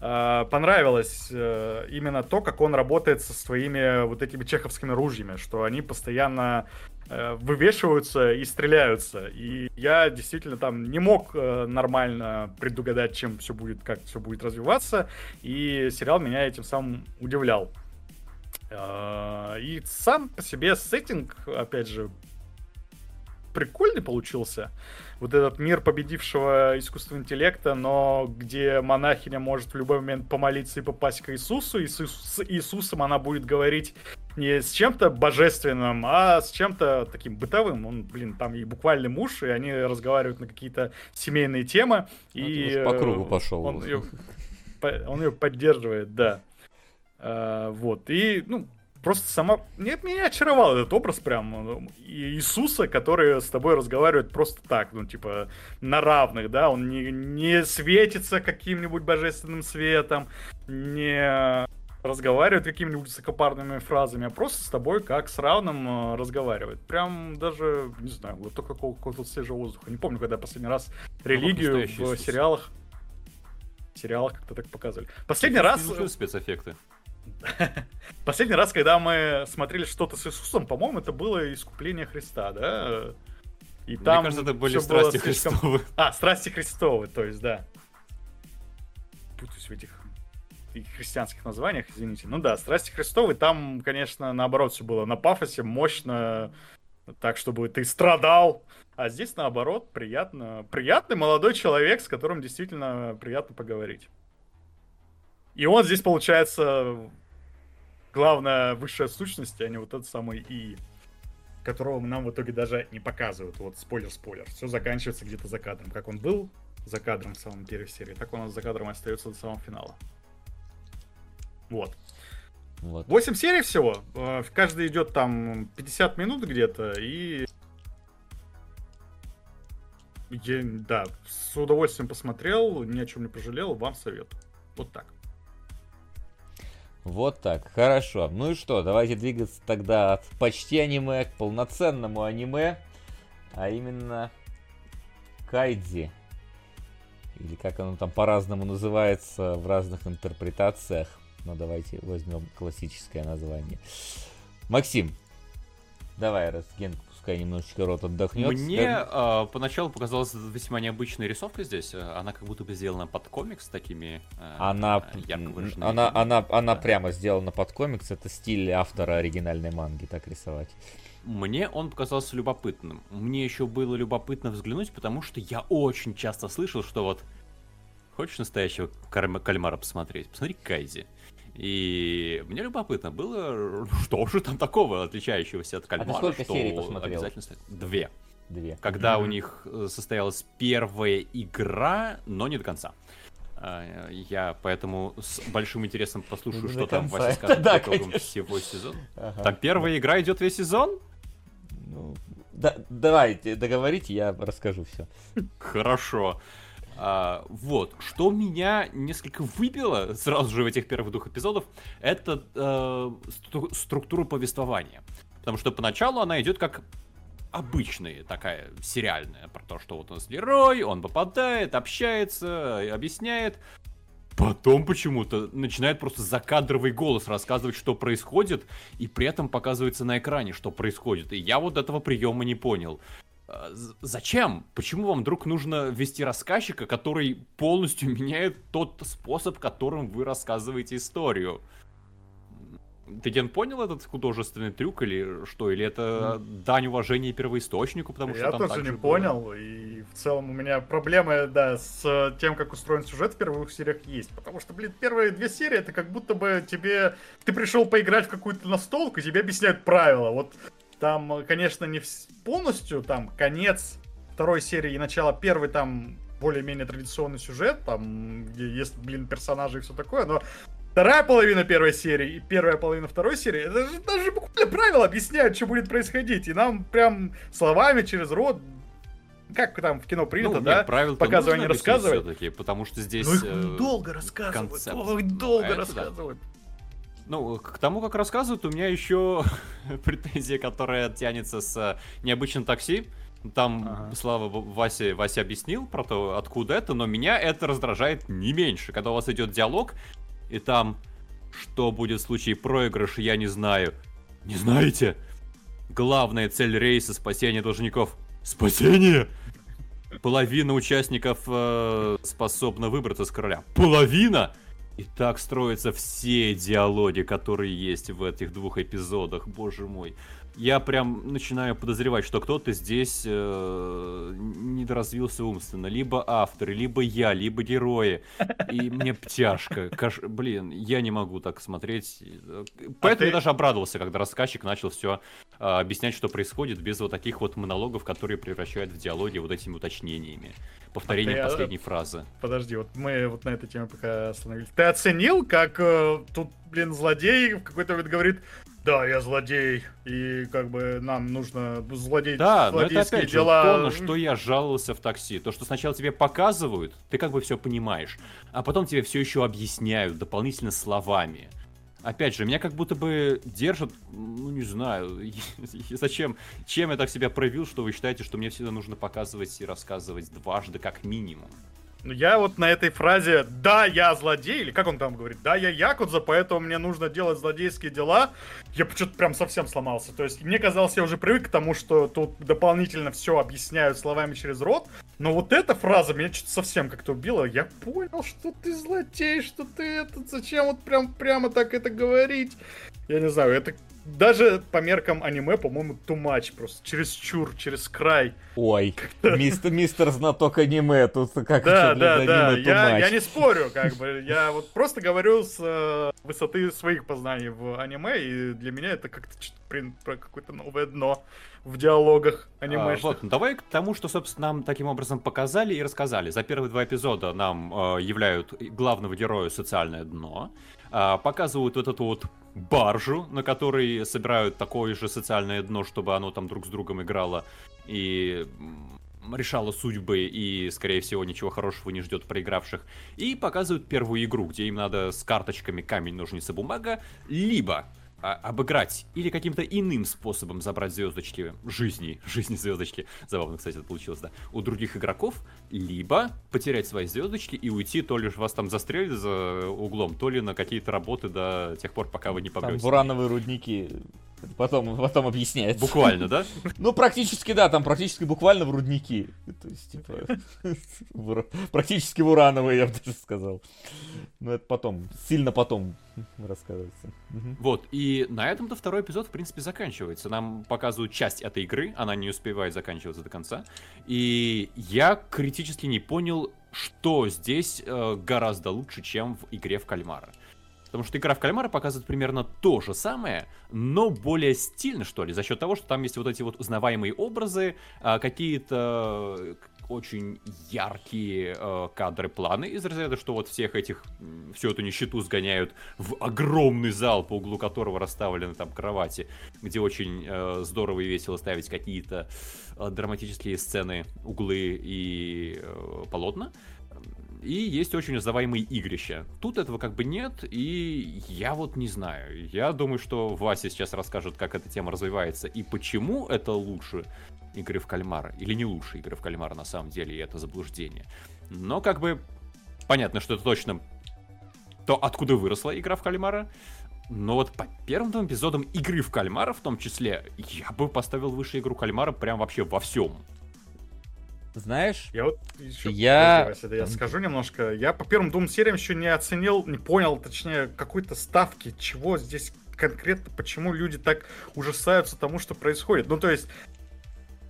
э, понравилось э, именно то, как он работает со своими вот этими чеховскими ружьями, что они постоянно вывешиваются и стреляются. И я действительно там не мог нормально предугадать, чем все будет, как все будет развиваться. И сериал меня этим самым удивлял. А, и сам по себе сеттинг, опять же, прикольный получился. Вот этот мир победившего искусственного интеллекта, но где монахиня может в любой момент помолиться и попасть к Иисусу, и с Иисусом она будет говорить не с чем-то божественным, а с чем-то таким бытовым. Он, блин, там и буквальный муж, и они разговаривают на какие-то семейные темы. Ну, и по кругу пошел. Он ее, он ее поддерживает, да. А, вот, и, ну, просто сама... Нет, меня очаровал этот образ прям ну, Иисуса, который с тобой разговаривает просто так, ну, типа, на равных, да, он не, не светится каким-нибудь божественным светом, не разговаривает какими-нибудь высокопарными фразами, а просто с тобой как с равным э, разговаривает. Прям даже, не знаю, вот только какого-то свежего воздуха. Не помню, когда последний раз ну, религию в сериалах сериалах как-то так показывали. Последний раз... спецэффекты. Последний раз, когда мы смотрели что-то с Иисусом, по-моему, это было искупление Христа, да? И Мне там кажется, это были страсти слишком... Христовы. А, страсти Христовы, то есть, да. Путаюсь в этих христианских названиях, извините. Ну да, страсти Христовы, там, конечно, наоборот все было на пафосе, мощно, так, чтобы ты страдал. А здесь, наоборот, приятно. Приятный молодой человек, с которым действительно приятно поговорить. И он здесь, получается, главная высшая сущность, а не вот этот самый И, которого нам в итоге даже не показывают. Вот спойлер-спойлер. Все заканчивается где-то за кадром. Как он был за кадром в самом первой серии, так он у нас за кадром остается до самого финала. Вот. Вот. 8 серий всего. Э, каждый идет там 50 минут где-то. И я, да, с удовольствием посмотрел, ни о чем не пожалел, вам советую. Вот так. Вот так, хорошо. Ну и что, давайте двигаться тогда от почти аниме к полноценному аниме, а именно Кайдзи. Или как оно там по-разному называется в разных интерпретациях. Но давайте возьмем классическое название. Максим, давай, раз Ген пускай немножечко рот отдохнет. Мне э, поначалу показалась весьма необычная рисовка здесь. Она как будто бы сделана под комикс такими э, она, она, она, она да. прямо сделана под комикс. Это стиль автора оригинальной манги, так рисовать. Мне он показался любопытным. Мне еще было любопытно взглянуть, потому что я очень часто слышал, что вот хочешь настоящего кальмара посмотреть, посмотри Кайзи. И мне любопытно было, что же там такого отличающегося от кальмара. А ты сколько серий посмотрел? Обязательно... Две. Две. Когда mm-hmm. у них э, состоялась первая игра, но не до конца. А, я поэтому с большим интересом послушаю, что там Вася скажет да, по итогам всего сезона. Ага. Там первая игра идет весь сезон? Ну, да, давайте, договорите, я расскажу все. Хорошо. А, вот, что меня несколько выбило сразу же в этих первых двух эпизодах, это э, стру- структура повествования. Потому что поначалу она идет как обычная, такая сериальная, про то, что вот у нас герой, он попадает, общается, объясняет. Потом почему-то начинает просто закадровый голос рассказывать, что происходит, и при этом показывается на экране, что происходит. И я вот этого приема не понял. Зачем? Почему вам вдруг нужно вести рассказчика, который полностью меняет тот способ, которым вы рассказываете историю? Ты, Ген, понял этот художественный трюк или что? Или это дань уважения первоисточнику, потому Я что там тоже не было... понял, и в целом у меня проблемы, да, с тем, как устроен сюжет в первых сериях есть. Потому что, блин, первые две серии, это как будто бы тебе... Ты пришел поиграть в какую-то настолку, и тебе объясняют правила. Вот там, конечно, не полностью, там, конец второй серии и начало первой, там, более-менее традиционный сюжет, там, где есть, блин, персонажи и все такое, но Вторая половина первой серии и первая половина второй серии, это же даже буквально правила объясняют, что будет происходить. И нам прям словами через рот как там в кино принято, ну, да? Нет, правил показывать, не рассказывать. Все-таки, потому что здесь... Ну, их э, долго рассказывают. Концепт. Ой, долго это рассказывают. Да. Ну, к тому, как рассказывают, у меня еще претензия, которая тянется с необычным такси. Там, ага. Слава Вася, Вася объяснил про то, откуда это, но меня это раздражает не меньше. Когда у вас идет диалог, и там, что будет в случае проигрыша, я не знаю. Не знаете? Главная цель рейса — спасение должников. Спасение? Половина участников э, способна выбраться с короля. Половина? И так строятся все диалоги, которые есть в этих двух эпизодах, боже мой я прям начинаю подозревать, что кто-то здесь э, недоразвился умственно. Либо авторы, либо я, либо герои. И мне тяжко. Каш... Блин, я не могу так смотреть. Поэтому а ты... я даже обрадовался, когда рассказчик начал все э, объяснять, что происходит, без вот таких вот монологов, которые превращают в диалоги вот этими уточнениями. Повторение а ты, последней фразы. Подожди, вот мы вот на этой теме пока остановились. Ты оценил, как э, тут, блин, злодей в какой-то момент говорит, да, я злодей, и как бы нам нужно злодей, да, но это опять дела. Же то, на что я жаловался в такси. То, что сначала тебе показывают, ты как бы все понимаешь, а потом тебе все еще объясняют дополнительно словами. Опять же, меня как будто бы держат, ну не знаю, зачем, чем я так себя проявил, что вы считаете, что мне всегда нужно показывать и рассказывать дважды как минимум. Ну, я вот на этой фразе «Да, я злодей», или как он там говорит, «Да, я Якудза, поэтому мне нужно делать злодейские дела», я что-то прям совсем сломался. То есть мне казалось, я уже привык к тому, что тут дополнительно все объясняют словами через рот, но вот эта фраза меня что-то совсем как-то убила. Я понял, что ты злодей, что ты этот, зачем вот прям прямо так это говорить? Я не знаю, это даже по меркам аниме, по-моему, too much, просто через чур, через край. Ой, мистер, мистер знаток аниме, тут как да, да, да, я, я не спорю, как бы, я вот просто говорю с э, высоты своих познаний в аниме, и для меня это как-то про какое-то новое дно в диалогах аниме. А, вот, давай к тому, что, собственно, нам таким образом показали и рассказали. За первые два эпизода нам э, являют главного героя социальное дно, э, показывают вот эту вот баржу, на которой собирают такое же социальное дно, чтобы оно там друг с другом играло и решало судьбы и, скорее всего, ничего хорошего не ждет проигравших. И показывают первую игру, где им надо с карточками камень, ножницы, бумага, либо а, обыграть или каким-то иным способом забрать звездочки жизни, жизни звездочки, забавно, кстати, это получилось, да, у других игроков, либо потерять свои звездочки и уйти, то ли вас там застрелят за углом, то ли на какие-то работы до тех пор, пока вы не помрете. Там урановые рудники потом, потом объясняется. Буквально, да? Ну, практически, да, там практически буквально в рудники. То есть, типа, практически в урановые, я бы даже сказал. Но это потом, сильно потом рассказывается. Вот, и на этом-то второй эпизод, в принципе, заканчивается. Нам показывают часть этой игры, она не успевает заканчиваться до конца. И я критически не понял, что здесь э, гораздо лучше, чем в игре в кальмара. Потому что игра в кальмара показывает примерно то же самое, но более стильно, что ли, за счет того, что там есть вот эти вот узнаваемые образы, а, какие-то очень яркие э, кадры, планы из разряда, что вот всех этих, всю эту нищету сгоняют в огромный зал, по углу которого расставлены там кровати, где очень э, здорово и весело ставить какие-то э, драматические сцены, углы и э, полотна. И есть очень узнаваемые игрища. Тут этого как бы нет, и я вот не знаю. Я думаю, что Вася сейчас расскажет, как эта тема развивается и почему это лучше игры в кальмара. Или не лучше игры в кальмара на самом деле, и это заблуждение. Но как бы понятно, что это точно то, откуда выросла игра в кальмара. Но вот по первым двум эпизодам игры в кальмара в том числе, я бы поставил выше игру кальмара прям вообще во всем. Знаешь, я вот еще, я... Вася, я скажу немножко. Я по первым двум сериям еще не оценил, не понял, точнее, какой-то ставки, чего здесь конкретно, почему люди так ужасаются тому, что происходит. Ну, то есть,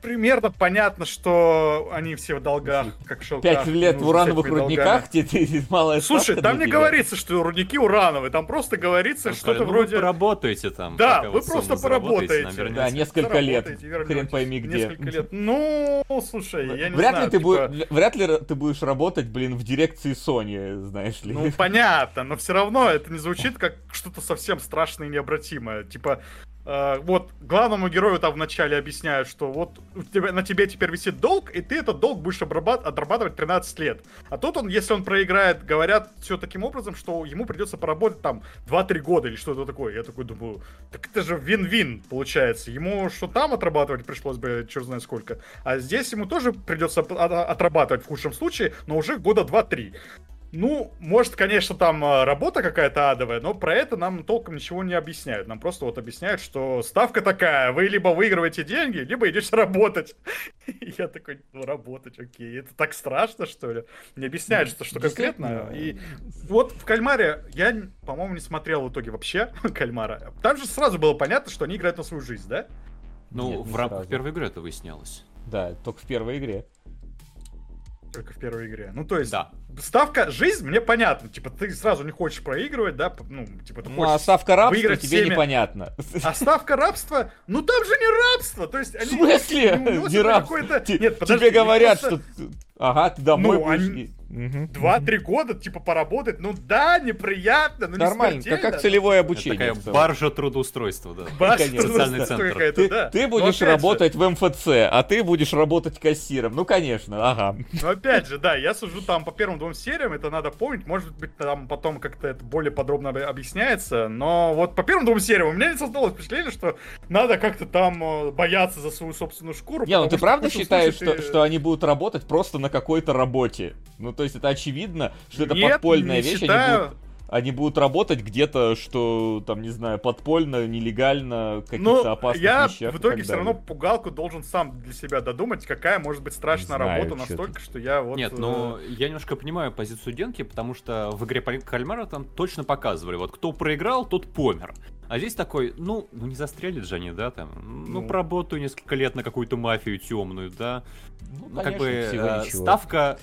примерно понятно, что они все в долгах, как шелках. Пять лет в урановых рудниках, тебе малая Слушай, там не говорится, что рудники урановые, там просто говорится ну, что-то ну, вроде... Вы поработаете там. Да, вы просто поработаете. Да, несколько лет, хрен пойми где. Несколько лет. Ну, слушай, я не знаю. Типа... Вряд ли ты будешь работать, блин, в дирекции Sony, знаешь ли. Ну, понятно, но все равно это не звучит как что-то совсем страшное и необратимое. Типа, вот главному герою там вначале объясняют, что вот у тебя, на тебе теперь висит долг, и ты этот долг будешь отрабатывать 13 лет. А тут он, если он проиграет, говорят все таким образом, что ему придется поработать там 2-3 года или что-то такое. Я такой думаю, так это же вин-вин получается. Ему что там отрабатывать пришлось бы, черт знает сколько. А здесь ему тоже придется отрабатывать в худшем случае, но уже года 2-3. Ну, может, конечно, там а, работа какая-то адовая, но про это нам толком ничего не объясняют. Нам просто вот объясняют, что ставка такая, вы либо выигрываете деньги, либо идете работать. Я такой, ну, работать, окей. Это так страшно, что ли? Не объясняют, что, что конкретно. И вот в Кальмаре я, по-моему, не смотрел в итоге вообще Кальмара. Там же сразу было понятно, что они играют на свою жизнь, да? Ну, Нет, в рамках сразу. первой игры это выяснялось. Да, только в первой игре. Только в первой игре. Ну, то есть, да. ставка жизнь мне понятно. Типа, ты сразу не хочешь проигрывать, да? Ну, типа, ты ну, а ставка рабства тебе всеми... непонятно. А ставка рабства? Ну, там же не рабство. То есть, они... В смысле? Не рабство? Нет, подожди, тебе говорят, просто... что... Ага, ты домой ну, будешь... Они... Два-три года, типа, поработать, ну да, неприятно, но Нормально, не как, как целевое обучение. Это такая баржа трудоустройства, да. Баржа социальный центр. Ты, да. ты будешь работать же... в МФЦ, а ты будешь работать кассиром. Ну, конечно, ага. Ну, опять же, да, я сужу там по первым двум сериям, это надо помнить, может быть, там потом как-то это более подробно объясняется, но вот по первым двум сериям у меня не создалось впечатление, что надо как-то там э, бояться за свою собственную шкуру. Не, ну ты правда считаешь, что, ты... что они будут работать просто на какой-то работе? Ну, то есть это очевидно, что это Нет, подпольная вещь, считаю. они будут они будут работать где-то, что там, не знаю, подпольно, нелегально, каких-то ну, опасных я вещах. в итоге все равно пугалку должен сам для себя додумать, какая может быть страшная знаю, работа настолько, что я вот... Нет, ну, я немножко понимаю позицию Денки, потому что в игре Кальмара там точно показывали, вот кто проиграл, тот помер. А здесь такой, ну, ну не застрелят же они, да, там, ну, ну поработаю несколько лет на какую-то мафию темную, да. Ну, ну как бы э, ставка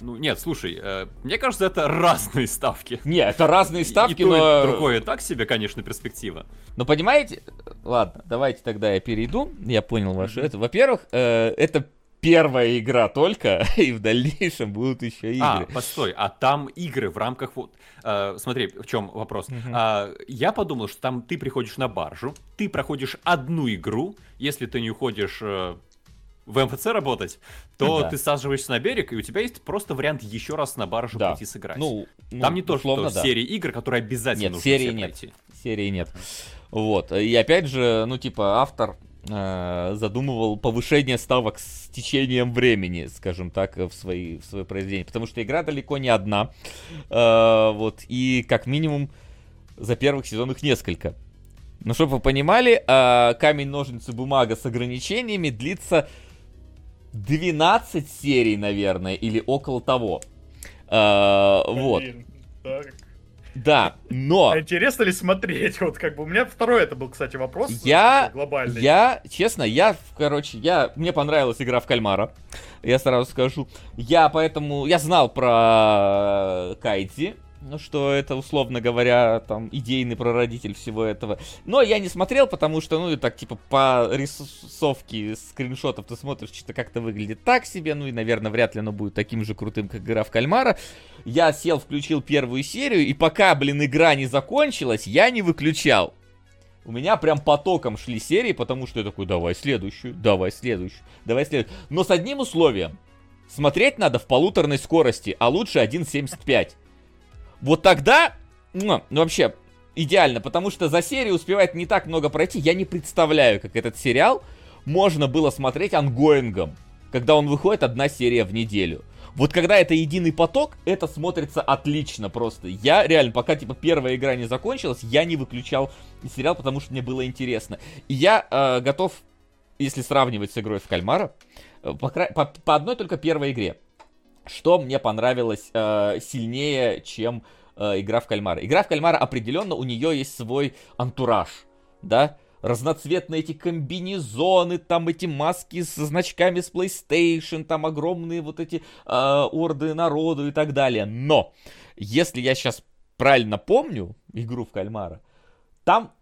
ну, нет, слушай, э, мне кажется, это разные ставки. Не, это разные ставки, и, и но... И другое так себе, конечно, перспектива. Но понимаете, ладно, давайте тогда я перейду. Я понял ваше mm-hmm. это. Во-первых, э, это первая игра только, и в дальнейшем будут еще а, игры. А, постой, а там игры в рамках вот... Э, смотри, в чем вопрос. Uh-huh. А, я подумал, что там ты приходишь на баржу, ты проходишь одну игру, если ты не уходишь э, в МФЦ работать, то да. ты саживаешься на берег, и у тебя есть просто вариант еще раз на баржу да. пойти сыграть. Ну, ну, Там не то, что да. серии игр, которые обязательно нет, нужно серии нет. пройти. Серии нет. Вот. И опять же, ну, типа, автор э, задумывал повышение ставок с течением времени, скажем так, в свои, в свои произведения. Потому что игра далеко не одна. Э, вот. И как минимум за первых сезон их несколько. Но чтобы вы понимали, э, камень, ножницы, бумага с ограничениями длится 12 серий, наверное, или около того. А, вот. Да, но... А интересно ли смотреть? Вот как бы у меня второй это был, кстати, вопрос я, глобальный. Я, честно, я, короче, я, мне понравилась игра в кальмара, я сразу скажу. Я поэтому, я знал про Кайти, ну, что это, условно говоря, там, идейный прародитель всего этого. Но я не смотрел, потому что, ну, и так, типа, по рисовке скриншотов ты смотришь, что-то как-то выглядит так себе, ну, и, наверное, вряд ли оно будет таким же крутым, как игра в кальмара. Я сел, включил первую серию, и пока, блин, игра не закончилась, я не выключал. У меня прям потоком шли серии, потому что я такой, давай следующую, давай следующую, давай следующую. Но с одним условием. Смотреть надо в полуторной скорости, а лучше 1.75. Вот тогда, ну, вообще, идеально, потому что за серию успевает не так много пройти. Я не представляю, как этот сериал можно было смотреть ongoing ом, когда он выходит одна серия в неделю. Вот когда это единый поток, это смотрится отлично просто. Я реально, пока типа первая игра не закончилась, я не выключал сериал, потому что мне было интересно. И я э, готов, если сравнивать с игрой в Кальмара, э, по, по, по одной только первой игре что мне понравилось э, сильнее, чем э, игра в кальмара. Игра в кальмара определенно у нее есть свой антураж, да, разноцветные эти комбинезоны, там эти маски со значками с PlayStation, там огромные вот эти э, орды народу и так далее. Но, если я сейчас правильно помню игру в кальмара, там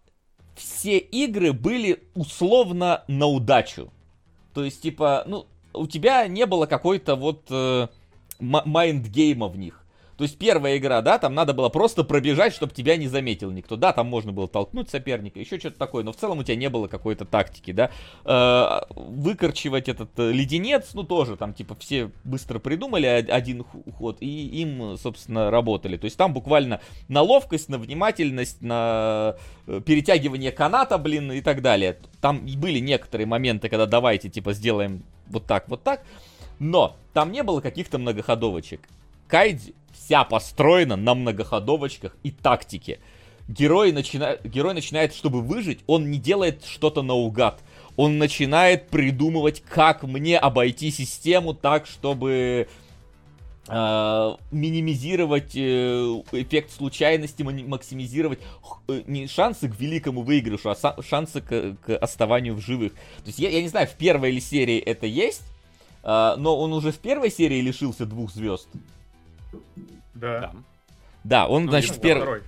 все игры были условно на удачу. То есть, типа, ну, у тебя не было какой-то вот... Э, mind game а в них. То есть первая игра, да, там надо было просто пробежать, чтобы тебя не заметил никто. Да, там можно было толкнуть соперника, еще что-то такое, но в целом у тебя не было какой-то тактики, да. Э, выкорчивать этот э, леденец, ну тоже там типа все быстро придумали один ход и им, собственно, работали. То есть там буквально на ловкость, на внимательность, на э, перетягивание каната, блин, и так далее. Там были некоторые моменты, когда давайте типа сделаем вот так, вот так. Но там не было каких-то многоходовочек. Кайдзи вся построена на многоходовочках и тактике. Герой, начина... Герой начинает, чтобы выжить, он не делает что-то наугад. Он начинает придумывать, как мне обойти систему так, чтобы э, минимизировать э, эффект случайности, максимизировать э, не шансы к великому выигрышу, а шансы к, к оставанию в живых. То есть я, я не знаю, в первой или серии это есть, но он уже в первой серии лишился двух звезд. Да. Да, он, ну, значит, в первой...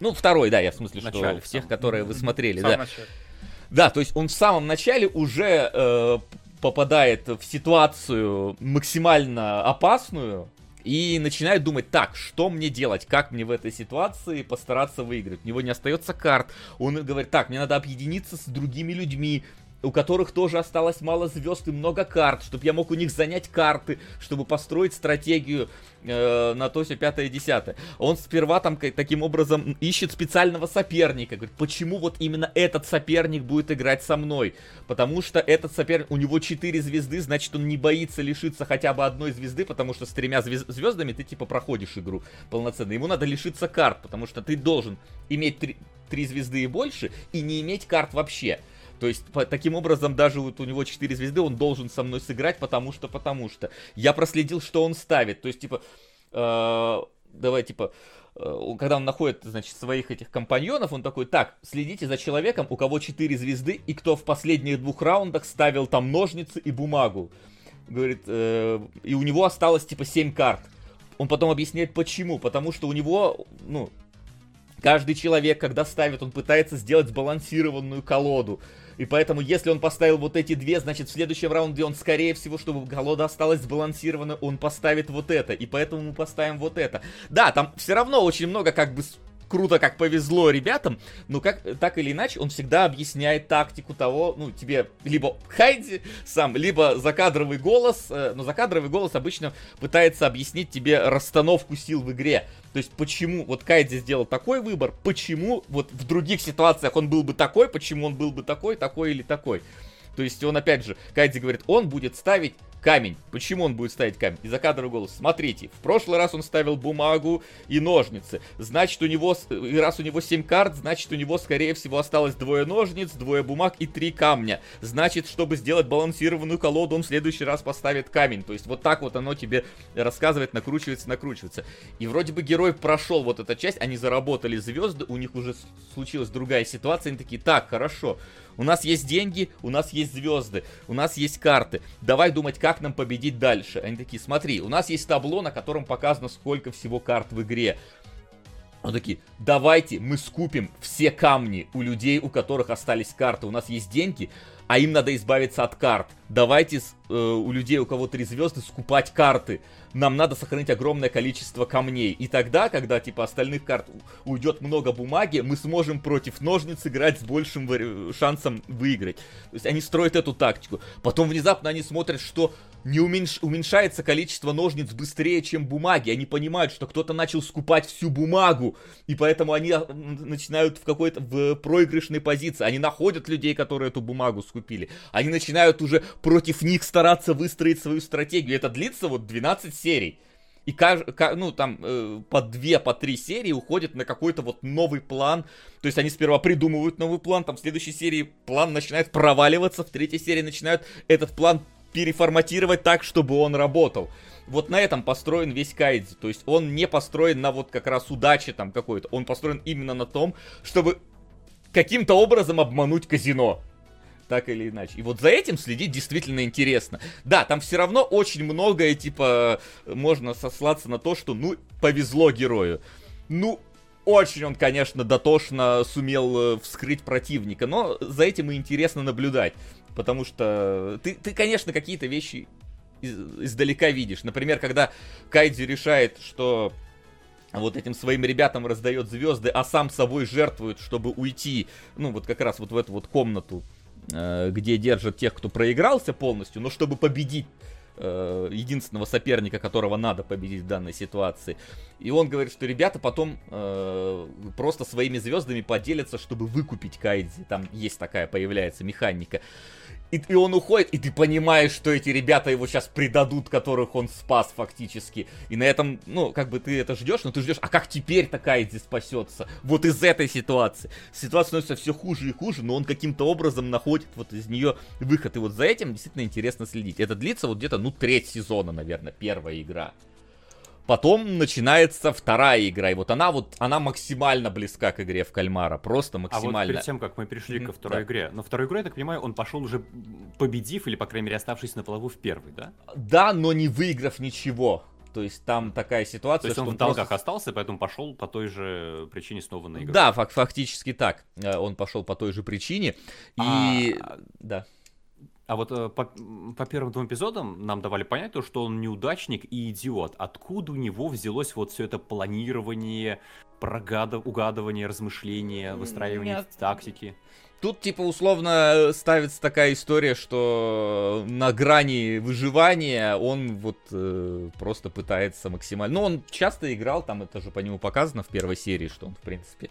Ну, второй, да, я в смысле, что начале, всех, которые вы смотрели, да. Начале. Да, то есть он в самом начале уже э, попадает в ситуацию максимально опасную и начинает думать, так, что мне делать, как мне в этой ситуации постараться выиграть. У него не остается карт, он говорит, так, мне надо объединиться с другими людьми, у которых тоже осталось мало звезд и много карт, чтобы я мог у них занять карты, чтобы построить стратегию э, на то все пятое десятое. Он сперва там таким образом ищет специального соперника, говорит, почему вот именно этот соперник будет играть со мной? Потому что этот соперник, у него 4 звезды, значит он не боится лишиться хотя бы одной звезды, потому что с тремя звезд звездами ты типа проходишь игру полноценно. Ему надо лишиться карт, потому что ты должен иметь три, три звезды и больше и не иметь карт вообще. То есть, по, таким образом, даже вот у него 4 звезды, он должен со мной сыграть, потому что, потому что. Я проследил, что он ставит. То есть, типа, э, давай, типа, э, когда он находит, значит, своих этих компаньонов, он такой, так, следите за человеком, у кого 4 звезды, и кто в последних двух раундах ставил там ножницы и бумагу. Говорит, э, и у него осталось, типа, 7 карт. Он потом объясняет, почему. Потому что у него, ну, каждый человек, когда ставит, он пытается сделать сбалансированную колоду. И поэтому, если он поставил вот эти две, значит, в следующем раунде он, скорее всего, чтобы колода осталась сбалансирована, он поставит вот это. И поэтому мы поставим вот это. Да, там все равно очень много как бы круто, как повезло ребятам, но как, так или иначе он всегда объясняет тактику того, ну, тебе либо Хайди сам, либо закадровый голос, э, но закадровый голос обычно пытается объяснить тебе расстановку сил в игре. То есть, почему вот Кайдзи сделал такой выбор, почему вот в других ситуациях он был бы такой, почему он был бы такой, такой или такой. То есть он, опять же, Кайдзи говорит, он будет ставить камень. Почему он будет ставить камень? Из-за кадрового голоса. Смотрите, в прошлый раз он ставил бумагу и ножницы. Значит, у него, и раз у него 7 карт, значит, у него, скорее всего, осталось двое ножниц, двое бумаг и три камня. Значит, чтобы сделать балансированную колоду, он в следующий раз поставит камень. То есть, вот так вот оно тебе рассказывает, накручивается, накручивается. И вроде бы герой прошел вот эту часть, они заработали звезды, у них уже случилась другая ситуация, они такие, так, хорошо, у нас есть деньги, у нас есть звезды, у нас есть карты. Давай думать, как нам победить дальше. Они такие, смотри, у нас есть табло, на котором показано, сколько всего карт в игре. Он такие, давайте мы скупим все камни у людей, у которых остались карты. У нас есть деньги, а им надо избавиться от карт. Давайте э, у людей, у кого три звезды, скупать карты. Нам надо сохранить огромное количество камней. И тогда, когда типа остальных карт уйдет много бумаги, мы сможем против ножниц играть с большим шансом выиграть. То есть они строят эту тактику. Потом внезапно они смотрят, что не уменьш... уменьшается количество ножниц быстрее, чем бумаги. Они понимают, что кто-то начал скупать всю бумагу, и поэтому они а, начинают в какой-то в проигрышной позиции. Они находят людей, которые эту бумагу скупили. Они начинают уже против них стараться выстроить свою стратегию. Это длится вот 12 серий. И кажд, ну, там, э, по две, по три серии уходят на какой-то вот новый план. То есть они сперва придумывают новый план, там в следующей серии план начинает проваливаться, в третьей серии начинают этот план переформатировать так, чтобы он работал. Вот на этом построен весь Кайдзи. То есть он не построен на вот как раз удаче там какой-то. Он построен именно на том, чтобы каким-то образом обмануть казино. Так или иначе. И вот за этим следить действительно интересно. Да, там все равно очень многое, типа, можно сослаться на то, что, ну, повезло герою. Ну, очень он, конечно, дотошно сумел э, вскрыть противника, но за этим и интересно наблюдать. Потому что ты, ты конечно, какие-то вещи из, издалека видишь. Например, когда Кайдзи решает, что вот этим своим ребятам раздает звезды, а сам собой жертвует, чтобы уйти, ну, вот как раз вот в эту вот комнату, э, где держат тех, кто проигрался полностью, но чтобы победить э, единственного соперника, которого надо победить в данной ситуации. И он говорит, что ребята потом э, просто своими звездами поделятся, чтобы выкупить Кайдзи. Там есть такая, появляется механика. И, и он уходит, и ты понимаешь, что эти ребята его сейчас предадут, которых он спас фактически. И на этом, ну, как бы ты это ждешь, но ты ждешь, а как теперь такая здесь спасется? Вот из этой ситуации. Ситуация становится все хуже и хуже, но он каким-то образом находит вот из нее выход. И вот за этим действительно интересно следить. Это длится вот где-то, ну, треть сезона, наверное, первая игра. Потом начинается вторая игра, и вот она вот, она максимально близка к игре в кальмара, просто максимально. А вот перед тем, как мы перешли ко второй да. игре, но второй игре, я так понимаю, он пошел уже победив, или, по крайней мере, оставшись на плаву в первой, да? Да, но не выиграв ничего. То есть там такая ситуация, То есть он в долгах просто... остался, поэтому пошел по той же причине снова на игру. Да, фак фактически так. Э, он пошел по той же причине. И... А... Да. А вот э, по, по первым двум эпизодам нам давали понять то, что он неудачник и идиот. Откуда у него взялось вот все это планирование, прогадов, угадывание, размышления, выстраивание Нет. тактики? Тут, типа, условно ставится такая история, что на грани выживания он вот э, просто пытается максимально... Ну, он часто играл, там это же по нему показано в первой серии, что он, в принципе,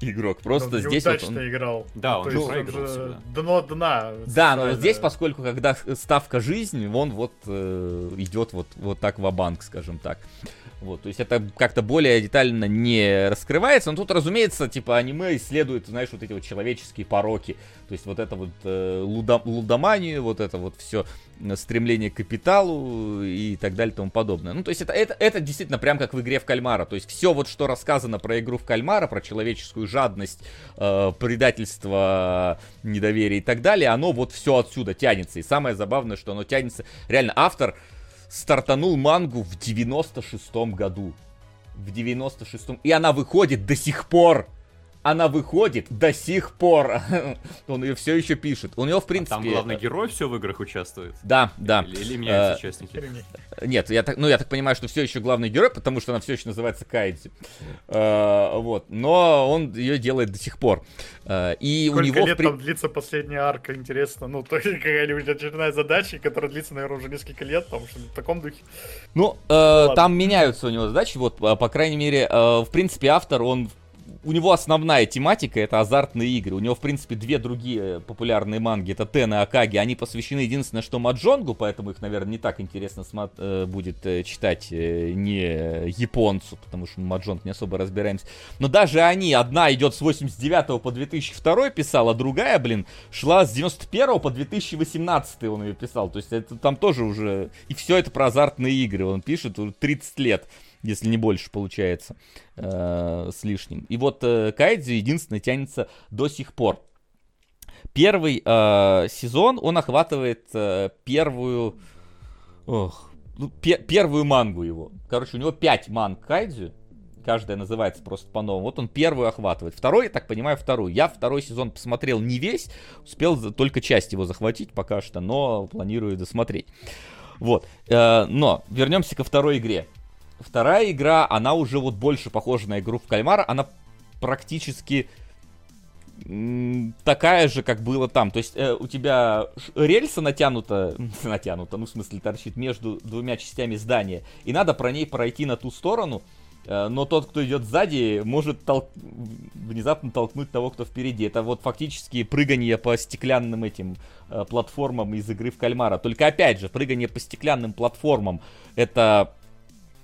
игрок. Просто здесь вот он... играл. Да, он же проиграл Дно дна. Да, но здесь, поскольку когда ставка жизнь, он вот э, идет вот, вот так в банк скажем так. Вот, то есть это как-то более детально не раскрывается, но тут, разумеется, типа аниме исследует, знаешь, вот эти вот человеческие пороки, то есть вот это вот э, лудо, лудоманию, вот это вот все э, стремление к капиталу и так далее и тому подобное. Ну, то есть это, это, это действительно прям как в игре в кальмара, то есть все вот, что рассказано про игру в кальмара, про человеческую жадность, э, предательство, недоверие и так далее, оно вот все отсюда тянется, и самое забавное, что оно тянется, реально автор стартанул мангу в 96-м году. В 96-м. И она выходит до сих пор. Она выходит до сих пор. Он ее все еще пишет. У него, в принципе... А там главный герой все в играх участвует? Да, да. Или, или меняются а, участники? Нет, я так, ну, я так понимаю, что все еще главный герой, потому что она все еще называется Кайдзи. А, вот. Но он ее делает до сих пор. А, и Сколько у него... лет при... там длится последняя арка, интересно? Ну, то есть какая-нибудь очередная задача, которая длится, наверное, уже несколько лет, потому что в таком духе. Ну, э, ну, там меняются у него задачи. Вот, по крайней мере, э, в принципе, автор, он у него основная тематика это азартные игры. У него, в принципе, две другие популярные манги, это Тен и Акаги, они посвящены единственное, что Маджонгу, поэтому их, наверное, не так интересно смо- э, будет э, читать э, не японцу, потому что Маджонг не особо разбираемся. Но даже они, одна идет с 89 по 2002 писал, а другая, блин, шла с 91 по 2018 он ее писал. То есть это там тоже уже... И все это про азартные игры. Он пишет 30 лет если не больше получается э, с лишним. И вот э, Кайдзи единственное тянется до сих пор. Первый э, сезон, он охватывает э, первую Ох, ну, пе- первую мангу его. Короче, у него 5 манг кайдзю. Каждая называется просто по-новому. Вот он первую охватывает. Второй, я так понимаю, вторую. Я второй сезон посмотрел не весь. Успел только часть его захватить пока что, но планирую досмотреть. Вот. Э, но вернемся ко второй игре. Вторая игра, она уже вот больше похожа на игру в кальмара. Она практически такая же, как было там. То есть э, у тебя рельса натянута, натянута, ну в смысле торчит между двумя частями здания, и надо про ней пройти на ту сторону, э, но тот, кто идет сзади, может тол- внезапно толкнуть того, кто впереди. Это вот фактически прыгание по стеклянным этим э, платформам из игры в кальмара. Только опять же, прыгание по стеклянным платформам это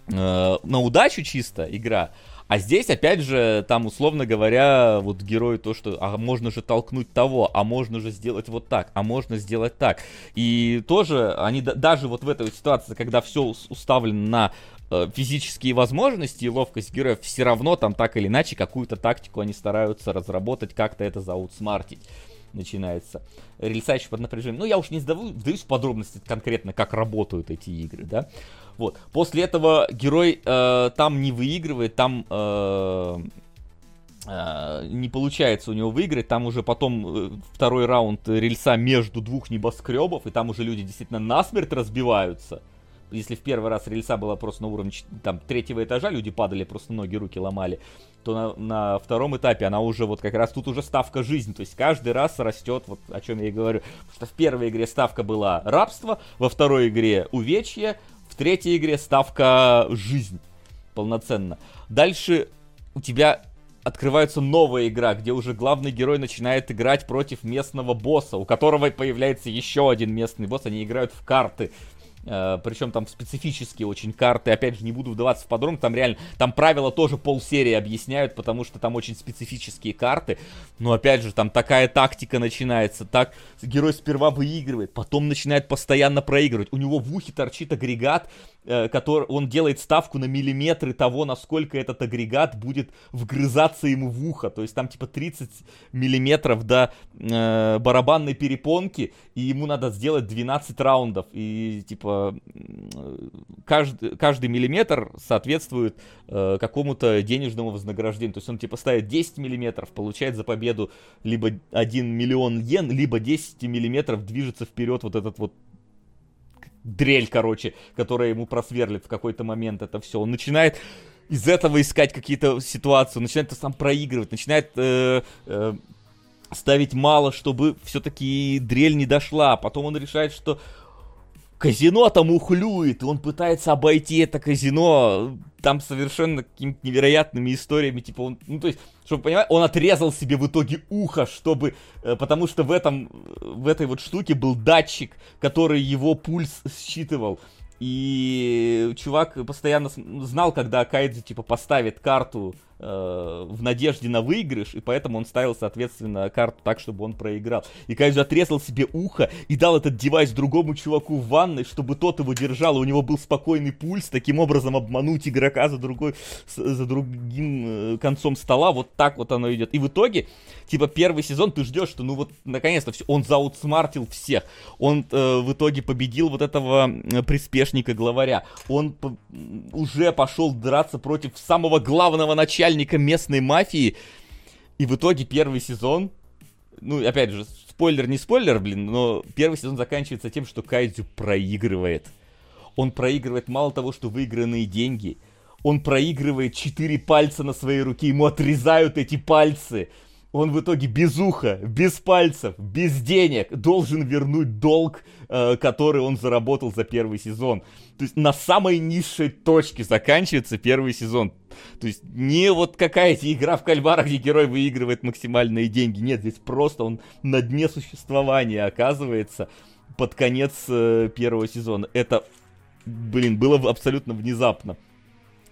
на удачу чисто игра, а здесь, опять же, там, условно говоря, вот герой то, что а можно же толкнуть того, а можно же сделать вот так, а можно сделать так. И тоже они даже вот в этой ситуации, когда все уставлено на э, физические возможности и ловкость героев, все равно там так или иначе какую-то тактику они стараются разработать, как-то это заутсмартить начинается. Рельса еще под напряжением. Ну, я уж не вдаюсь в подробности конкретно, как работают эти игры, да. Вот. После этого герой э, там не выигрывает, там э, э, не получается у него выиграть, там уже потом э, второй раунд рельса между двух небоскребов, и там уже люди действительно насмерть разбиваются. Если в первый раз рельса была просто на уровне там, третьего этажа, люди падали, просто ноги, руки ломали, то на, на втором этапе она уже вот как раз тут уже ставка жизнь. То есть каждый раз растет, вот о чем я и говорю. Потому что в первой игре ставка была рабство, во второй игре увечье, в третьей игре ставка жизнь полноценно. Дальше у тебя открывается новая игра, где уже главный герой начинает играть против местного босса, у которого появляется еще один местный босс, они играют в карты. Э, Причем там специфические очень карты. Опять же, не буду вдаваться в подробности. Там реально, там правила тоже полсерии объясняют, потому что там очень специфические карты. Но опять же, там такая тактика начинается. Так герой сперва выигрывает, потом начинает постоянно проигрывать. У него в ухе торчит агрегат, Э, который он делает ставку на миллиметры того, насколько этот агрегат будет вгрызаться ему в ухо. То есть там типа 30 миллиметров до э, барабанной перепонки, и ему надо сделать 12 раундов. И типа каждый, каждый миллиметр соответствует э, какому-то денежному вознаграждению. То есть он типа ставит 10 миллиметров, получает за победу либо 1 миллион йен, либо 10 миллиметров движется вперед вот этот вот дрель, короче, которая ему просверлит в какой-то момент это все. Он начинает из этого искать какие-то ситуации, он начинает сам проигрывать, начинает э, э, ставить мало, чтобы все-таки дрель не дошла. Потом он решает, что казино там ухлюет, и он пытается обойти это казино там совершенно какими-то невероятными историями, типа он, ну то есть, чтобы понимать, он отрезал себе в итоге ухо, чтобы, э, потому что в этом, в этой вот штуке был датчик, который его пульс считывал. И чувак постоянно знал, когда Кайдзи, типа, поставит карту в надежде на выигрыш, и поэтому он ставил, соответственно, карту так, чтобы он проиграл. И Кайдзи отрезал себе ухо и дал этот девайс другому чуваку в ванной, чтобы тот его держал, у него был спокойный пульс, таким образом обмануть игрока за другой, за другим э, концом стола. Вот так вот оно идет. И в итоге, типа, первый сезон ты ждешь, что, ну вот, наконец-то, все, он заутсмартил всех. Он э, в итоге победил вот этого э, приспешника помощника главаря. Он уже пошел драться против самого главного начальника местной мафии. И в итоге первый сезон, ну, опять же, спойлер не спойлер, блин, но первый сезон заканчивается тем, что Кайдзю проигрывает. Он проигрывает мало того, что выигранные деньги, он проигрывает четыре пальца на своей руке, ему отрезают эти пальцы он в итоге без уха, без пальцев, без денег должен вернуть долг, э, который он заработал за первый сезон. То есть на самой низшей точке заканчивается первый сезон. То есть не вот какая-то игра в кальмарах, где герой выигрывает максимальные деньги. Нет, здесь просто он на дне существования оказывается под конец э, первого сезона. Это, блин, было абсолютно внезапно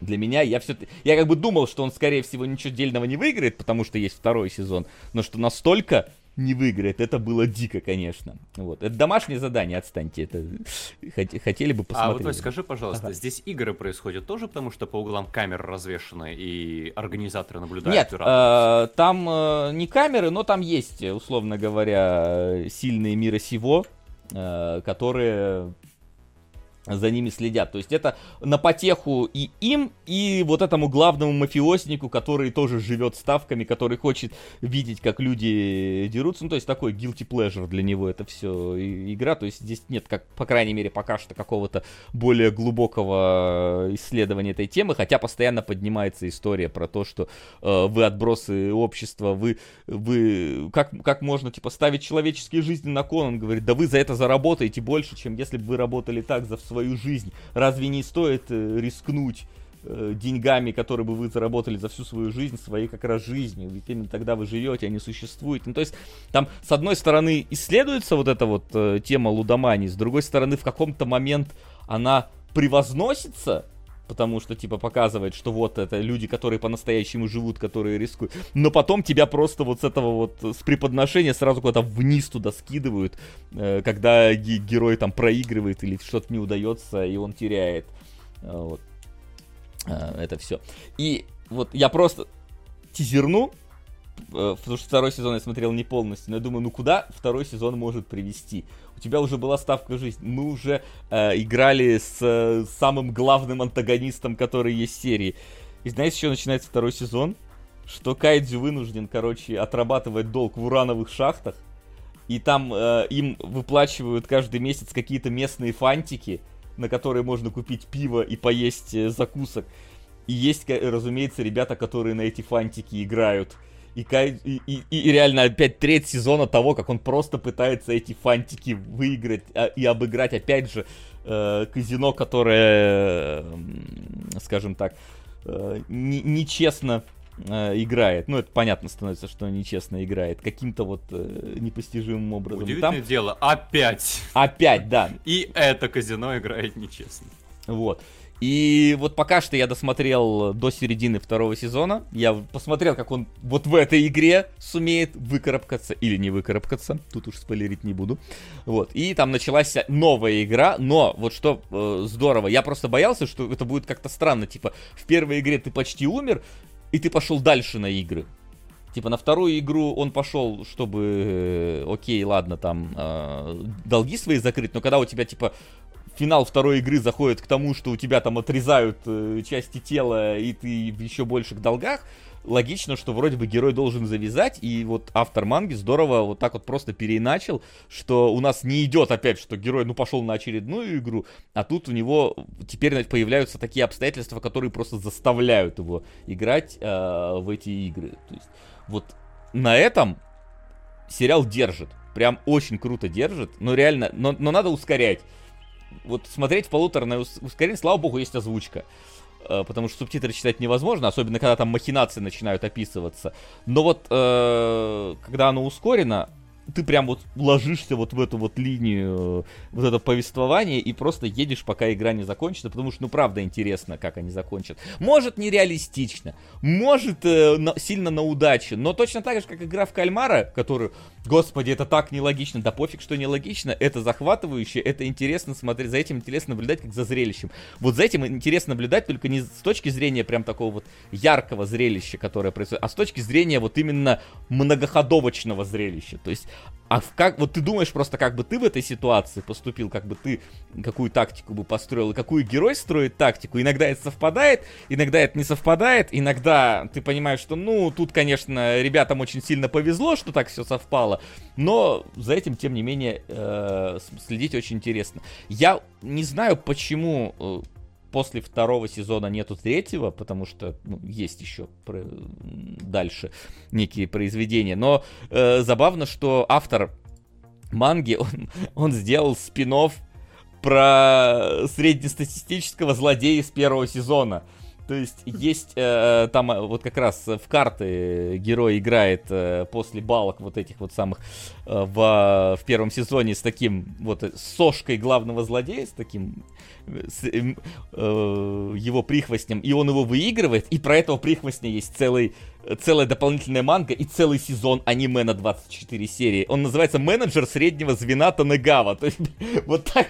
для меня, я все я как бы думал, что он, скорее всего, ничего дельного не выиграет, потому что есть второй сезон, но что настолько не выиграет, это было дико, конечно. Вот. Это домашнее задание, отстаньте, это хотели бы посмотреть. А вот, Вась, скажи, пожалуйста, ага. здесь игры происходят тоже потому, что по углам камер развешаны и организаторы наблюдают? Нет, э, там э, не камеры, но там есть, условно говоря, сильные мира сего, э, которые за ними следят. То есть это на потеху и им, и вот этому главному мафиознику, который тоже живет ставками, который хочет видеть, как люди дерутся. Ну, то есть такой guilty pleasure для него это все игра. То есть здесь нет, как, по крайней мере, пока что какого-то более глубокого исследования этой темы, хотя постоянно поднимается история про то, что э, вы отбросы общества, вы, вы как, как можно, типа, ставить человеческие жизни на кон, он говорит, да вы за это заработаете больше, чем если бы вы работали так за свою жизнь. Разве не стоит э, рискнуть э, деньгами, которые бы вы заработали за всю свою жизнь, своей как раз жизнью? Ведь именно тогда вы живете, не существуете. Ну, то есть, там, с одной стороны, исследуется вот эта вот э, тема лудомании, с другой стороны, в каком-то момент она превозносится, потому что, типа, показывает, что вот это люди, которые по-настоящему живут, которые рискуют. Но потом тебя просто вот с этого вот, с преподношения сразу куда-то вниз туда скидывают, э, когда герой там проигрывает или что-то не удается, и он теряет. Э, вот. Э, это все. И вот я просто тизерну, потому что второй сезон я смотрел не полностью, но я думаю, ну куда второй сезон может привести? У тебя уже была ставка жизнь. Мы уже э, играли с э, самым главным антагонистом, который есть в серии. И знаете, еще начинается второй сезон? Что Кайдзю вынужден, короче, отрабатывать долг в урановых шахтах. И там э, им выплачивают каждый месяц какие-то местные фантики, на которые можно купить пиво и поесть э, закусок. И есть, разумеется, ребята, которые на эти фантики играют и, и, и, и реально опять треть сезона того, как он просто пытается эти фантики выиграть а, и обыграть, опять же, э, казино, которое, скажем так, э, нечестно э, играет. Ну, это понятно становится, что нечестно играет. Каким-то вот э, непостижимым образом. Удивительное Там... дело, опять. Опять, да. И это казино играет нечестно. Вот. И вот пока что я досмотрел до середины второго сезона. Я посмотрел, как он вот в этой игре сумеет выкарабкаться или не выкарабкаться. Тут уж спойлерить не буду. Вот. И там началась новая игра. Но вот что э, здорово, я просто боялся, что это будет как-то странно. Типа, в первой игре ты почти умер, и ты пошел дальше на игры. Типа на вторую игру он пошел, чтобы, э, окей, ладно, там э, долги свои закрыть, но когда у тебя типа финал второй игры заходит к тому, что у тебя там отрезают э, части тела, и ты в еще больших долгах, логично, что вроде бы герой должен завязать, и вот автор манги здорово вот так вот просто переиначил, что у нас не идет опять, что герой, ну, пошел на очередную игру, а тут у него теперь появляются такие обстоятельства, которые просто заставляют его играть э, в эти игры. То есть вот на этом сериал держит, прям очень круто держит, но реально, но, но надо ускорять вот смотреть в полуторное ускорение, слава богу, есть озвучка. Э, потому что субтитры читать невозможно, особенно когда там махинации начинают описываться. Но вот э, когда оно ускорено, ты прям вот ложишься вот в эту вот линию, вот это повествование и просто едешь, пока игра не закончится, потому что, ну, правда интересно, как они закончат. Может, нереалистично, может, э, на, сильно на удачу, но точно так же, как игра в кальмара, которую, господи, это так нелогично, да пофиг, что нелогично, это захватывающе, это интересно смотреть, за этим интересно наблюдать, как за зрелищем. Вот за этим интересно наблюдать только не с точки зрения прям такого вот яркого зрелища, которое происходит, а с точки зрения вот именно многоходовочного зрелища. То есть а как, вот ты думаешь просто, как бы ты в этой ситуации поступил, как бы ты какую тактику бы построил, и какую герой строит тактику. Иногда это совпадает, иногда это не совпадает, иногда ты понимаешь, что, ну, тут, конечно, ребятам очень сильно повезло, что так все совпало, но за этим, тем не менее, э, следить очень интересно. Я не знаю, почему э, после второго сезона нету третьего, потому что ну, есть еще про... дальше некие произведения. Но э, забавно, что автор манги, он, он сделал спин про среднестатистического злодея с первого сезона. То есть есть э, там э, вот как раз в карты герой играет э, после балок вот этих вот самых э, в, в первом сезоне с таким вот э, сошкой главного злодея, с таким с, э, э, его прихвостнем, и он его выигрывает, и про этого прихвостня есть целый, целая дополнительная манга и целый сезон аниме на 24 серии. Он называется «Менеджер среднего звена Танегава». То есть вот так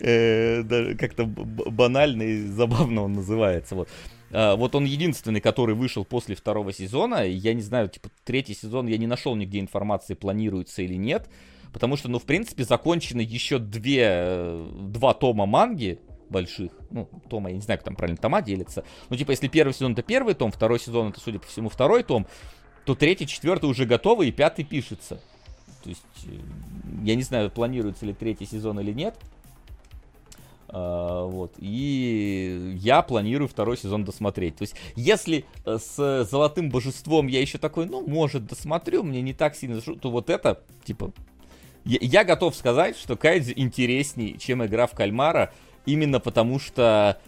э, как-то банально и забавно он называется. Вот. Uh, вот он единственный, который вышел после второго сезона. Я не знаю, типа, третий сезон я не нашел нигде информации, планируется или нет. Потому что, ну, в принципе, закончены еще две, э, два тома манги, больших. Ну, тома, я не знаю, как там правильно тома делится. Ну, типа, если первый сезон это первый том, второй сезон это, судя по всему, второй том, то третий, четвертый уже готовы, и пятый пишется. То есть, э, я не знаю, планируется ли третий сезон или нет. А, вот. И я планирую второй сезон досмотреть. То есть, если э, с Золотым Божеством я еще такой, ну, может, досмотрю, мне не так сильно, то вот это, типа, я, я готов сказать, что Кайдзи интересней, чем игра в Кальмара, именно потому что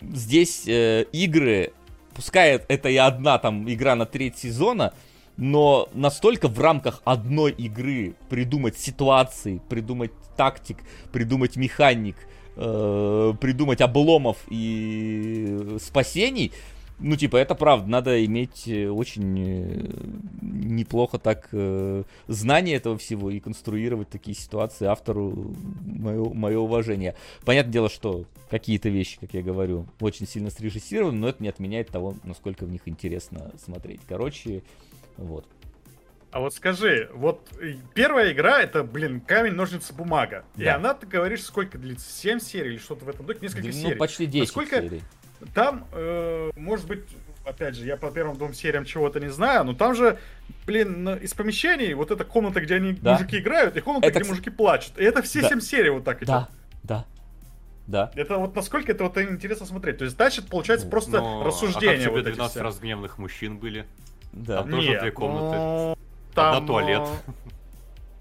здесь э, игры, пускай это и одна там игра на треть сезона, но настолько в рамках одной игры придумать ситуации, придумать тактик, придумать механик, э, придумать обломов и спасений, ну, типа, это правда, надо иметь э, очень э, неплохо так э, знание этого всего и конструировать такие ситуации автору мое, мое уважение. Понятное дело, что какие-то вещи, как я говорю, очень сильно срежиссированы, но это не отменяет того, насколько в них интересно смотреть. Короче, вот. А вот скажи, вот первая игра это, блин, камень, ножницы, бумага. Да. И она, ты говоришь, сколько длится? 7 серий или что-то в этом духе? Несколько ну, серий. Ну, почти 10 Насколько... серий. Там, э, может быть, опять же, я по первым двум сериям чего-то не знаю, но там же, блин, из помещений вот эта комната, где они да. мужики играют, и комната, это... где мужики плачут. И это все да. 7 серий вот так идет. Да, да. Да. Это вот насколько это вот интересно смотреть. То есть дальше получается ну, просто но... рассуждение. А как тебе вот 12 разгневанных мужчин были? Да. Там тоже Нет, две комнаты. Но... Там, Одна туалет.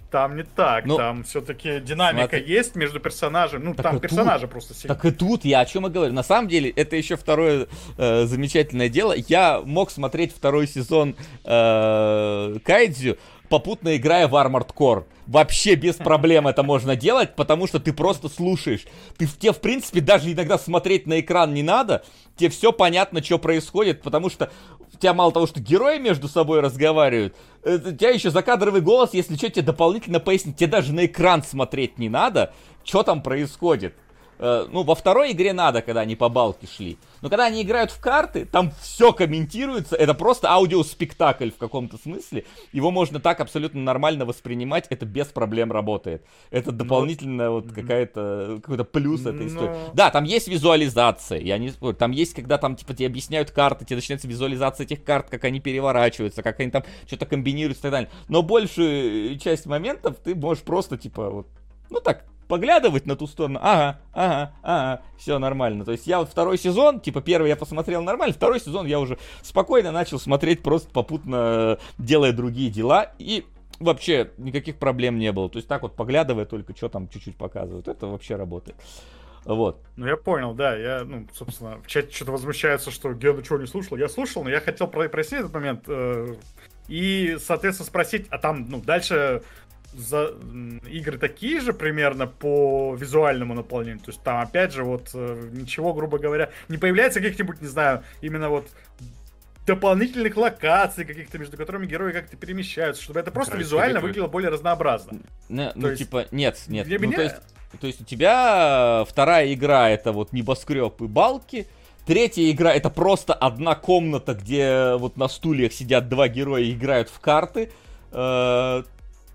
Там не так, ну, там все-таки динамика смотри. есть между персонажами. Ну, так там персонажи тут, просто сидят. Так и тут я о чем и говорю. На самом деле, это еще второе э, замечательное дело. Я мог смотреть второй сезон э, Кайдзю, попутно играя в Armored Core. Вообще без проблем это можно делать, потому что ты просто слушаешь. Ты, тебе, в принципе, даже иногда смотреть на экран не надо. Тебе все понятно, что происходит, потому что у тебя мало того, что герои между собой разговаривают, у тебя еще закадровый голос, если что, тебе дополнительно пояснить. Тебе даже на экран смотреть не надо, что там происходит. Э, ну, во второй игре надо, когда они по балке шли. Но когда они играют в карты, там все комментируется. Это просто аудиоспектакль в каком-то смысле. Его можно так абсолютно нормально воспринимать. Это без проблем работает. Это ну, дополнительно Но... вот какая-то какой-то плюс Но... этой истории. Да, там есть визуализация. Я не спорю. Там есть, когда там типа тебе объясняют карты, тебе начинается визуализация этих карт, как они переворачиваются, как они там что-то комбинируются и так далее. Но большую часть моментов ты можешь просто типа вот, ну так, поглядывать на ту сторону, ага, ага, ага, все нормально. То есть я вот второй сезон, типа первый я посмотрел нормально, второй сезон я уже спокойно начал смотреть, просто попутно делая другие дела, и вообще никаких проблем не было. То есть так вот поглядывая только, что там чуть-чуть показывают, это вообще работает. Вот. Ну, я понял, да. Я, ну, собственно, в чате что-то возмущается, что Гена чего не слушал. Я слушал, но я хотел просить этот момент э, и, соответственно, спросить, а там, ну, дальше за игры такие же примерно по визуальному наполнению. То есть там, опять же, вот э, ничего, грубо говоря, не появляется каких-нибудь, не знаю, именно вот дополнительных локаций каких-то, между которыми герои как-то перемещаются, чтобы это просто Короче, визуально выглядело более разнообразно. Не, ну, есть, типа, нет, нет. Для ну, меня... то, есть, то есть у тебя вторая игра это вот небоскреб и балки, Третья игра это просто одна комната, где вот на стульях сидят два героя и играют в карты.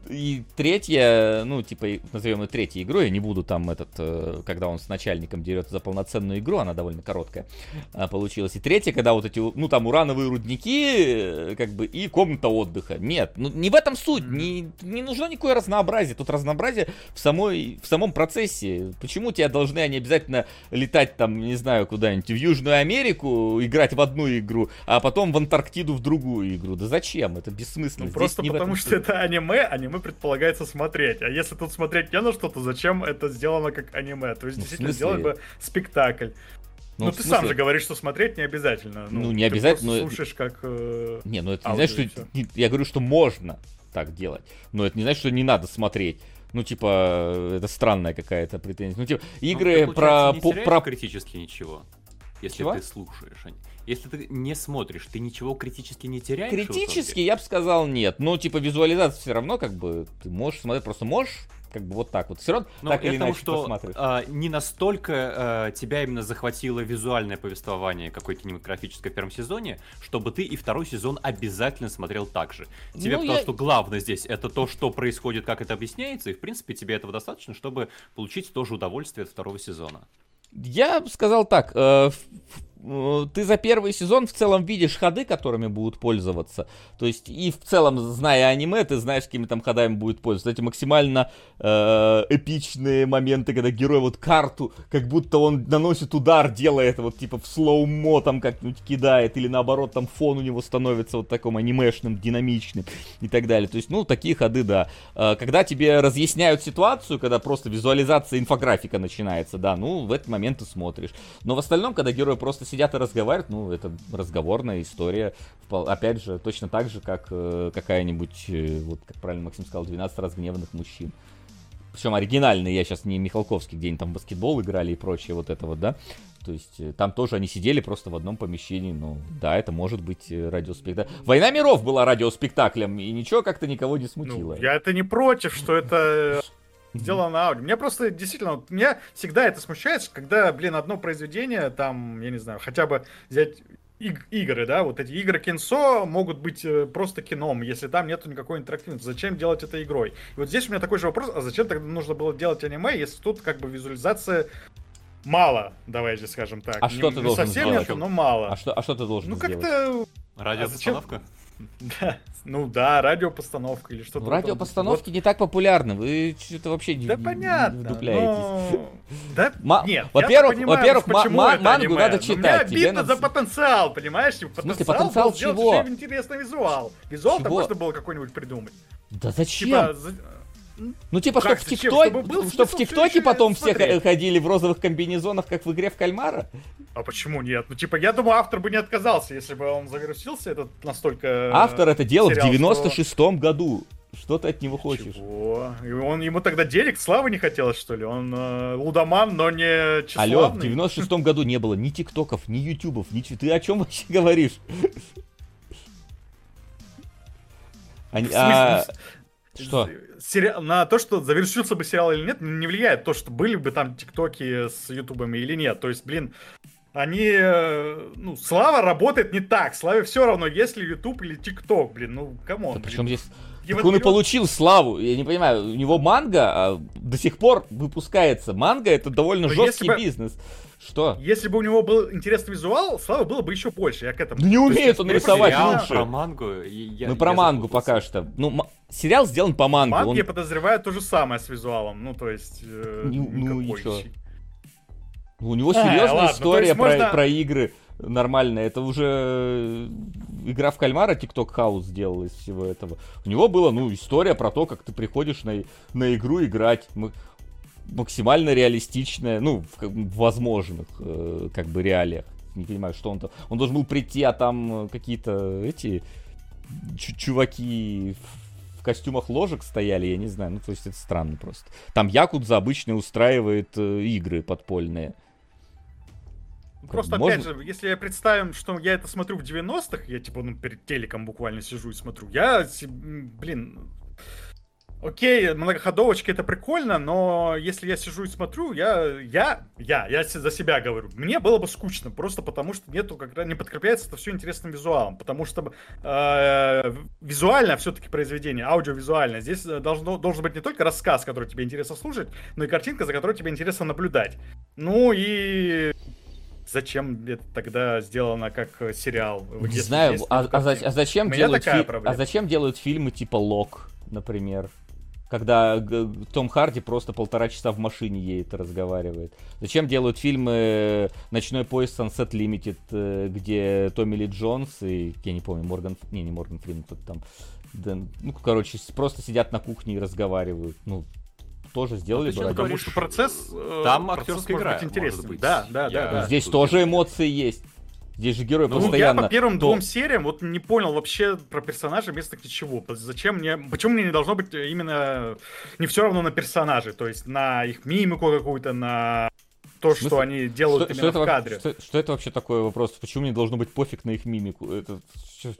И третья, ну, типа, назовем ее третьей игрой, я не буду там этот, э, когда он с начальником дерется за полноценную игру, она довольно короткая а, получилась. И третья, когда вот эти, ну, там, урановые рудники, э, как бы, и комната отдыха. Нет, ну, не в этом суть, не, не нужно никакое разнообразие. Тут разнообразие в, самой, в самом процессе. Почему тебя должны они обязательно летать там, не знаю, куда-нибудь в Южную Америку, играть в одну игру, а потом в Антарктиду в другую игру? Да зачем? Это бессмысленно. Ну, просто потому что это аниме, аниме аниме предполагается смотреть. А если тут смотреть не на что, то зачем это сделано как аниме? То есть ну, действительно сделать бы спектакль. Ну, ну ты смысле... сам же говоришь, что смотреть не обязательно. Ну, ну не обязательно. Ты но... слушаешь как. Э... Не, ну это не значит, что. Я говорю, что можно так делать. Но это не значит, что не надо смотреть. Ну, типа, это странная какая-то претензия. Ну, типа, ну, игры ну, про. Не про критически ничего. Если Чего? ты слушаешь. Если ты не смотришь, ты ничего критически не теряешь? Критически я бы сказал нет. Но типа визуализация все равно как бы ты можешь смотреть, просто можешь как бы вот так вот. Все равно Но так или иначе что а, не настолько а, тебя именно захватило визуальное повествование какой кинематографической в первом сезоне, чтобы ты и второй сезон обязательно смотрел так же. Тебе ну, потому я... что главное здесь это то, что происходит, как это объясняется, и в принципе тебе этого достаточно, чтобы получить тоже удовольствие от второго сезона. Я сказал так, Э, ты за первый сезон в целом видишь ходы, которыми будут пользоваться. То есть, и в целом, зная аниме, ты знаешь, какими там ходами будет пользоваться. Эти максимально э, эпичные моменты, когда герой вот карту, как будто он наносит удар, делает вот типа в slow-mo там как-нибудь кидает, или наоборот там фон у него становится вот таким анимешным, динамичным и так далее. То есть, ну, такие ходы, да. Э, когда тебе разъясняют ситуацию, когда просто визуализация инфографика начинается, да, ну, в этот момент ты смотришь. Но в остальном, когда герой просто сидят и разговаривают, ну, это разговорная история. Опять же, точно так же, как э, какая-нибудь, э, вот как правильно Максим сказал, 12 разгневанных мужчин. Причем оригинальные, я сейчас не Михалковский, где они там баскетбол играли и прочее, вот это вот, да. То есть э, там тоже они сидели просто в одном помещении. Ну, да, это может быть радиоспектакль. Война миров была радиоспектаклем, и ничего как-то никого не смутило. Ну, я это не против, что это сделано на аудио. Мне просто действительно, вот, меня всегда это смущает, когда, блин, одно произведение, там, я не знаю, хотя бы взять иг- игры, да, вот эти игры кинцо могут быть э, просто кином, если там нету никакой интерактивности. Зачем делать это игрой? И вот здесь у меня такой же вопрос, а зачем тогда нужно было делать аниме, если тут как бы визуализация мало, давайте скажем так. А не, что ты не должен совсем сделать? нету, но мало. А что, а что ты должен ну, сделать? Ну как-то... Радиопостановка? А да, ну да, радиопостановка или что-то. Ну, радиопостановки вот. не так популярны, вы что-то вообще да не, понятно, не вдупляетесь. Но... Да, Ма- нет, во-первых, во-первых, ма- ма- мангу надо читать. Мне обидно надо... за потенциал, понимаешь? Потенциал в смысле, потенциал был чего? интересный визуал. Визуал-то можно было какой-нибудь придумать. Да зачем? Типа, ну, типа, как, что в ТикТоке, чтобы, что в ТикТоке потом все ходили в розовых комбинезонах, как в игре в кальмара? А почему нет? Ну, типа, я думаю, автор бы не отказался, если бы он завершился этот настолько... Автор это делал в 96-м году. Что ты от него хочешь? Чего? Он, ему тогда денег, славы не хотелось, что ли? Он э, лудоман, но не тщеславный. Алло, в 96-м году не было ни тиктоков, ни ютубов, ни... Ты о чем вообще говоришь? Они, а... Что? Сери... На то, что завершился бы сериал или нет, не влияет то, что были бы там тиктоки с ютубами или нет. То есть, блин, они, э, ну, Слава работает не так. Славе все равно, если YouTube или TikTok, блин, ну, come on. Да причем здесь... Так он и получил славу. Я не понимаю, у него манга а, до сих пор выпускается. Манга это довольно Но жесткий бы... бизнес. Что? Если бы у него был интересный визуал, слава было бы еще больше. Я к этому. Не умеет он рисовать сериал лучше. Про мангу. Я, ну про я мангу пока что. Ну сериал сделан по мангу. Манги, он... я подозреваю, то же самое с визуалом. Ну то есть. Э, ну, ну и что? У него серьезная а, ладно, история про, можно... про игры нормальная. Это уже э, игра в кальмара TikTok House сделала из всего этого. У него была, ну, история про то, как ты приходишь на, на игру играть. Мы, максимально реалистичная, ну, в, в возможных, э, как бы, реалиях. Не понимаю, что он там... Он должен был прийти, а там э, какие-то эти чуваки в костюмах ложек стояли, я не знаю. Ну, то есть это странно просто. Там Якудза обычно устраивает э, игры подпольные. Просто, Можно... опять же, если я представим, что я это смотрю в 90-х, я, типа, ну, перед телеком буквально сижу и смотрю, я, блин, Окей, многоходовочки это прикольно, но если я сижу и смотрю, я, я, я, я за себя говорю, мне было бы скучно, просто потому что нету, когда не подкрепляется это все интересным визуалом, потому что э, визуально все-таки произведение, аудиовизуально, здесь должно, должен быть не только рассказ, который тебе интересно слушать, но и картинка, за которой тебе интересно наблюдать. Ну и зачем это тогда сделано как сериал? Не знаю, а, а, а, зачем делают фи... а зачем делают фильмы типа Лок, например? Когда Том Харди просто полтора часа в машине едет и разговаривает. Зачем делают фильмы «Ночной поезд Sunset Limited», э, где Томми Ли Джонс и, я не помню, Морган... Не, не Морган Фриман, тут там... Ну, короче, просто сидят на кухне и разговаривают. Ну, тоже сделали бы. Потому что процесс... Э, там актерская игра, интересный. Да, да, да, да. Здесь тоже эмоции есть. Здесь же герой ну, постоянно... Я по первым то... двум сериям вот не понял вообще про персонажа вместо ничего. Зачем мне... Почему мне не должно быть именно... Не все равно на персонажей, то есть на их мимику какую-то, на то, что они делают что, именно что в кадре. Что, что это вообще такой вопрос? Почему мне должно быть пофиг на их мимику? Это...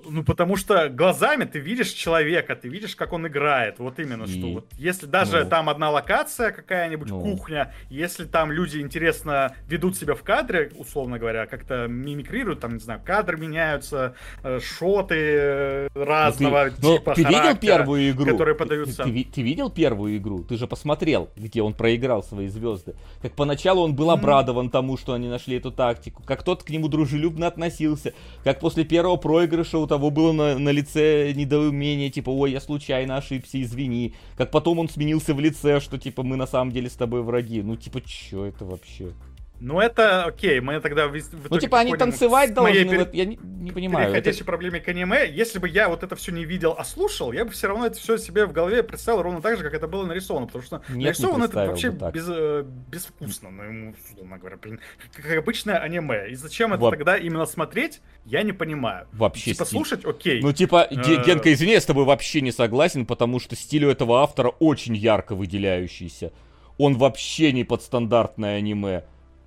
Ну, потому что глазами ты видишь человека, ты видишь, как он играет. Вот именно, и... что вот если даже ну... там одна локация какая-нибудь, ну... кухня, если там люди интересно ведут себя в кадре, условно говоря, как-то мимикрируют, там, не знаю, кадры меняются, э, шоты э, разного ну, ты, типа ты видел первую игру? Которые подаются. Ты, ты, ты видел первую игру? Ты же посмотрел, где он проиграл свои звезды. Как поначалу он был обрадован тому, что они нашли эту тактику, как тот к нему дружелюбно относился, как после первого проигрыша у того было на, на лице недоумение, типа, ой, я случайно ошибся, извини. Как потом он сменился в лице, что, типа, мы на самом деле с тобой враги. Ну, типа, что это вообще? Ну это окей, мы тогда в, в Ну типа они танцевать должны, моей, вот, я не, не понимаю. Переходящей это... проблеме к аниме, если бы я вот это все не видел, а слушал, я бы все равно это все себе в голове представил ровно так же, как это было нарисовано, потому что Нет, нарисовано это вообще без, э, безвкусно, ну ему, условно говоря, блин, как обычное аниме. И зачем это Во... тогда именно смотреть, я не понимаю. Вообще Типа стиль. слушать, окей. Ну типа, э... Генка, извини, я с тобой вообще не согласен, потому что стиль у этого автора очень ярко выделяющийся. Он вообще не под стандартное аниме.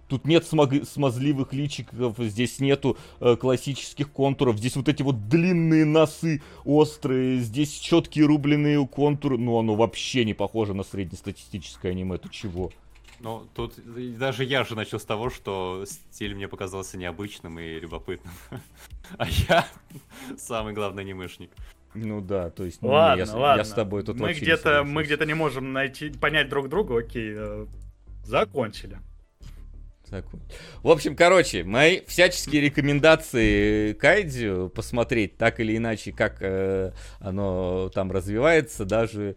Тут нет смог- смазливых личиков, здесь нету э, классических контуров, здесь вот эти вот длинные носы острые, здесь четкие рубленые контуры, ну оно вообще не похоже на среднестатистическое аниме, ты чего? Ну, тут даже я же начал с того, что стиль мне показался необычным и любопытным. А я самый главный анимешник. Ну да, то есть ну, ладно, я, ладно. я с тобой тут мы где-то мы где-то не можем найти понять друг друга, окей, э, закончили. В общем, короче, мои всяческие рекомендации Кайдзю посмотреть так или иначе, как э, оно там развивается, даже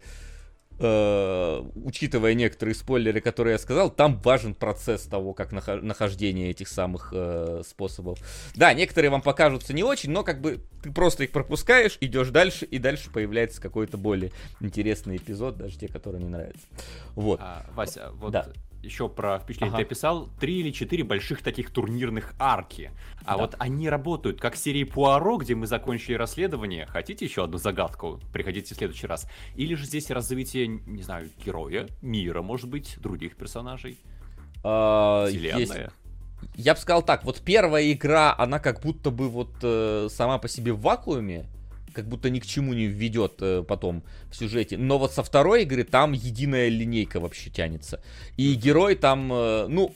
э, учитывая некоторые спойлеры, которые я сказал, там важен процесс того, как нахождение этих самых э, способов. Да, некоторые вам покажутся не очень, но как бы ты просто их пропускаешь, идешь дальше, и дальше появляется какой-то более интересный эпизод, даже те, которые не нравятся. Вот. А, Вася, вот да еще про впечатление ага. ты описал, три или четыре больших таких турнирных арки. А да. вот они работают как серии Пуаро, где мы закончили расследование. Хотите еще одну загадку? Приходите в следующий раз. Или же здесь развитие, не знаю, героя, мира, может быть, других персонажей? А, Вселенная. Есть... Я бы сказал так, вот первая игра, она как будто бы вот э, сама по себе в вакууме, как будто ни к чему не введет э, потом в сюжете. Но вот со второй игры там единая линейка вообще тянется. И герой там, э, ну,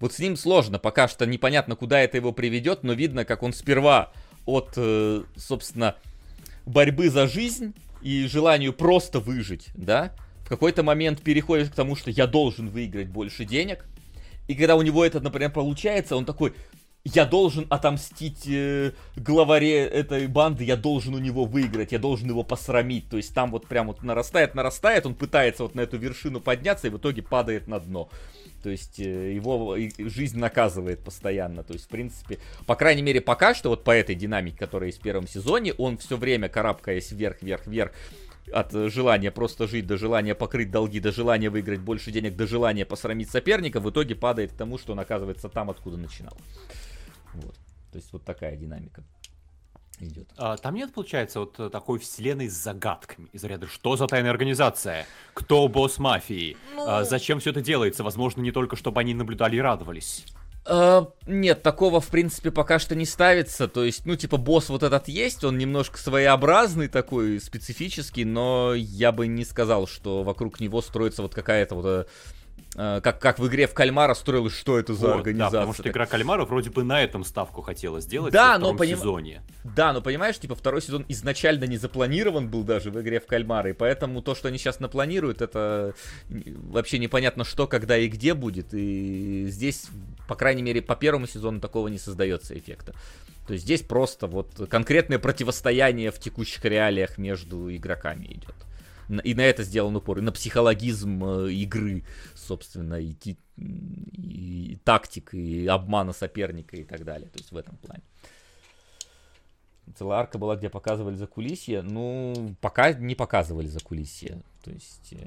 вот с ним сложно, пока что непонятно, куда это его приведет, но видно, как он сперва от, э, собственно, борьбы за жизнь и желанию просто выжить, да, в какой-то момент переходит к тому, что я должен выиграть больше денег. И когда у него это, например, получается, он такой, я должен отомстить э, главаре этой банды, я должен у него выиграть, я должен его посрамить. То есть там вот прям вот нарастает, нарастает, он пытается вот на эту вершину подняться и в итоге падает на дно. То есть э, его жизнь наказывает постоянно. То есть, в принципе, по крайней мере, пока что вот по этой динамике, которая есть в первом сезоне, он все время карабкаясь вверх, вверх, вверх, от желания просто жить до желания покрыть долги, до желания выиграть больше денег, до желания посрамить соперника, в итоге падает к тому, что он оказывается там, откуда начинал. Вот. То есть вот такая динамика идет. А, там нет, получается, вот такой вселенной с загадками из ряда что за тайная организация? Кто босс мафии? Ну... А, зачем все это делается? Возможно, не только чтобы они наблюдали и радовались. Uh, нет, такого в принципе пока что не ставится. То есть, ну, типа, босс вот этот есть, он немножко своеобразный такой, специфический, но я бы не сказал, что вокруг него строится вот какая-то вот э, Э, как, как в игре в кальмара строилось, что это за вот, организация. Да, потому что игра кальмара вроде бы на этом ставку хотела сделать да, во втором но поним... сезоне. Да, но понимаешь, типа второй сезон изначально не запланирован был даже в игре в кальмара, и поэтому то, что они сейчас напланируют, это вообще непонятно что, когда и где будет, и здесь, по крайней мере, по первому сезону такого не создается эффекта. То есть здесь просто вот конкретное противостояние в текущих реалиях между игроками идет. И на это сделан упор, и на психологизм э, игры, собственно, и, и, и тактик, и обмана соперника и так далее. То есть в этом плане. Целая арка была, где показывали за кулисье. Ну, пока не показывали за кулисье. То есть э,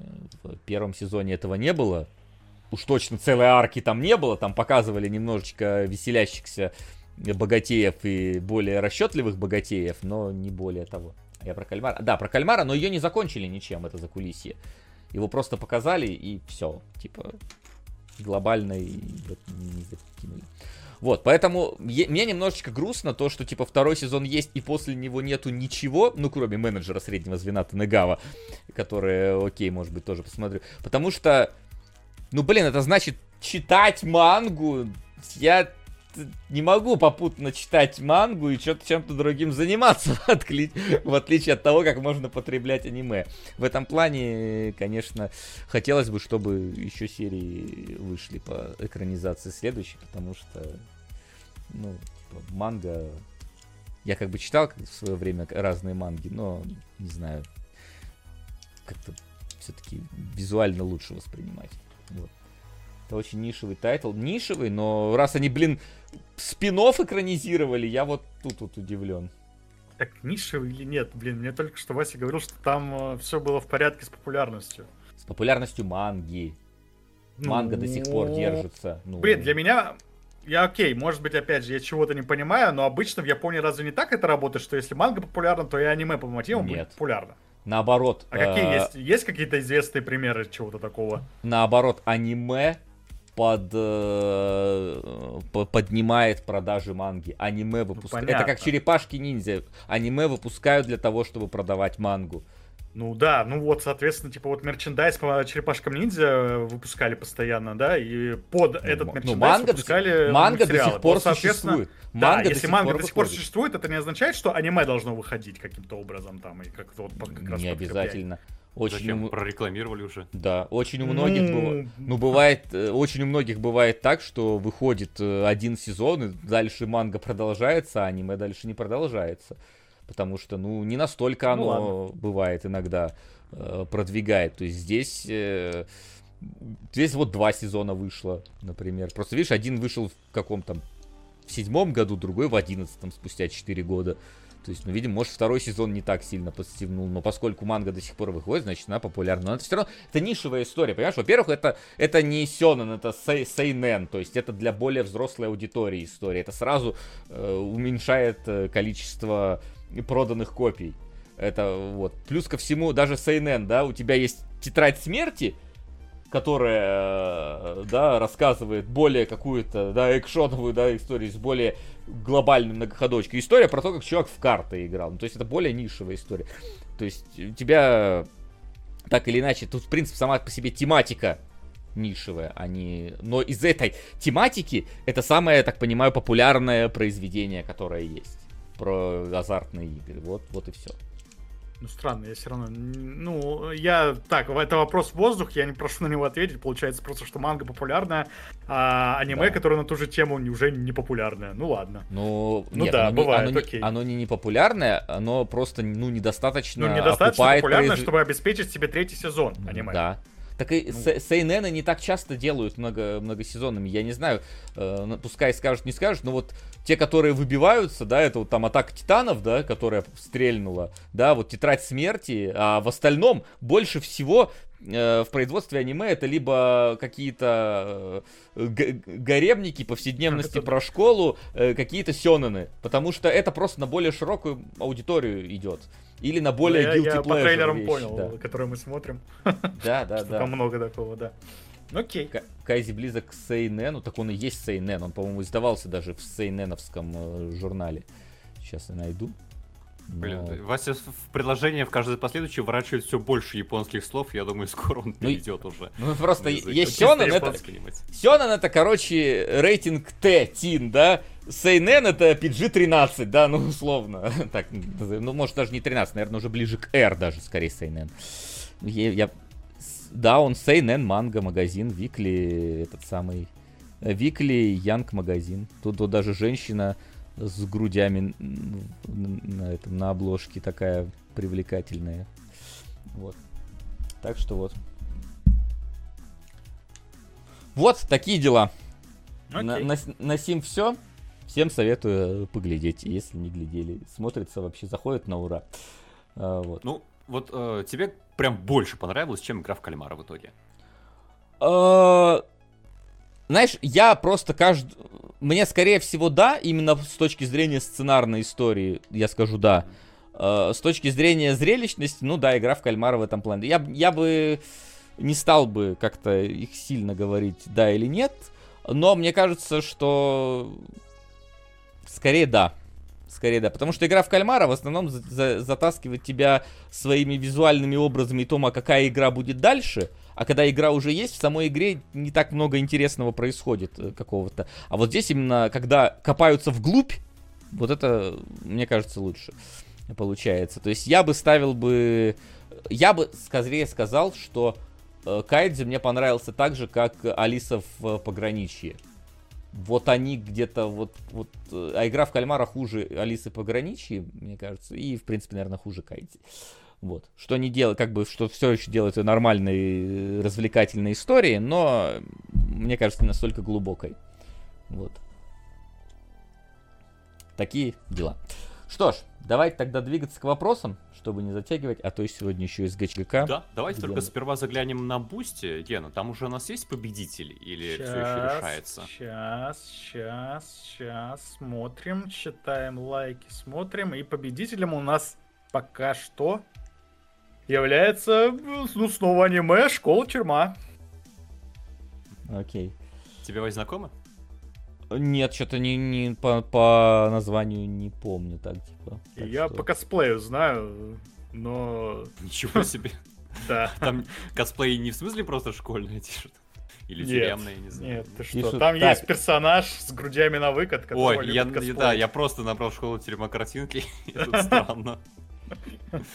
в первом сезоне этого не было. Уж точно целой арки там не было. Там показывали немножечко веселящихся богатеев и более расчетливых богатеев, но не более того. Я про кальмара. Да, про кальмара, но ее не закончили ничем, это за кулисье. Его просто показали и все. Типа, глобально вот. Вот, поэтому е- мне немножечко грустно то, что, типа, второй сезон есть, и после него нету ничего, ну, кроме менеджера среднего звена Танегава, который, окей, может быть, тоже посмотрю. Потому что, ну, блин, это значит читать мангу. Я не могу попутно читать мангу и что-то чем-то другим заниматься, в отличие от того, как можно потреблять аниме. В этом плане, конечно, хотелось бы, чтобы еще серии вышли по экранизации следующей, потому что, ну, типа, манга... Я как бы читал в свое время разные манги, но, не знаю, как-то все-таки визуально лучше воспринимать. Вот. Это очень нишевый title. Нишевый, но раз они, блин, спин экранизировали, я вот тут вот удивлен. Так нишевый или нет? Блин, мне только что Вася говорил, что там э, все было в порядке с популярностью. С популярностью манги. Ну... Манга до сих пор держится. Ну... Блин, для меня я окей, может быть, опять же, я чего-то не понимаю, но обычно в Японии разве не так это работает, что если манга популярна, то и аниме по мотивам Нет. будет популярно? Наоборот. А какие э, есть? Есть какие-то известные примеры чего-то такого? Наоборот, аниме под, э, поднимает продажи манги. Аниме выпускают. Ну, это как черепашки ниндзя. Аниме выпускают для того, чтобы продавать мангу. Ну да, ну вот, соответственно, типа вот мерчендайз по черепашкам ниндзя выпускали постоянно, да, и под ну, этот ну, мерчендайз манга выпускали манга до сих пор вот, существует. Да, манга если до манга до сих пор существует, это не означает, что аниме должно выходить каким-то образом там и как-то вот как раз Не обязательно. Очень Зачем? У... Прорекламировали уже. Да, очень у многих ну... бывает. Ну, бывает, э, очень у многих бывает так, что выходит э, один сезон, и дальше манга продолжается, а аниме дальше не продолжается. Потому что, ну, не настолько ну оно ну, бывает иногда э, продвигает. То есть здесь. Э, здесь вот два сезона вышло, например. Просто видишь, один вышел в каком-то в седьмом году, другой в одиннадцатом, спустя четыре года. То есть, ну, видимо, может, второй сезон не так сильно подстегнул, но поскольку манга до сих пор выходит, значит, она популярна. Но это все равно, это нишевая история, понимаешь? Во-первых, это, это не сёнэн, это сей, сейнен, то есть это для более взрослой аудитории история. Это сразу э, уменьшает э, количество проданных копий. Это вот. Плюс ко всему, даже сейнен, да, у тебя есть тетрадь смерти, которая, э, да, рассказывает более какую-то, да, экшоновую, да, историю с более глобальной многоходочкой. История про то, как чувак в карты играл. Ну, то есть это более нишевая история. То есть у тебя так или иначе, тут, в принципе, сама по себе тематика нишевая, а не... Но из этой тематики это самое, я так понимаю, популярное произведение, которое есть про азартные игры. Вот, вот и все. Ну, странно, я все равно... Ну, я... Так, это вопрос в воздух, я не прошу на него ответить. Получается просто, что манга популярная, а аниме, да. которое на ту же тему, уже не популярное. Ну, ладно. Ну, ну нет, да, оно бывает, не, оно окей. Не, оно не непопулярное, оно просто, ну, недостаточно Ну, недостаточно популярное, произ... чтобы обеспечить себе третий сезон аниме. Да. Так и ну. Сейнены не так часто делают много, многосезонными. Я не знаю, э, пускай скажут, не скажут, но вот те, которые выбиваются, да, это вот там атака титанов, да, которая стрельнула, да, вот тетрадь смерти, а в остальном больше всего в производстве аниме это либо какие-то э, гаремники, повседневности про школу, э, какие-то сёнэны, потому что это просто на более широкую аудиторию идет. Или на более ну, я, я по трейлерам вещи, понял, да. которые мы смотрим. Да, да, да. Там много такого, да. Окей. Кайзи близок к Сейнену, так он и есть Сейнен. Он, по-моему, издавался даже в Сейненовском э, журнале. Сейчас я найду. Но... Блин, Вася в предложение в каждое последующее ворачивает все больше японских слов. Я думаю, скоро он перейдет ну, уже. Ну, просто есть Сёнэн, это... Сёнэн это, короче, рейтинг Т, Тин, да? Сейнен это PG-13, да, ну, условно. так, ну, может, даже не 13, наверное, уже ближе к R даже, скорее, Сейнен. Я, я да, он Сейнен манга магазин, Викли этот самый Викли Янг магазин. Тут, тут даже женщина с грудями на, этом, на обложке такая привлекательная. Вот. Так что вот. Вот такие дела. Okay. На, на, на сим все. Всем советую поглядеть, если не глядели. Смотрится вообще, заходит на ура. А, вот. Ну, вот э, тебе прям больше понравилось, чем игра в кальмара в итоге? А, знаешь, я просто каждый... Мне, скорее всего, да, именно с точки зрения сценарной истории, я скажу да. С точки зрения зрелищности, ну да, игра в кальмара в этом плане. Я, я бы не стал бы как-то их сильно говорить да или нет, но мне кажется, что скорее да. Скорее да, потому что игра в кальмара в основном за за затаскивает тебя своими визуальными образами и том, а какая игра будет дальше, а когда игра уже есть, в самой игре не так много интересного происходит э, какого-то. А вот здесь именно, когда копаются вглубь, вот это, мне кажется, лучше получается. То есть я бы ставил бы... Я бы скорее сказал, что э, Кайдзи мне понравился так же, как Алиса в Пограничье вот они где-то вот, вот, э, а игра в кальмара хуже Алисы Пограничья, мне кажется, и, в принципе, наверное, хуже Кайти. Вот. Что они делают, как бы, что все еще делают нормальной, э, развлекательной истории, но, мне кажется, не настолько глубокой. Вот. Такие дела. Что ж, давайте тогда двигаться к вопросам чтобы не затягивать, а то и сегодня еще из ГЧК. Да, давайте только сперва заглянем на Бусти. Гена, там уже у нас есть победитель или сейчас, все еще решается? Сейчас, сейчас, сейчас, смотрим, читаем лайки, смотрим, и победителем у нас пока что является, ну, снова аниме «Школа тюрьма». Окей. Тебе вы знакомы? Нет, что-то не, не по, по названию не помню так, типа. Так Я что... по косплею знаю, но... Ничего себе. Да. Там косплей не в смысле просто школьный тишет? Или тюремный, не знаю. Нет, ты что, там есть персонаж с грудями на выкат, Ой, я, да, я просто набрал школу тюрьма картинки, и тут странно.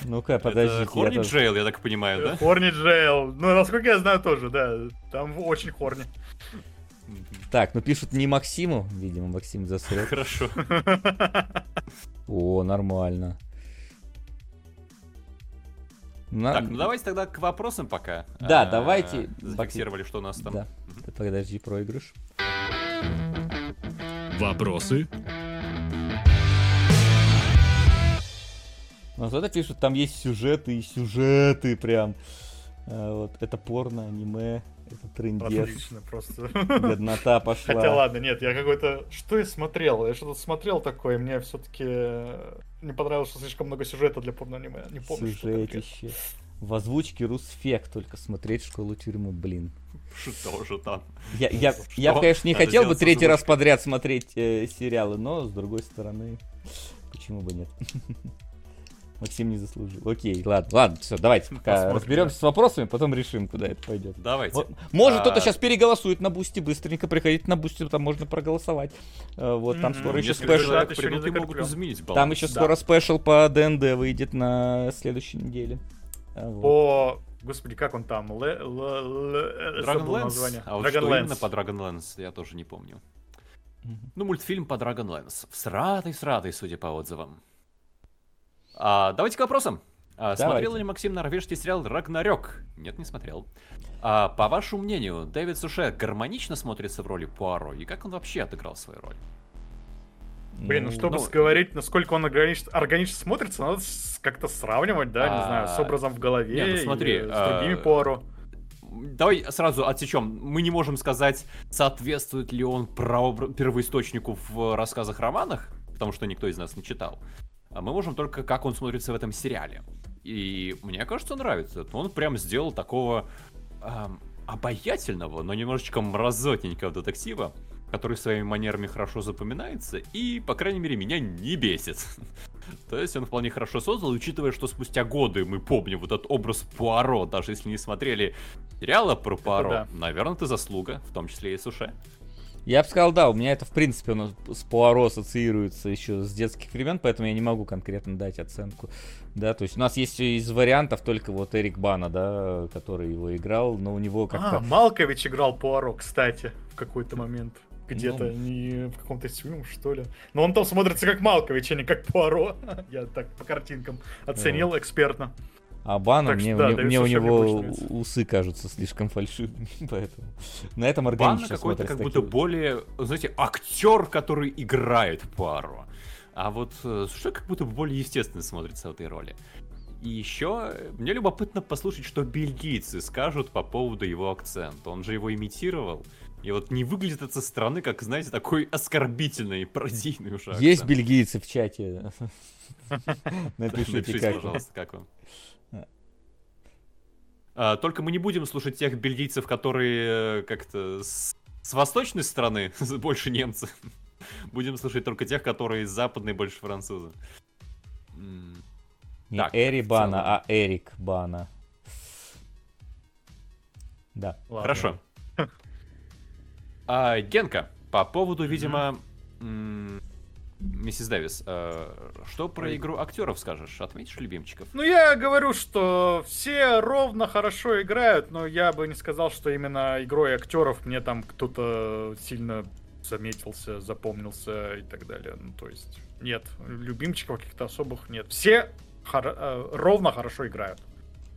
Ну-ка, подожди. Хорни Джейл, я так понимаю, да? Хорни Джейл. Ну, насколько я знаю, тоже, да. Там очень хорни. Так, ну пишут не Максиму. Видимо, Максим засрет. Хорошо. О, нормально. На... Так, ну давайте тогда к вопросам пока. Да, а, давайте. Зафиксировали, что у нас там. Да. Угу. Подожди, проигрыш. Вопросы? Ну, вот это пишут, там есть сюжеты и сюжеты прям. А, вот, это порно, аниме, это трендец. Отлично, просто. Беднота пошла. Хотя ладно, нет, я какой-то... Что я смотрел? Я что-то смотрел такое, мне все-таки не понравилось, что слишком много сюжета для порно-аниме. Не помню, Сюжетище. В озвучке Русфек только смотреть школу тюрьму, блин. Что же там? Я, я, я конечно, не Надо хотел бы третий раз подряд смотреть э, сериалы, но с другой стороны, почему бы нет? Максим не заслужил. Окей, ладно, ладно, все, давайте пока разберемся да. с вопросами, потом решим, куда это пойдет. Давайте. Вот. Может, а... кто-то сейчас переголосует на бусте, быстренько приходите на Бусти, там можно проголосовать. Э, вот, там скоро еще special. могут изменить баланс. Там еще да. скоро special по ДНД выйдет на следующей неделе. А, вот. По Господи, как он там? Dragonlance? А вот Dragon что Lance. именно по Dragonlance, я тоже не помню. Mm-hmm. Ну, мультфильм по Dragonlance. Всратый-сратый, судя по отзывам. А, давайте к вопросам. А, смотрел ли Максим норвежский сериал «Рагнарёк»? Нет, не смотрел. А, по вашему мнению, Дэвид Суше гармонично смотрится в роли Пуаро? И как он вообще отыграл свою роль? Блин, ну, чтобы ну, говорить, насколько он органично, органично смотрится, надо как-то сравнивать, да, а, не знаю, с образом в голове не, ну, смотри, с другими а, Пуаро. Давай сразу отсечем. Мы не можем сказать, соответствует ли он первоисточнику в рассказах-романах, потому что никто из нас не читал. А мы можем только как он смотрится в этом сериале. И мне кажется, нравится. Он прям сделал такого эм, обаятельного, но немножечко мразотненького детектива, который своими манерами хорошо запоминается и, по крайней мере, меня не бесит. То есть он вполне хорошо создал, учитывая, что спустя годы мы помним вот этот образ Пуаро, даже если не смотрели сериала про Пуаро, да. наверное, это заслуга, в том числе и Суше. Я бы сказал, да, у меня это, в принципе, оно с Пуаро ассоциируется еще с детских времен, поэтому я не могу конкретно дать оценку. Да, то есть у нас есть из вариантов только вот Эрик Бана, да, который его играл, но у него как-то... А, Малкович играл Пуаро, кстати, в какой-то момент. Где-то, ну... не в каком-то фильме, что ли. Но он там смотрится как Малкович, а не как Пуаро. Я так по картинкам оценил экспертно. А Бана, мне, да, мне, мне у него усы кажутся слишком фальшивыми, поэтому на этом органично Бана какой-то как будто более, знаете, актер, который играет Пуаро. А вот э, что как будто более естественно смотрится в этой роли. И еще мне любопытно послушать, что бельгийцы скажут по поводу его акцента. Он же его имитировал. И вот не выглядит это со стороны, как, знаете, такой оскорбительный, пародийный уже акцент. Есть бельгийцы в чате. Напишите, как. пожалуйста, как вам. А, только мы не будем слушать тех бельгийцев, которые э, как-то с, с восточной стороны, больше немцы. Будем слушать только тех, которые с западной, больше французы. Не так, Эри Бана, а Эрик Бана. Да. Ладно. Хорошо. А, Генка, по поводу, видимо, Миссис Дэвис, э, что про игру актеров скажешь? Отметишь любимчиков? Ну, я говорю, что все ровно хорошо играют, но я бы не сказал, что именно игрой актеров мне там кто-то сильно заметился, запомнился и так далее. Ну, то есть, нет, любимчиков каких-то особых нет. Все хор- э, ровно хорошо играют.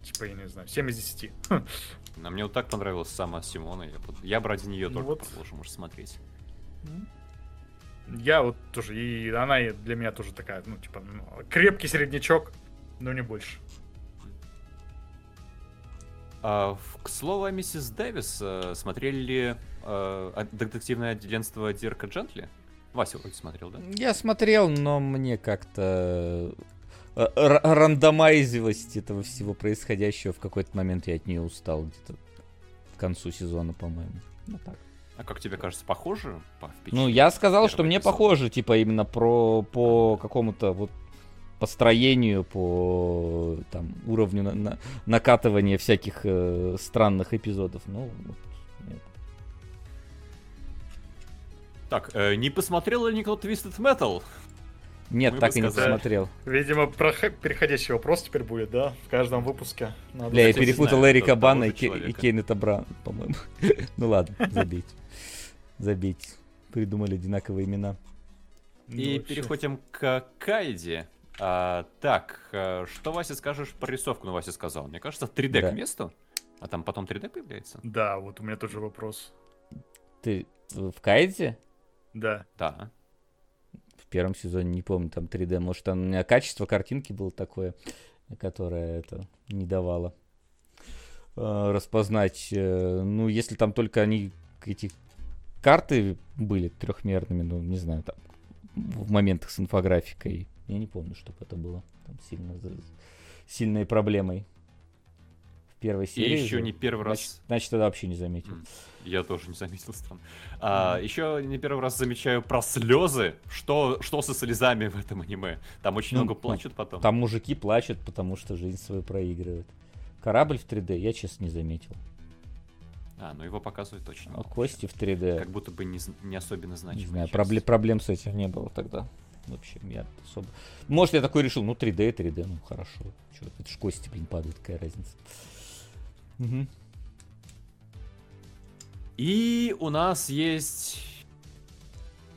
Типа, я не знаю, 7 из 10. А мне вот так понравилась сама Симона. Я, я бы ради нее ну только вот. продолжу, может, смотреть. Я вот тоже, и она для меня тоже такая, ну, типа, ну, крепкий среднячок, но не больше. А, к слову о миссис Дэвис, э, смотрели ли э, детективное отделенство Дирка Джентли? Вася вроде смотрел, да? Я смотрел, но мне как-то э, рандомайзилость этого всего происходящего в какой-то момент я от нее устал где-то к концу сезона, по-моему. Ну так. А как тебе кажется, похоже по Ну, я сказал, что мне похоже, типа, именно про по какому-то вот построению, по там, уровню на, на, накатывания всяких э, странных эпизодов. Ну, вот, нет. Так, э, не посмотрел ли никто Twisted Metal? Нет, Мы так и не посмотрел. Видимо, про переходящий вопрос теперь будет, да? В каждом выпуске. Надо Бля, я перепутал Эрика Бана и, и Кейнета Бран, по-моему. ну ладно, забить забить. Придумали одинаковые имена. И ну, переходим к Кайде. А, так, э, что, Вася, скажешь про рисовку? Ну, Вася сказал. Мне кажется, 3D да. к месту. А там потом 3D появляется? Да, вот у меня тоже вопрос. Ты в Кайде? Да. Да. В первом сезоне, не помню, там 3D. Может, там у меня качество картинки было такое, которое это не давало э, распознать. Э, ну, если там только они эти карты были трехмерными, ну, не знаю, там, в моментах с инфографикой. Я не помню, чтобы это было там сильно, сильной проблемой. В первой серии. И еще же, не первый значит, раз. Значит, тогда вообще не заметил. Я тоже не заметил, странно. А, mm. Еще не первый раз замечаю про слезы. Что, что со слезами в этом аниме? Там очень ну, много плачут потом. Там мужики плачут, потому что жизнь свою проигрывают. Корабль в 3D я, честно, не заметил. А, ну его показывают точно. А кости в 3D. Как будто бы не, не особенно значимые. Не знаю, проблем, проблем с этим не было тогда. Вообще, я особо... Может, я такой решил, ну 3D, 3D, ну хорошо. Чё, это ж кости, блин, падают, какая разница. Угу. И у нас есть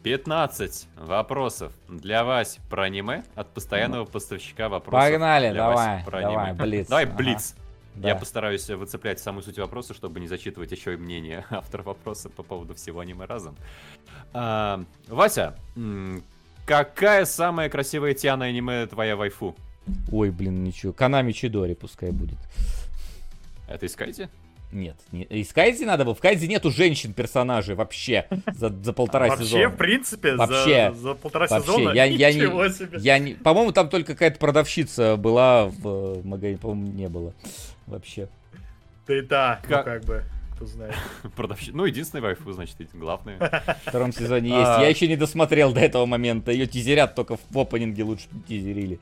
15 вопросов для вас про аниме от постоянного поставщика вопросов. Погнали, давай, давай, Блиц. Давай, Блиц. Да. Я постараюсь выцеплять самую суть вопроса, чтобы не зачитывать еще и мнение автора вопроса по поводу всего аниме разом. А, Вася, какая самая красивая Тиана аниме твоя вайфу? Ой, блин, ничего. Канами Чидори пускай будет. Это искайте? Нет, не, из Кайзи надо было. В Кайзи нету женщин-персонажей вообще за, за полтора вообще, сезона. Вообще, в принципе, вообще, за, за полтора вообще. сезона я, я не, себе. Я не, по-моему, там только какая-то продавщица была в магазине, по-моему, не было вообще. Да и да, как, ну, как бы, кто знает. Продавщица, ну, единственный вайфу, значит, главное. В втором сезоне есть. А. Я еще не досмотрел до этого момента. Ее тизерят только в опенинге лучше тизерили.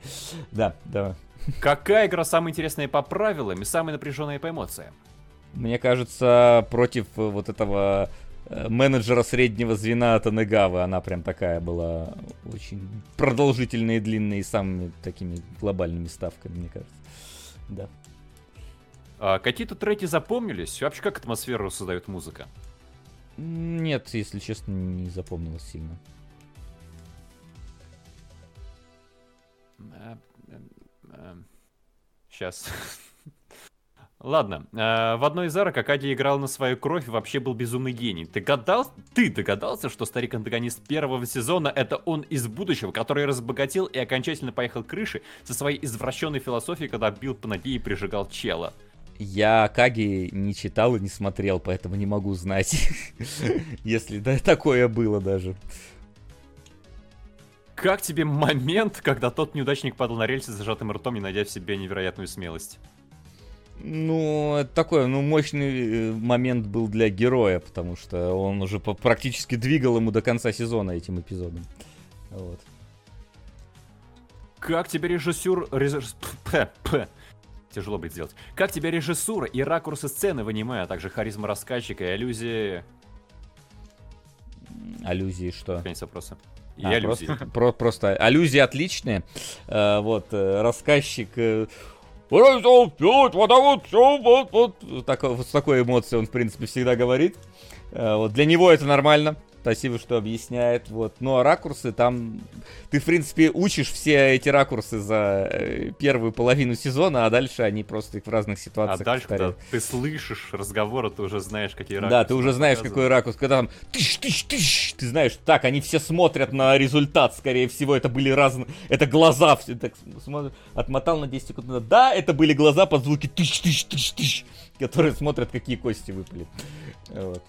Да, да. Какая игра самая интересная по правилам и самая напряженная по эмоциям? Мне кажется, против вот этого э, менеджера среднего звена Танегавы она прям такая была очень продолжительная и длинная и самыми такими глобальными ставками, мне кажется. Да. А какие-то треки запомнились? Вообще, как атмосферу создает музыка? Нет, если честно, не запомнилось сильно. Сейчас. Ладно, э, в одной из арок Акади играл на свою кровь и вообще был безумный гений. Ты, гадал... Ты догадался, что старик-антагонист первого сезона это он из будущего, который разбогател и окончательно поехал крыши со своей извращенной философией, когда бил по ноге и прижигал чела? Я Каги не читал и не смотрел, поэтому не могу знать, если да, такое было даже. Как тебе момент, когда тот неудачник падал на рельсы с зажатым ртом, не найдя в себе невероятную смелость? Ну, это такой, ну, мощный э, момент был для героя, потому что он уже практически двигал ему до конца сезона этим эпизодом. Вот. Как тебе режиссер... Режисс... Тяжело будет сделать. Как тебе режиссура и ракурсы сцены в аниме, а также харизма рассказчика и аллюзии... Аллюзии что? Конец вопроса. И а, аллюзии. Просто, про, просто аллюзии отличные. А, вот, э, рассказчик... Э, вот, вот, вот, вот, вот. Так, вот с такой эмоцией он, в принципе, всегда говорит. А, вот, для него это нормально. Спасибо, что объясняет. Вот. А ракурсы там... Ты, в принципе, учишь все эти ракурсы за э, первую половину сезона, а дальше они просто их в разных ситуациях А дальше, когда ты слышишь разговоры, ты уже знаешь, какие ракурсы. Да, ты уже знаешь, какой ракурс. Когда там тыщ, тыщ, тыщ, ты знаешь, так, они все смотрят на результат, скорее всего, это были разные... Это глаза все так смотрят. Отмотал на 10 секунд. Да, это были глаза под звуки тыщ, тыщ, тыщ, тыщ, которые смотрят, какие кости выпали. Вот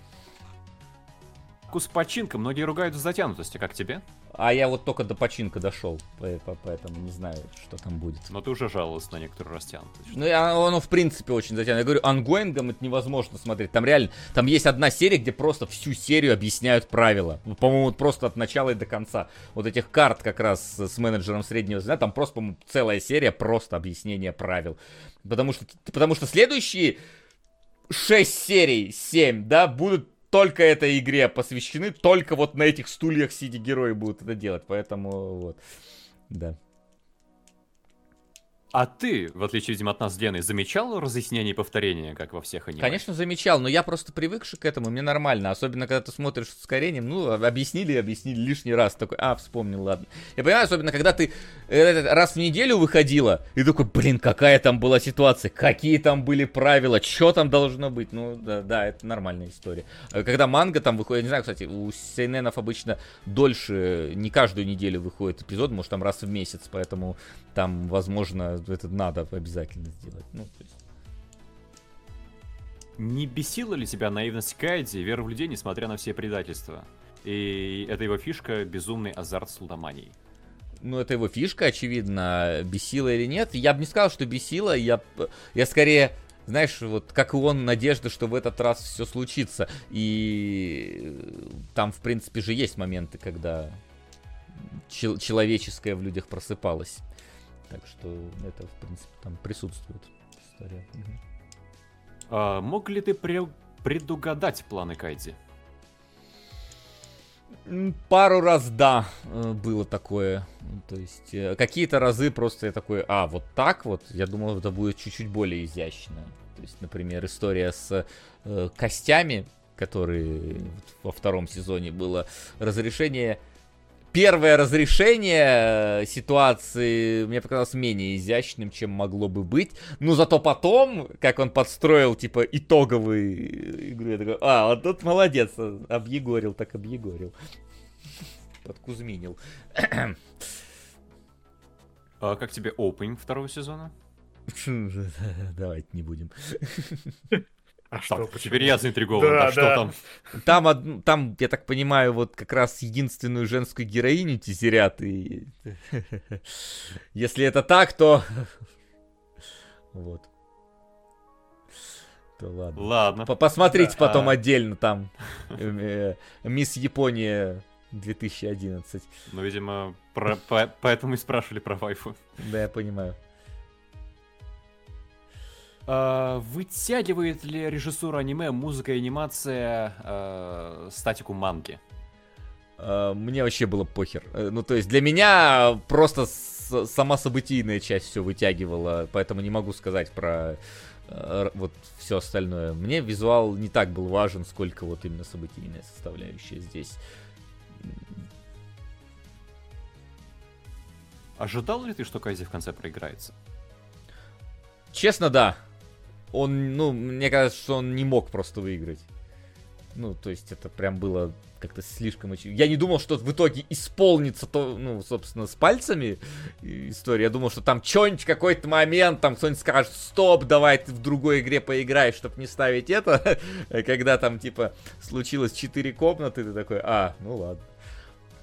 с починкой многие ругают за затянутость, а как тебе? А я вот только до пачинко дошел, поэтому не знаю, что там будет. Но ты уже жаловался на некоторую растянутость. Ну, оно в принципе очень затянуто. Я говорю, ongoing ом это невозможно смотреть. Там реально, там есть одна серия, где просто всю серию объясняют правила. Ну, по-моему, просто от начала и до конца. Вот этих карт как раз с менеджером среднего звена, там просто, по-моему, целая серия просто объяснения правил. Потому что, потому что следующие 6 серий, 7, да, будут только этой игре посвящены, только вот на этих стульях сиди герои будут это делать, поэтому вот, да. А ты, в отличие, видимо, от нас с замечал разъяснение и повторение, как во всех аниме? Конечно, замечал, но я просто привыкший к этому, мне нормально. Особенно, когда ты смотришь с ускорением, ну, объяснили, объяснили лишний раз. Такой, а, вспомнил, ладно. Я понимаю, особенно, когда ты э, раз в неделю выходила, и такой, блин, какая там была ситуация, какие там были правила, что там должно быть. Ну, да, да, это нормальная история. А когда манга там выходит, не знаю, кстати, у сейненов обычно дольше, не каждую неделю выходит эпизод, может, там раз в месяц, поэтому там, возможно, это надо обязательно сделать. Ну, то есть... Не бесила ли тебя наивность Кайди и вера в людей, несмотря на все предательства? И это его фишка — безумный азарт с лудоманией. Ну, это его фишка, очевидно, бесила или нет. Я бы не сказал, что бесила, я, я скорее знаешь, вот как и он, надежда, что в этот раз все случится. И там, в принципе, же есть моменты, когда чел- человеческое в людях просыпалось. Так что это, в принципе, там присутствует история. А, мог ли ты pre- предугадать планы Кайди? Пару раз, да, э, было такое. То есть, э, какие-то разы просто я такой, а, вот так вот, я думал, это будет чуть-чуть более изящно. То есть, например, история с э, костями, которые во втором сезоне было разрешение первое разрешение э, ситуации мне показалось менее изящным, чем могло бы быть. Но зато потом, как он подстроил, типа, итоговый игру, я такой, а, вот тут молодец, объегорил, так объегорил. Подкузминил. А как тебе опенинг второго сезона? Давайте не будем. А что? Так, теперь я заинтригован. Да, а что да. там? Там, там, я так понимаю, вот как раз единственную женскую героиню тизерят. И... Если это так, то... Вот. То ладно. Ладно. Посмотрите да, потом а... отдельно там. Э, Мисс Япония 2011. Ну, видимо, про, по, поэтому и спрашивали про вайфу. Да, я понимаю. Uh, вытягивает ли режиссура аниме, музыка и анимация uh, статику манги? Uh, мне вообще было похер. Э, ну, то есть для меня просто сама событийная часть все вытягивала, поэтому не могу сказать про э, вот все остальное. Мне визуал не так был важен, сколько вот именно событийная составляющая здесь. Ожидал ли ты, что Кайзи в конце проиграется? Честно, да он, ну, мне кажется, что он не мог просто выиграть. Ну, то есть это прям было как-то слишком. Я не думал, что в итоге исполнится то, ну, собственно, с пальцами история. Я думал, что там что-нибудь, какой-то момент, там кто-нибудь скажет, стоп, давай ты в другой игре поиграешь, чтобы не ставить это. Когда там, типа, случилось 4 комнаты, ты такой, а, ну ладно.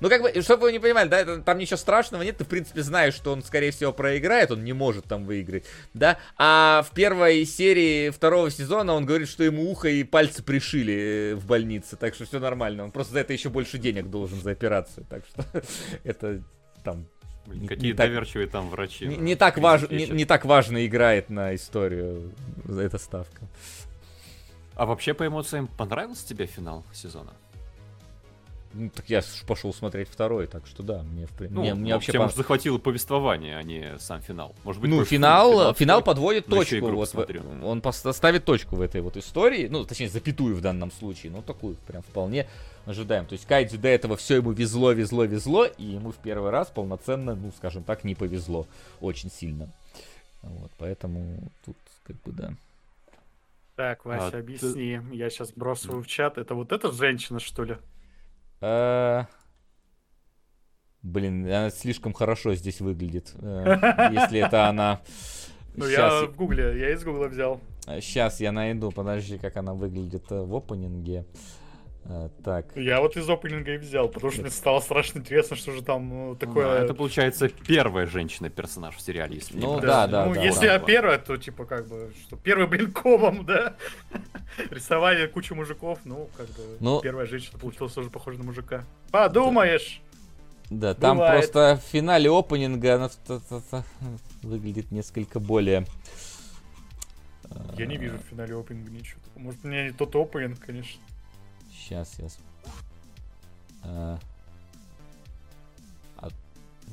Ну, как бы, чтобы вы не понимали, да, это, там ничего страшного нет, ты, в принципе, знаешь, что он, скорее всего, проиграет, он не может там выиграть, да, а в первой серии второго сезона он говорит, что ему ухо и пальцы пришили э, в больнице, так что все нормально, он просто за это еще больше денег должен за операцию, так что это там Блин, какие не доверчивые так, там врачи. Не, не, так важ, не, не так важно играет на историю эта ставка. А вообще, по эмоциям, понравился тебе финал сезона? Ну, так я пошел смотреть второй, так что да, мне, в ну, мне, мне вообще... Тем, по... захватило повествование, а не сам финал. Может быть, ну, финал, финал, финал подводит точку. Вот, смотрю. он ставит точку в этой вот истории, ну, точнее, запятую в данном случае, ну, такую прям вполне ожидаем. То есть Кайдзю до этого все ему везло, везло, везло, и ему в первый раз полноценно, ну, скажем так, не повезло очень сильно. Вот, поэтому тут как бы да. Так, Вася, а объясни. Ты... Я сейчас бросаю в чат. Это вот эта женщина, что ли? А... Блин, она слишком хорошо здесь выглядит. Э, если это она... Ну, я в гугле, я из гугла взял. Сейчас я найду, подожди, как она выглядит э, в опенинге. А, так. Я вот из опенинга и взял, потому что мне стало страшно интересно, что же там ну, такое... Ну, это получается первая женщина-персонаж в сериале, если Ну да, да, Ну да, если да. первая, то типа как бы, что первый, блин, комом, да? Рисовали кучу мужиков, ну как бы ну... первая женщина получилась тоже похожа на мужика. Подумаешь! Да, там Бывает. просто в финале опенинга она выглядит несколько более... Я не вижу в финале опенинга ничего. Может, мне не тот опенинг, конечно. Сейчас я... А... а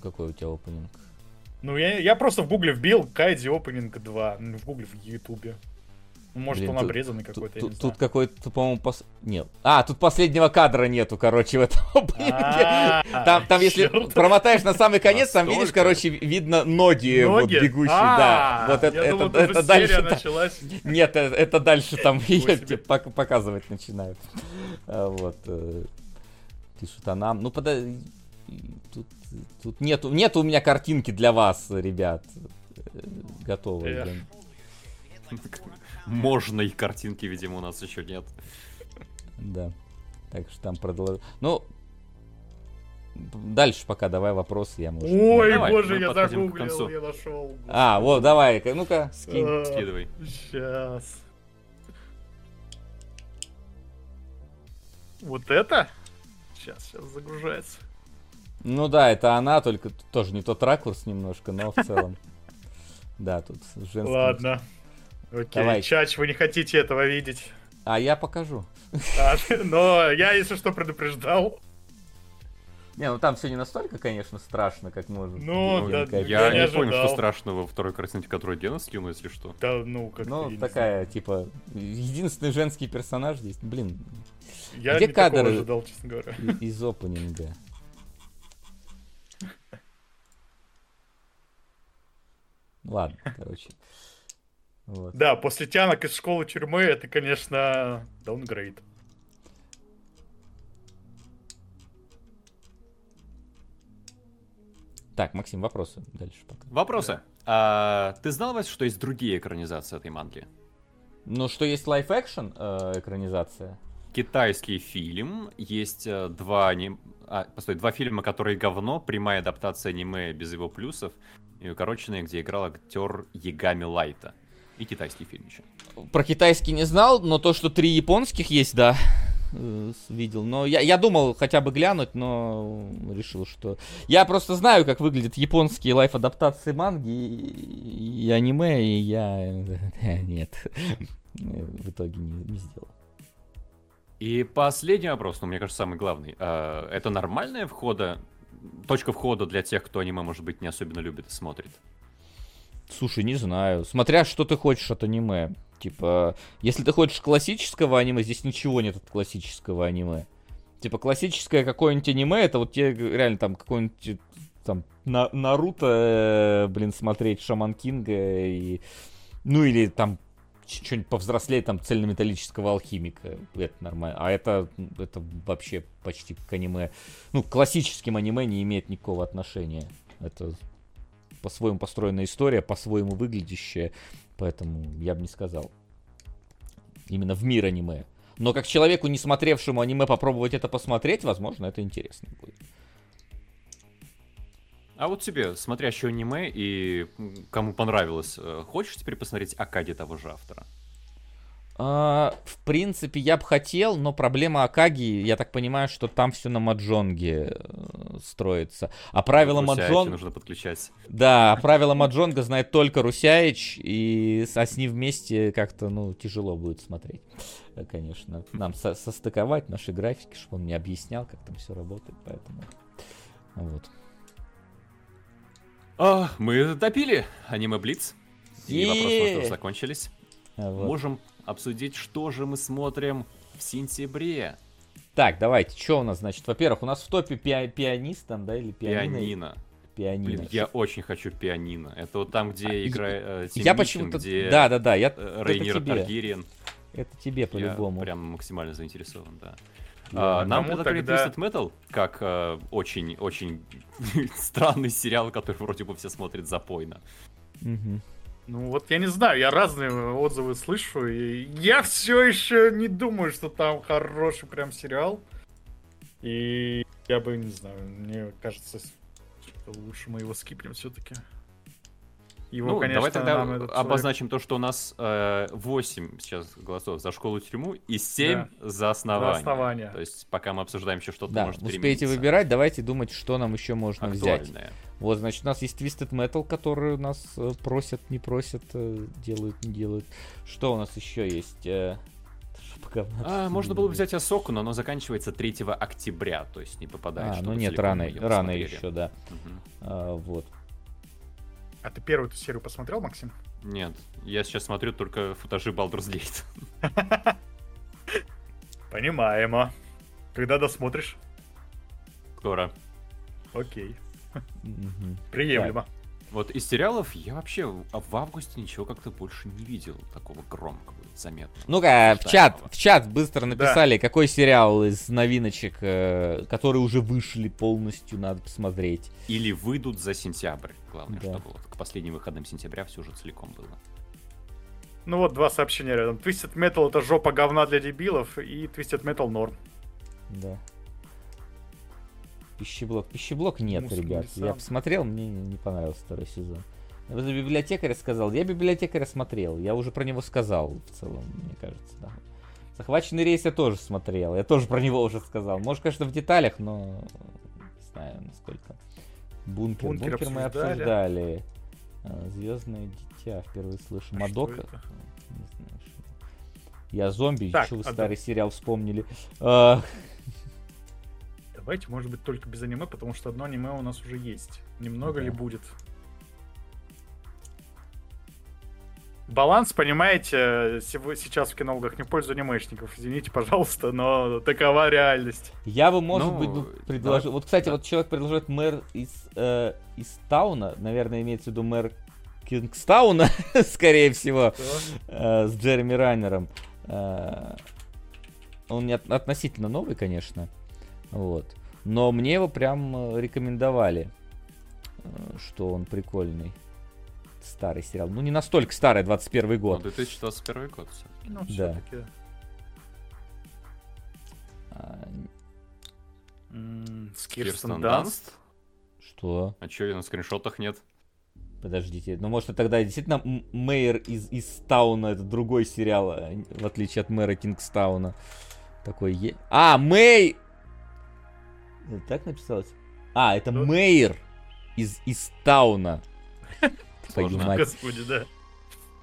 какой у тебя опенинг? Ну, я, я просто в гугле вбил Кайди опенинг 2. В гугле в ютубе. Может, Блин, он тут, обрезанный какой-то, Тут, тут какой-то, по-моему, пос... нет. А, тут последнего кадра нету, короче, в этом опенинге. Там, там если промотаешь на самый конец, там видишь, короче, видно ноги вот бегущие, да. Вот это, это, это дальше. Нет, э, это дальше там показывать начинают. А, вот. Э, пишут, а нам... Ну, подожди. Тут, тут нету, нету у меня картинки для вас, ребят. Э, готовы. Можно и картинки, видимо, у нас еще нет. Да. Так что там продолжим. Ну, дальше пока давай вопросы я может. Ой, давай, боже, я загуглил, я нашел. А, вот, давай, ну-ка, скинь. А, Скидывай. Сейчас. Вот это? Сейчас, сейчас загружается. Ну да, это она, только тоже не тот ракурс немножко, но в целом. Да, тут женский. Ладно. Окей, Давай. Чач, вы не хотите этого видеть. А я покажу. А, но я, если что, предупреждал. Не, ну там все не настолько, конечно, страшно, как может. Ну, да, я, я не, не понял, что страшного во второй картинке, которую Дена скинул, если что. Да, ну, как Ну, такая, типа, единственный женский персонаж здесь. Блин. Я Где не кадр ожидал, честно говоря. Из опенинга. Ладно, короче. Вот. Да, после тянок из школы тюрьмы это, конечно, даунгрейд. Так, Максим, вопросы дальше пока. Вопросы. Да. А, ты знал, Вась, что есть другие экранизации этой манги? Ну, что есть лайф-экшен э, экранизация? Китайский фильм, есть э, два аним... а, постой, два фильма, которые говно, прямая адаптация аниме без его плюсов, и укороченная, где играл актер Ягами Лайта. И китайский фильм еще. Про китайский не знал, но то, что три японских есть, да, э, видел. Но я, я думал хотя бы глянуть, но решил, что... Я просто знаю, как выглядят японские лайф-адаптации манги и, и аниме, и я... Нет, в итоге не, не сделал. И последний вопрос, ну, мне кажется, самый главный. А, это нормальная входа, точка входа для тех, кто аниме, может быть, не особенно любит и смотрит? Слушай, не знаю. Смотря, что ты хочешь от аниме. Типа, если ты хочешь классического аниме, здесь ничего нет от классического аниме. Типа, классическое какое-нибудь аниме, это вот тебе реально там какой-нибудь там на, Наруто, э, блин, смотреть Шаман Кинга и... Ну, или там что-нибудь повзрослее, там, цельнометаллического алхимика. Это нормально. А это, это вообще почти к аниме. Ну, к классическим аниме не имеет никакого отношения. Это по-своему построенная история, по-своему выглядящая, поэтому я бы не сказал. Именно в мир аниме. Но как человеку, не смотревшему аниме, попробовать это посмотреть, возможно, это интересно будет. А вот тебе, смотрящий аниме и кому понравилось, э, хочешь теперь посмотреть Акади того же автора? А, в принципе, я бы хотел, но проблема Акаги, я так понимаю, что там все на маджонге э, строится. А правила маджонга... нужно подключать. Да, правила маджонга знает только Русяич, и а с ним вместе как-то, ну, тяжело будет смотреть. Э, конечно, нам со состыковать наши графики, чтобы он мне объяснял, как там все работает, поэтому... Вот. А, мы допили аниме Блиц. И вопросы закончились. А вот. Можем обсудить, что же мы смотрим в сентябре. Так, давайте, что у нас, значит, во-первых, у нас в топе пи пианист там, да, или пианино? Пианино. Пианино. Блин, я очень хочу пианино. Это вот там, где а, играет э, Я почему-то... Где да, да, да, я... Э, Рейнир Таргириен. Это тебе по-любому. Я прям максимально заинтересован, да. А, нам предложили тогда... Twisted Metal как очень-очень э, странный сериал, который вроде бы все смотрят запойно. Угу. Ну вот я не знаю, я разные отзывы слышу, и я все еще не думаю, что там хороший прям сериал. И я бы не знаю, мне кажется, что лучше мы его скипнем все-таки. Его, ну, конечно, давай тогда обозначим человек... то, что у нас э, 8 сейчас голосов за школу-тюрьму и 7 да. за основание. За основание. То есть пока мы обсуждаем еще что-то, да, может успейте перемениться. выбирать, давайте думать, что нам еще можно Актуальное. взять. Вот, значит, у нас есть Twisted Metal, который у нас э, просят, не просят, э, делают, не делают. Что у нас еще есть? Э, а, можно было бы взять Асоку, но оно заканчивается 3 октября, то есть не попадает. А, ну нет, рано, рано еще, да. Угу. А, вот. А ты первую эту серию посмотрел, Максим? Нет, я сейчас смотрю только футажи Baldur's Gate. Понимаемо. Когда досмотришь? Скоро. Окей. Приемлемо. Вот из сериалов я вообще в августе ничего как-то больше не видел такого громкого, заметного. Ну-ка, в чат, в чат быстро написали, да. какой сериал из новиночек, э, которые уже вышли полностью, надо посмотреть. Или выйдут за сентябрь. Главное, да. чтобы вот к последним выходам сентября все уже целиком было. Ну вот два сообщения рядом. Twisted Metal это жопа говна для дебилов, и Twisted Metal норм. Да. Пищеблок. Пищеблок нет, Мусор ребят. Я посмотрел, мне не понравился второй сезон. Вы за библиотекаря сказал. Я библиотекаря смотрел. Я уже про него сказал в целом, мне кажется, да. Захваченный рейс я тоже смотрел. Я тоже про него уже сказал. Может, конечно, в деталях, но не знаю, насколько. Бункер. Бункер, Бункер мы обсуждали. А, Звездное дитя впервые слышу. Мадока. Не знаю, что. Я зомби. Так, что вы а старый да. сериал вспомнили? Давайте, может быть, только без аниме, потому что одно аниме у нас уже есть. Немного да. ли будет? Баланс, понимаете, сейчас в кинологах не в пользу анимешников. Извините, пожалуйста, но такова реальность. Я бы, может ну, быть, ну, предложил... Да, вот, кстати, да. вот человек предложит мэр из, э, из Тауна, наверное, имеется в виду мэр Кингстауна, скорее всего, э, с Джереми Райнером. Э, он не от, относительно новый, конечно. Вот. Но мне его прям э, рекомендовали, э, что он прикольный. Старый сериал. Ну, не настолько старый, 21 год. Ну, 2021 год все Ну, все-таки. Да. А... С Кирстен Данст? Что? А чё, на скриншотах нет? Подождите, ну может тогда действительно Мэйр из, из Тауна, это другой сериал, а, в отличие от Мэра Кингстауна. Такой е... А, Мэй! Это так написалось? А, это ну... Мэйр из, из Тауна. Твою мать. Господи, да.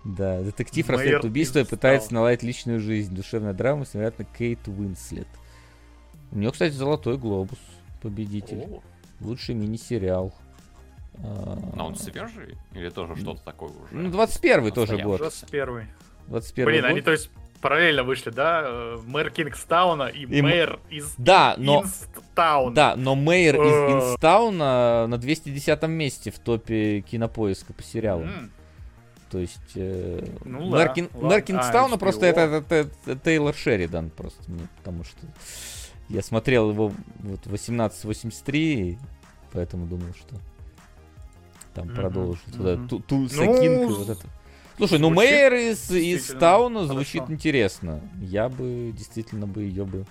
Да, детектив расследует убийство и пытается наладить личную жизнь. Душевная драма с, вероятно, Кейт Уинслет. У нее, кстати, золотой глобус. Победитель. О. Лучший мини-сериал. А он свежий? Или тоже что-то такое уже? Ну, 21 тоже год. 21 21 Блин, год. они, то есть, параллельно вышли, да? Э, мэр Кингстауна и, и мэр из да, но... Исттауна. Да, но мэр из э. Исттауна на 210 месте в топе кинопоиска по сериалам. Mm. То есть э, ну, мэр, да, Кин... мэр Кингстауна а, просто это, это, это, это Тейлор Шеридан просто мне, потому что я смотрел его вот 1883, поэтому думал, что там mm-hmm. продолжит mm-hmm. вот это Тулса ну, Кинг вот это. Слушай, ну Мэйр из, из Тауна звучит хорошо. интересно. Я бы действительно бы ее бы.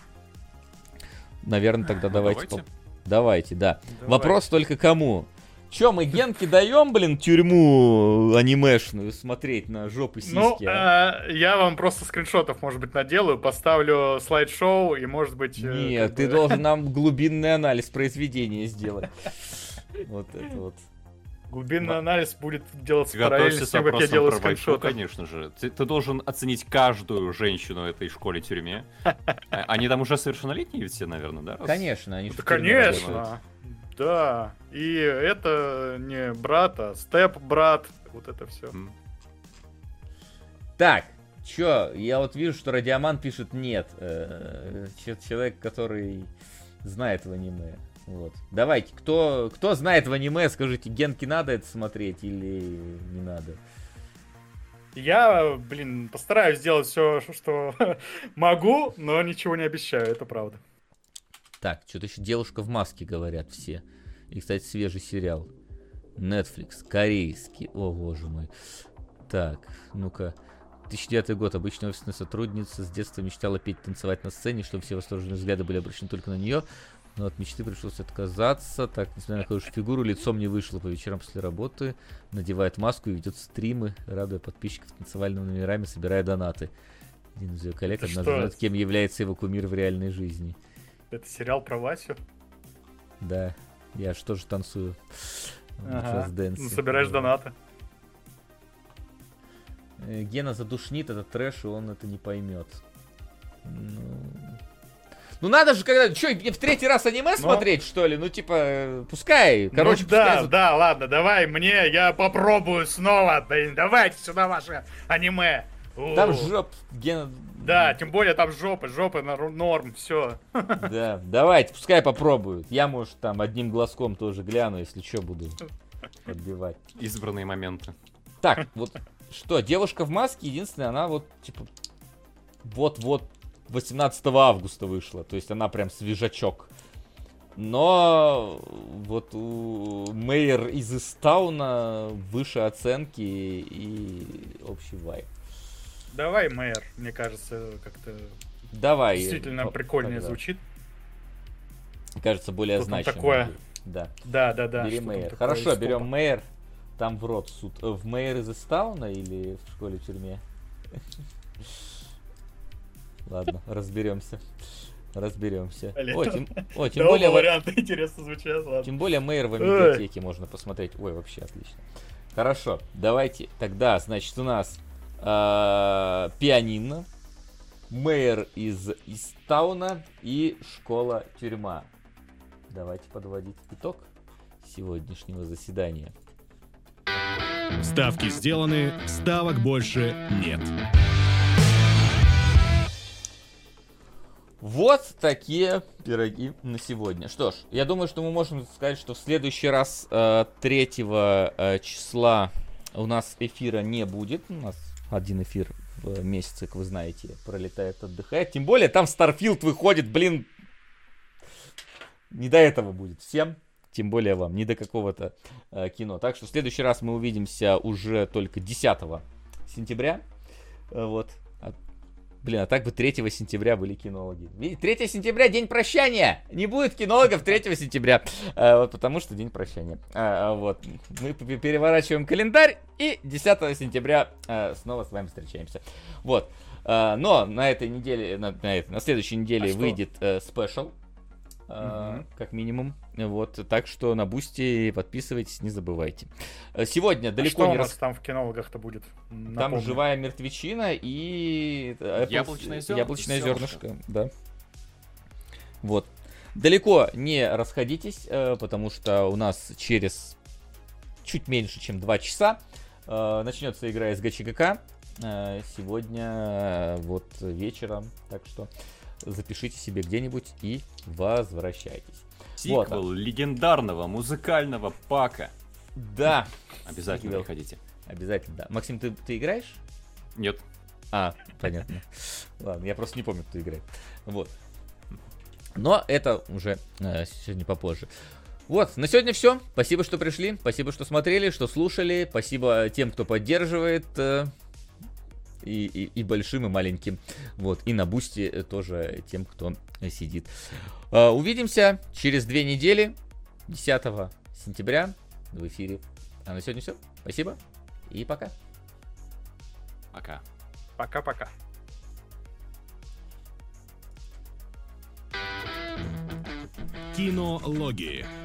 Наверное, тогда ну, давайте. Давайте, по... давайте да. Давай. Вопрос только кому. Че, мы Генке даем, блин, тюрьму анимешную смотреть на жопы сиськи? Ну, а? э, я вам просто скриншотов, может быть, наделаю, поставлю слайд-шоу и, может быть... э, Нет, ты бы- должен нам глубинный анализ произведения сделать. Вот это вот. Глубинный анализ будет делаться Готовься параллельно с тем, как я делаю скриншоты. конечно же. Ты, ты должен оценить каждую женщину в этой школе-тюрьме. А- Они там уже совершеннолетние все, наверное, да? раз? Конечно, они Да, работают. конечно. Да. И это не брат, а степ-брат. Вот это все. Так, чё, я вот вижу, что Радиоман пишет нет. Э, че- Человек, который знает в аниме. Вот. Давайте, кто, кто знает в аниме, скажите, Генки надо это смотреть или не надо? Я, блин, постараюсь сделать все, что могу, но ничего не обещаю, это правда. Так, что-то еще девушка в маске говорят все. И, кстати, свежий сериал. Netflix, корейский. О, боже мой. Так, ну-ка. 2009 год. Обычная офисная сотрудница с детства мечтала петь, танцевать на сцене, чтобы все восторженные взгляды были обращены только на нее. Но от мечты пришлось отказаться. Так, несмотря на хорошую фигуру, лицом не вышло по вечерам после работы. Надевает маску и ведет стримы, радуя подписчиков танцевальными номерами, собирая донаты. Один из ее коллег Это однажды что? узнает, кем является его кумир в реальной жизни. Это сериал про Васю. Да, я же тоже танцую. Ага. Ну, собираешь донаты. Э, Гена задушнит этот трэш, и он это не поймет. Ну... Ну надо же, когда... Че, в третий раз аниме смотреть, что ли? Ну, типа, пускай. Короче, ну, да, пускай... да, ладно, давай мне, я попробую снова. Да, давайте сюда ваше аниме. Там жоп, Гена... Да, тем более там жопы, жопы на норм, все. Да, давайте, пускай попробуют. Я, может, там одним глазком тоже гляну, если что, буду подбивать. Избранные моменты. Так, вот что, девушка в маске, единственное, она вот, типа, вот-вот 18 августа вышла, то есть она прям свежачок. Но вот у Мейер из Истауна выше оценки и общий вайб. Давай, мэр, мне кажется, как-то Давай. действительно прикольнее тогда. звучит. Кажется, более Что там значимо. такое? Да. Да, да, да. Бери Мейер. Хорошо, берем. Мейер. Там в рот суд. Э, В Мейер из Истауна или в школе тюрьме? Ладно, разберемся. Разберемся. О, тем, о, тем Да, более, варианты интересно звучат, ладно. тем более Мейер в библиотеке можно посмотреть. Ой, вообще отлично. Хорошо, давайте тогда, значит, у нас э, пианино, Мейер из Истауна и школа-тюрьма. Давайте подводить итог сегодняшнего заседания. Ставки сделаны, ставок больше нет. Вот такие пироги на сегодня. Что ж, я думаю, что мы можем сказать, что в следующий раз э, 3 э, числа у нас эфира не будет. У нас один эфир в месяц, как вы знаете, пролетает, отдыхает. Тем более там Starfield выходит, блин, не до этого будет всем. Тем более вам, не до какого-то э, кино. Так что в следующий раз мы увидимся уже только 10 сентября. Э, вот. Блин, а так бы 3 сентября были кинологи. Видите, 3 сентября день прощания. Не будет кинологов 3 сентября. А, вот потому что день прощания. А, а, вот. Мы переворачиваем календарь и 10 сентября а, снова с вами встречаемся. Вот. А, но на этой неделе, на, на, этой- на следующей неделе А выйдет э, а, Мгм. Как минимум. Вот. Так что на бусти подписывайтесь, не забывайте. Э, Сегодня А далеко что не у нас рас... там в кинологах-то будет? Там Напомни. живая мертвечина и Apple- Яблочное зер- яблочное зернышко. зернышко, да. Вот. Далеко не расходитесь, э, потому что у нас через чуть меньше, чем 2 часа э, начнется игра из ГЧГК. Э, Сегодня э, вот вечером, так что запишите себе где-нибудь и возвращайтесь. Вот. Сиквел легендарного музыкального пака. Да, Обязательно Сиквел. приходите. обязательно, да. Максим, ты, ты играешь? Нет. А, понятно. Ладно, я просто не помню, кто играет. Вот. Но это уже э, сегодня попозже. Вот, на сегодня все. Спасибо, что пришли. Спасибо, что смотрели, что слушали. Спасибо тем, кто поддерживает. э, и, и, и большим, и маленьким. Вот, и на бусте э, тоже тем, кто сидит. А, увидимся через две недели, 10 сентября в эфире. А на сегодня все. Спасибо и пока. Пока. Пока-пока. Кинологии.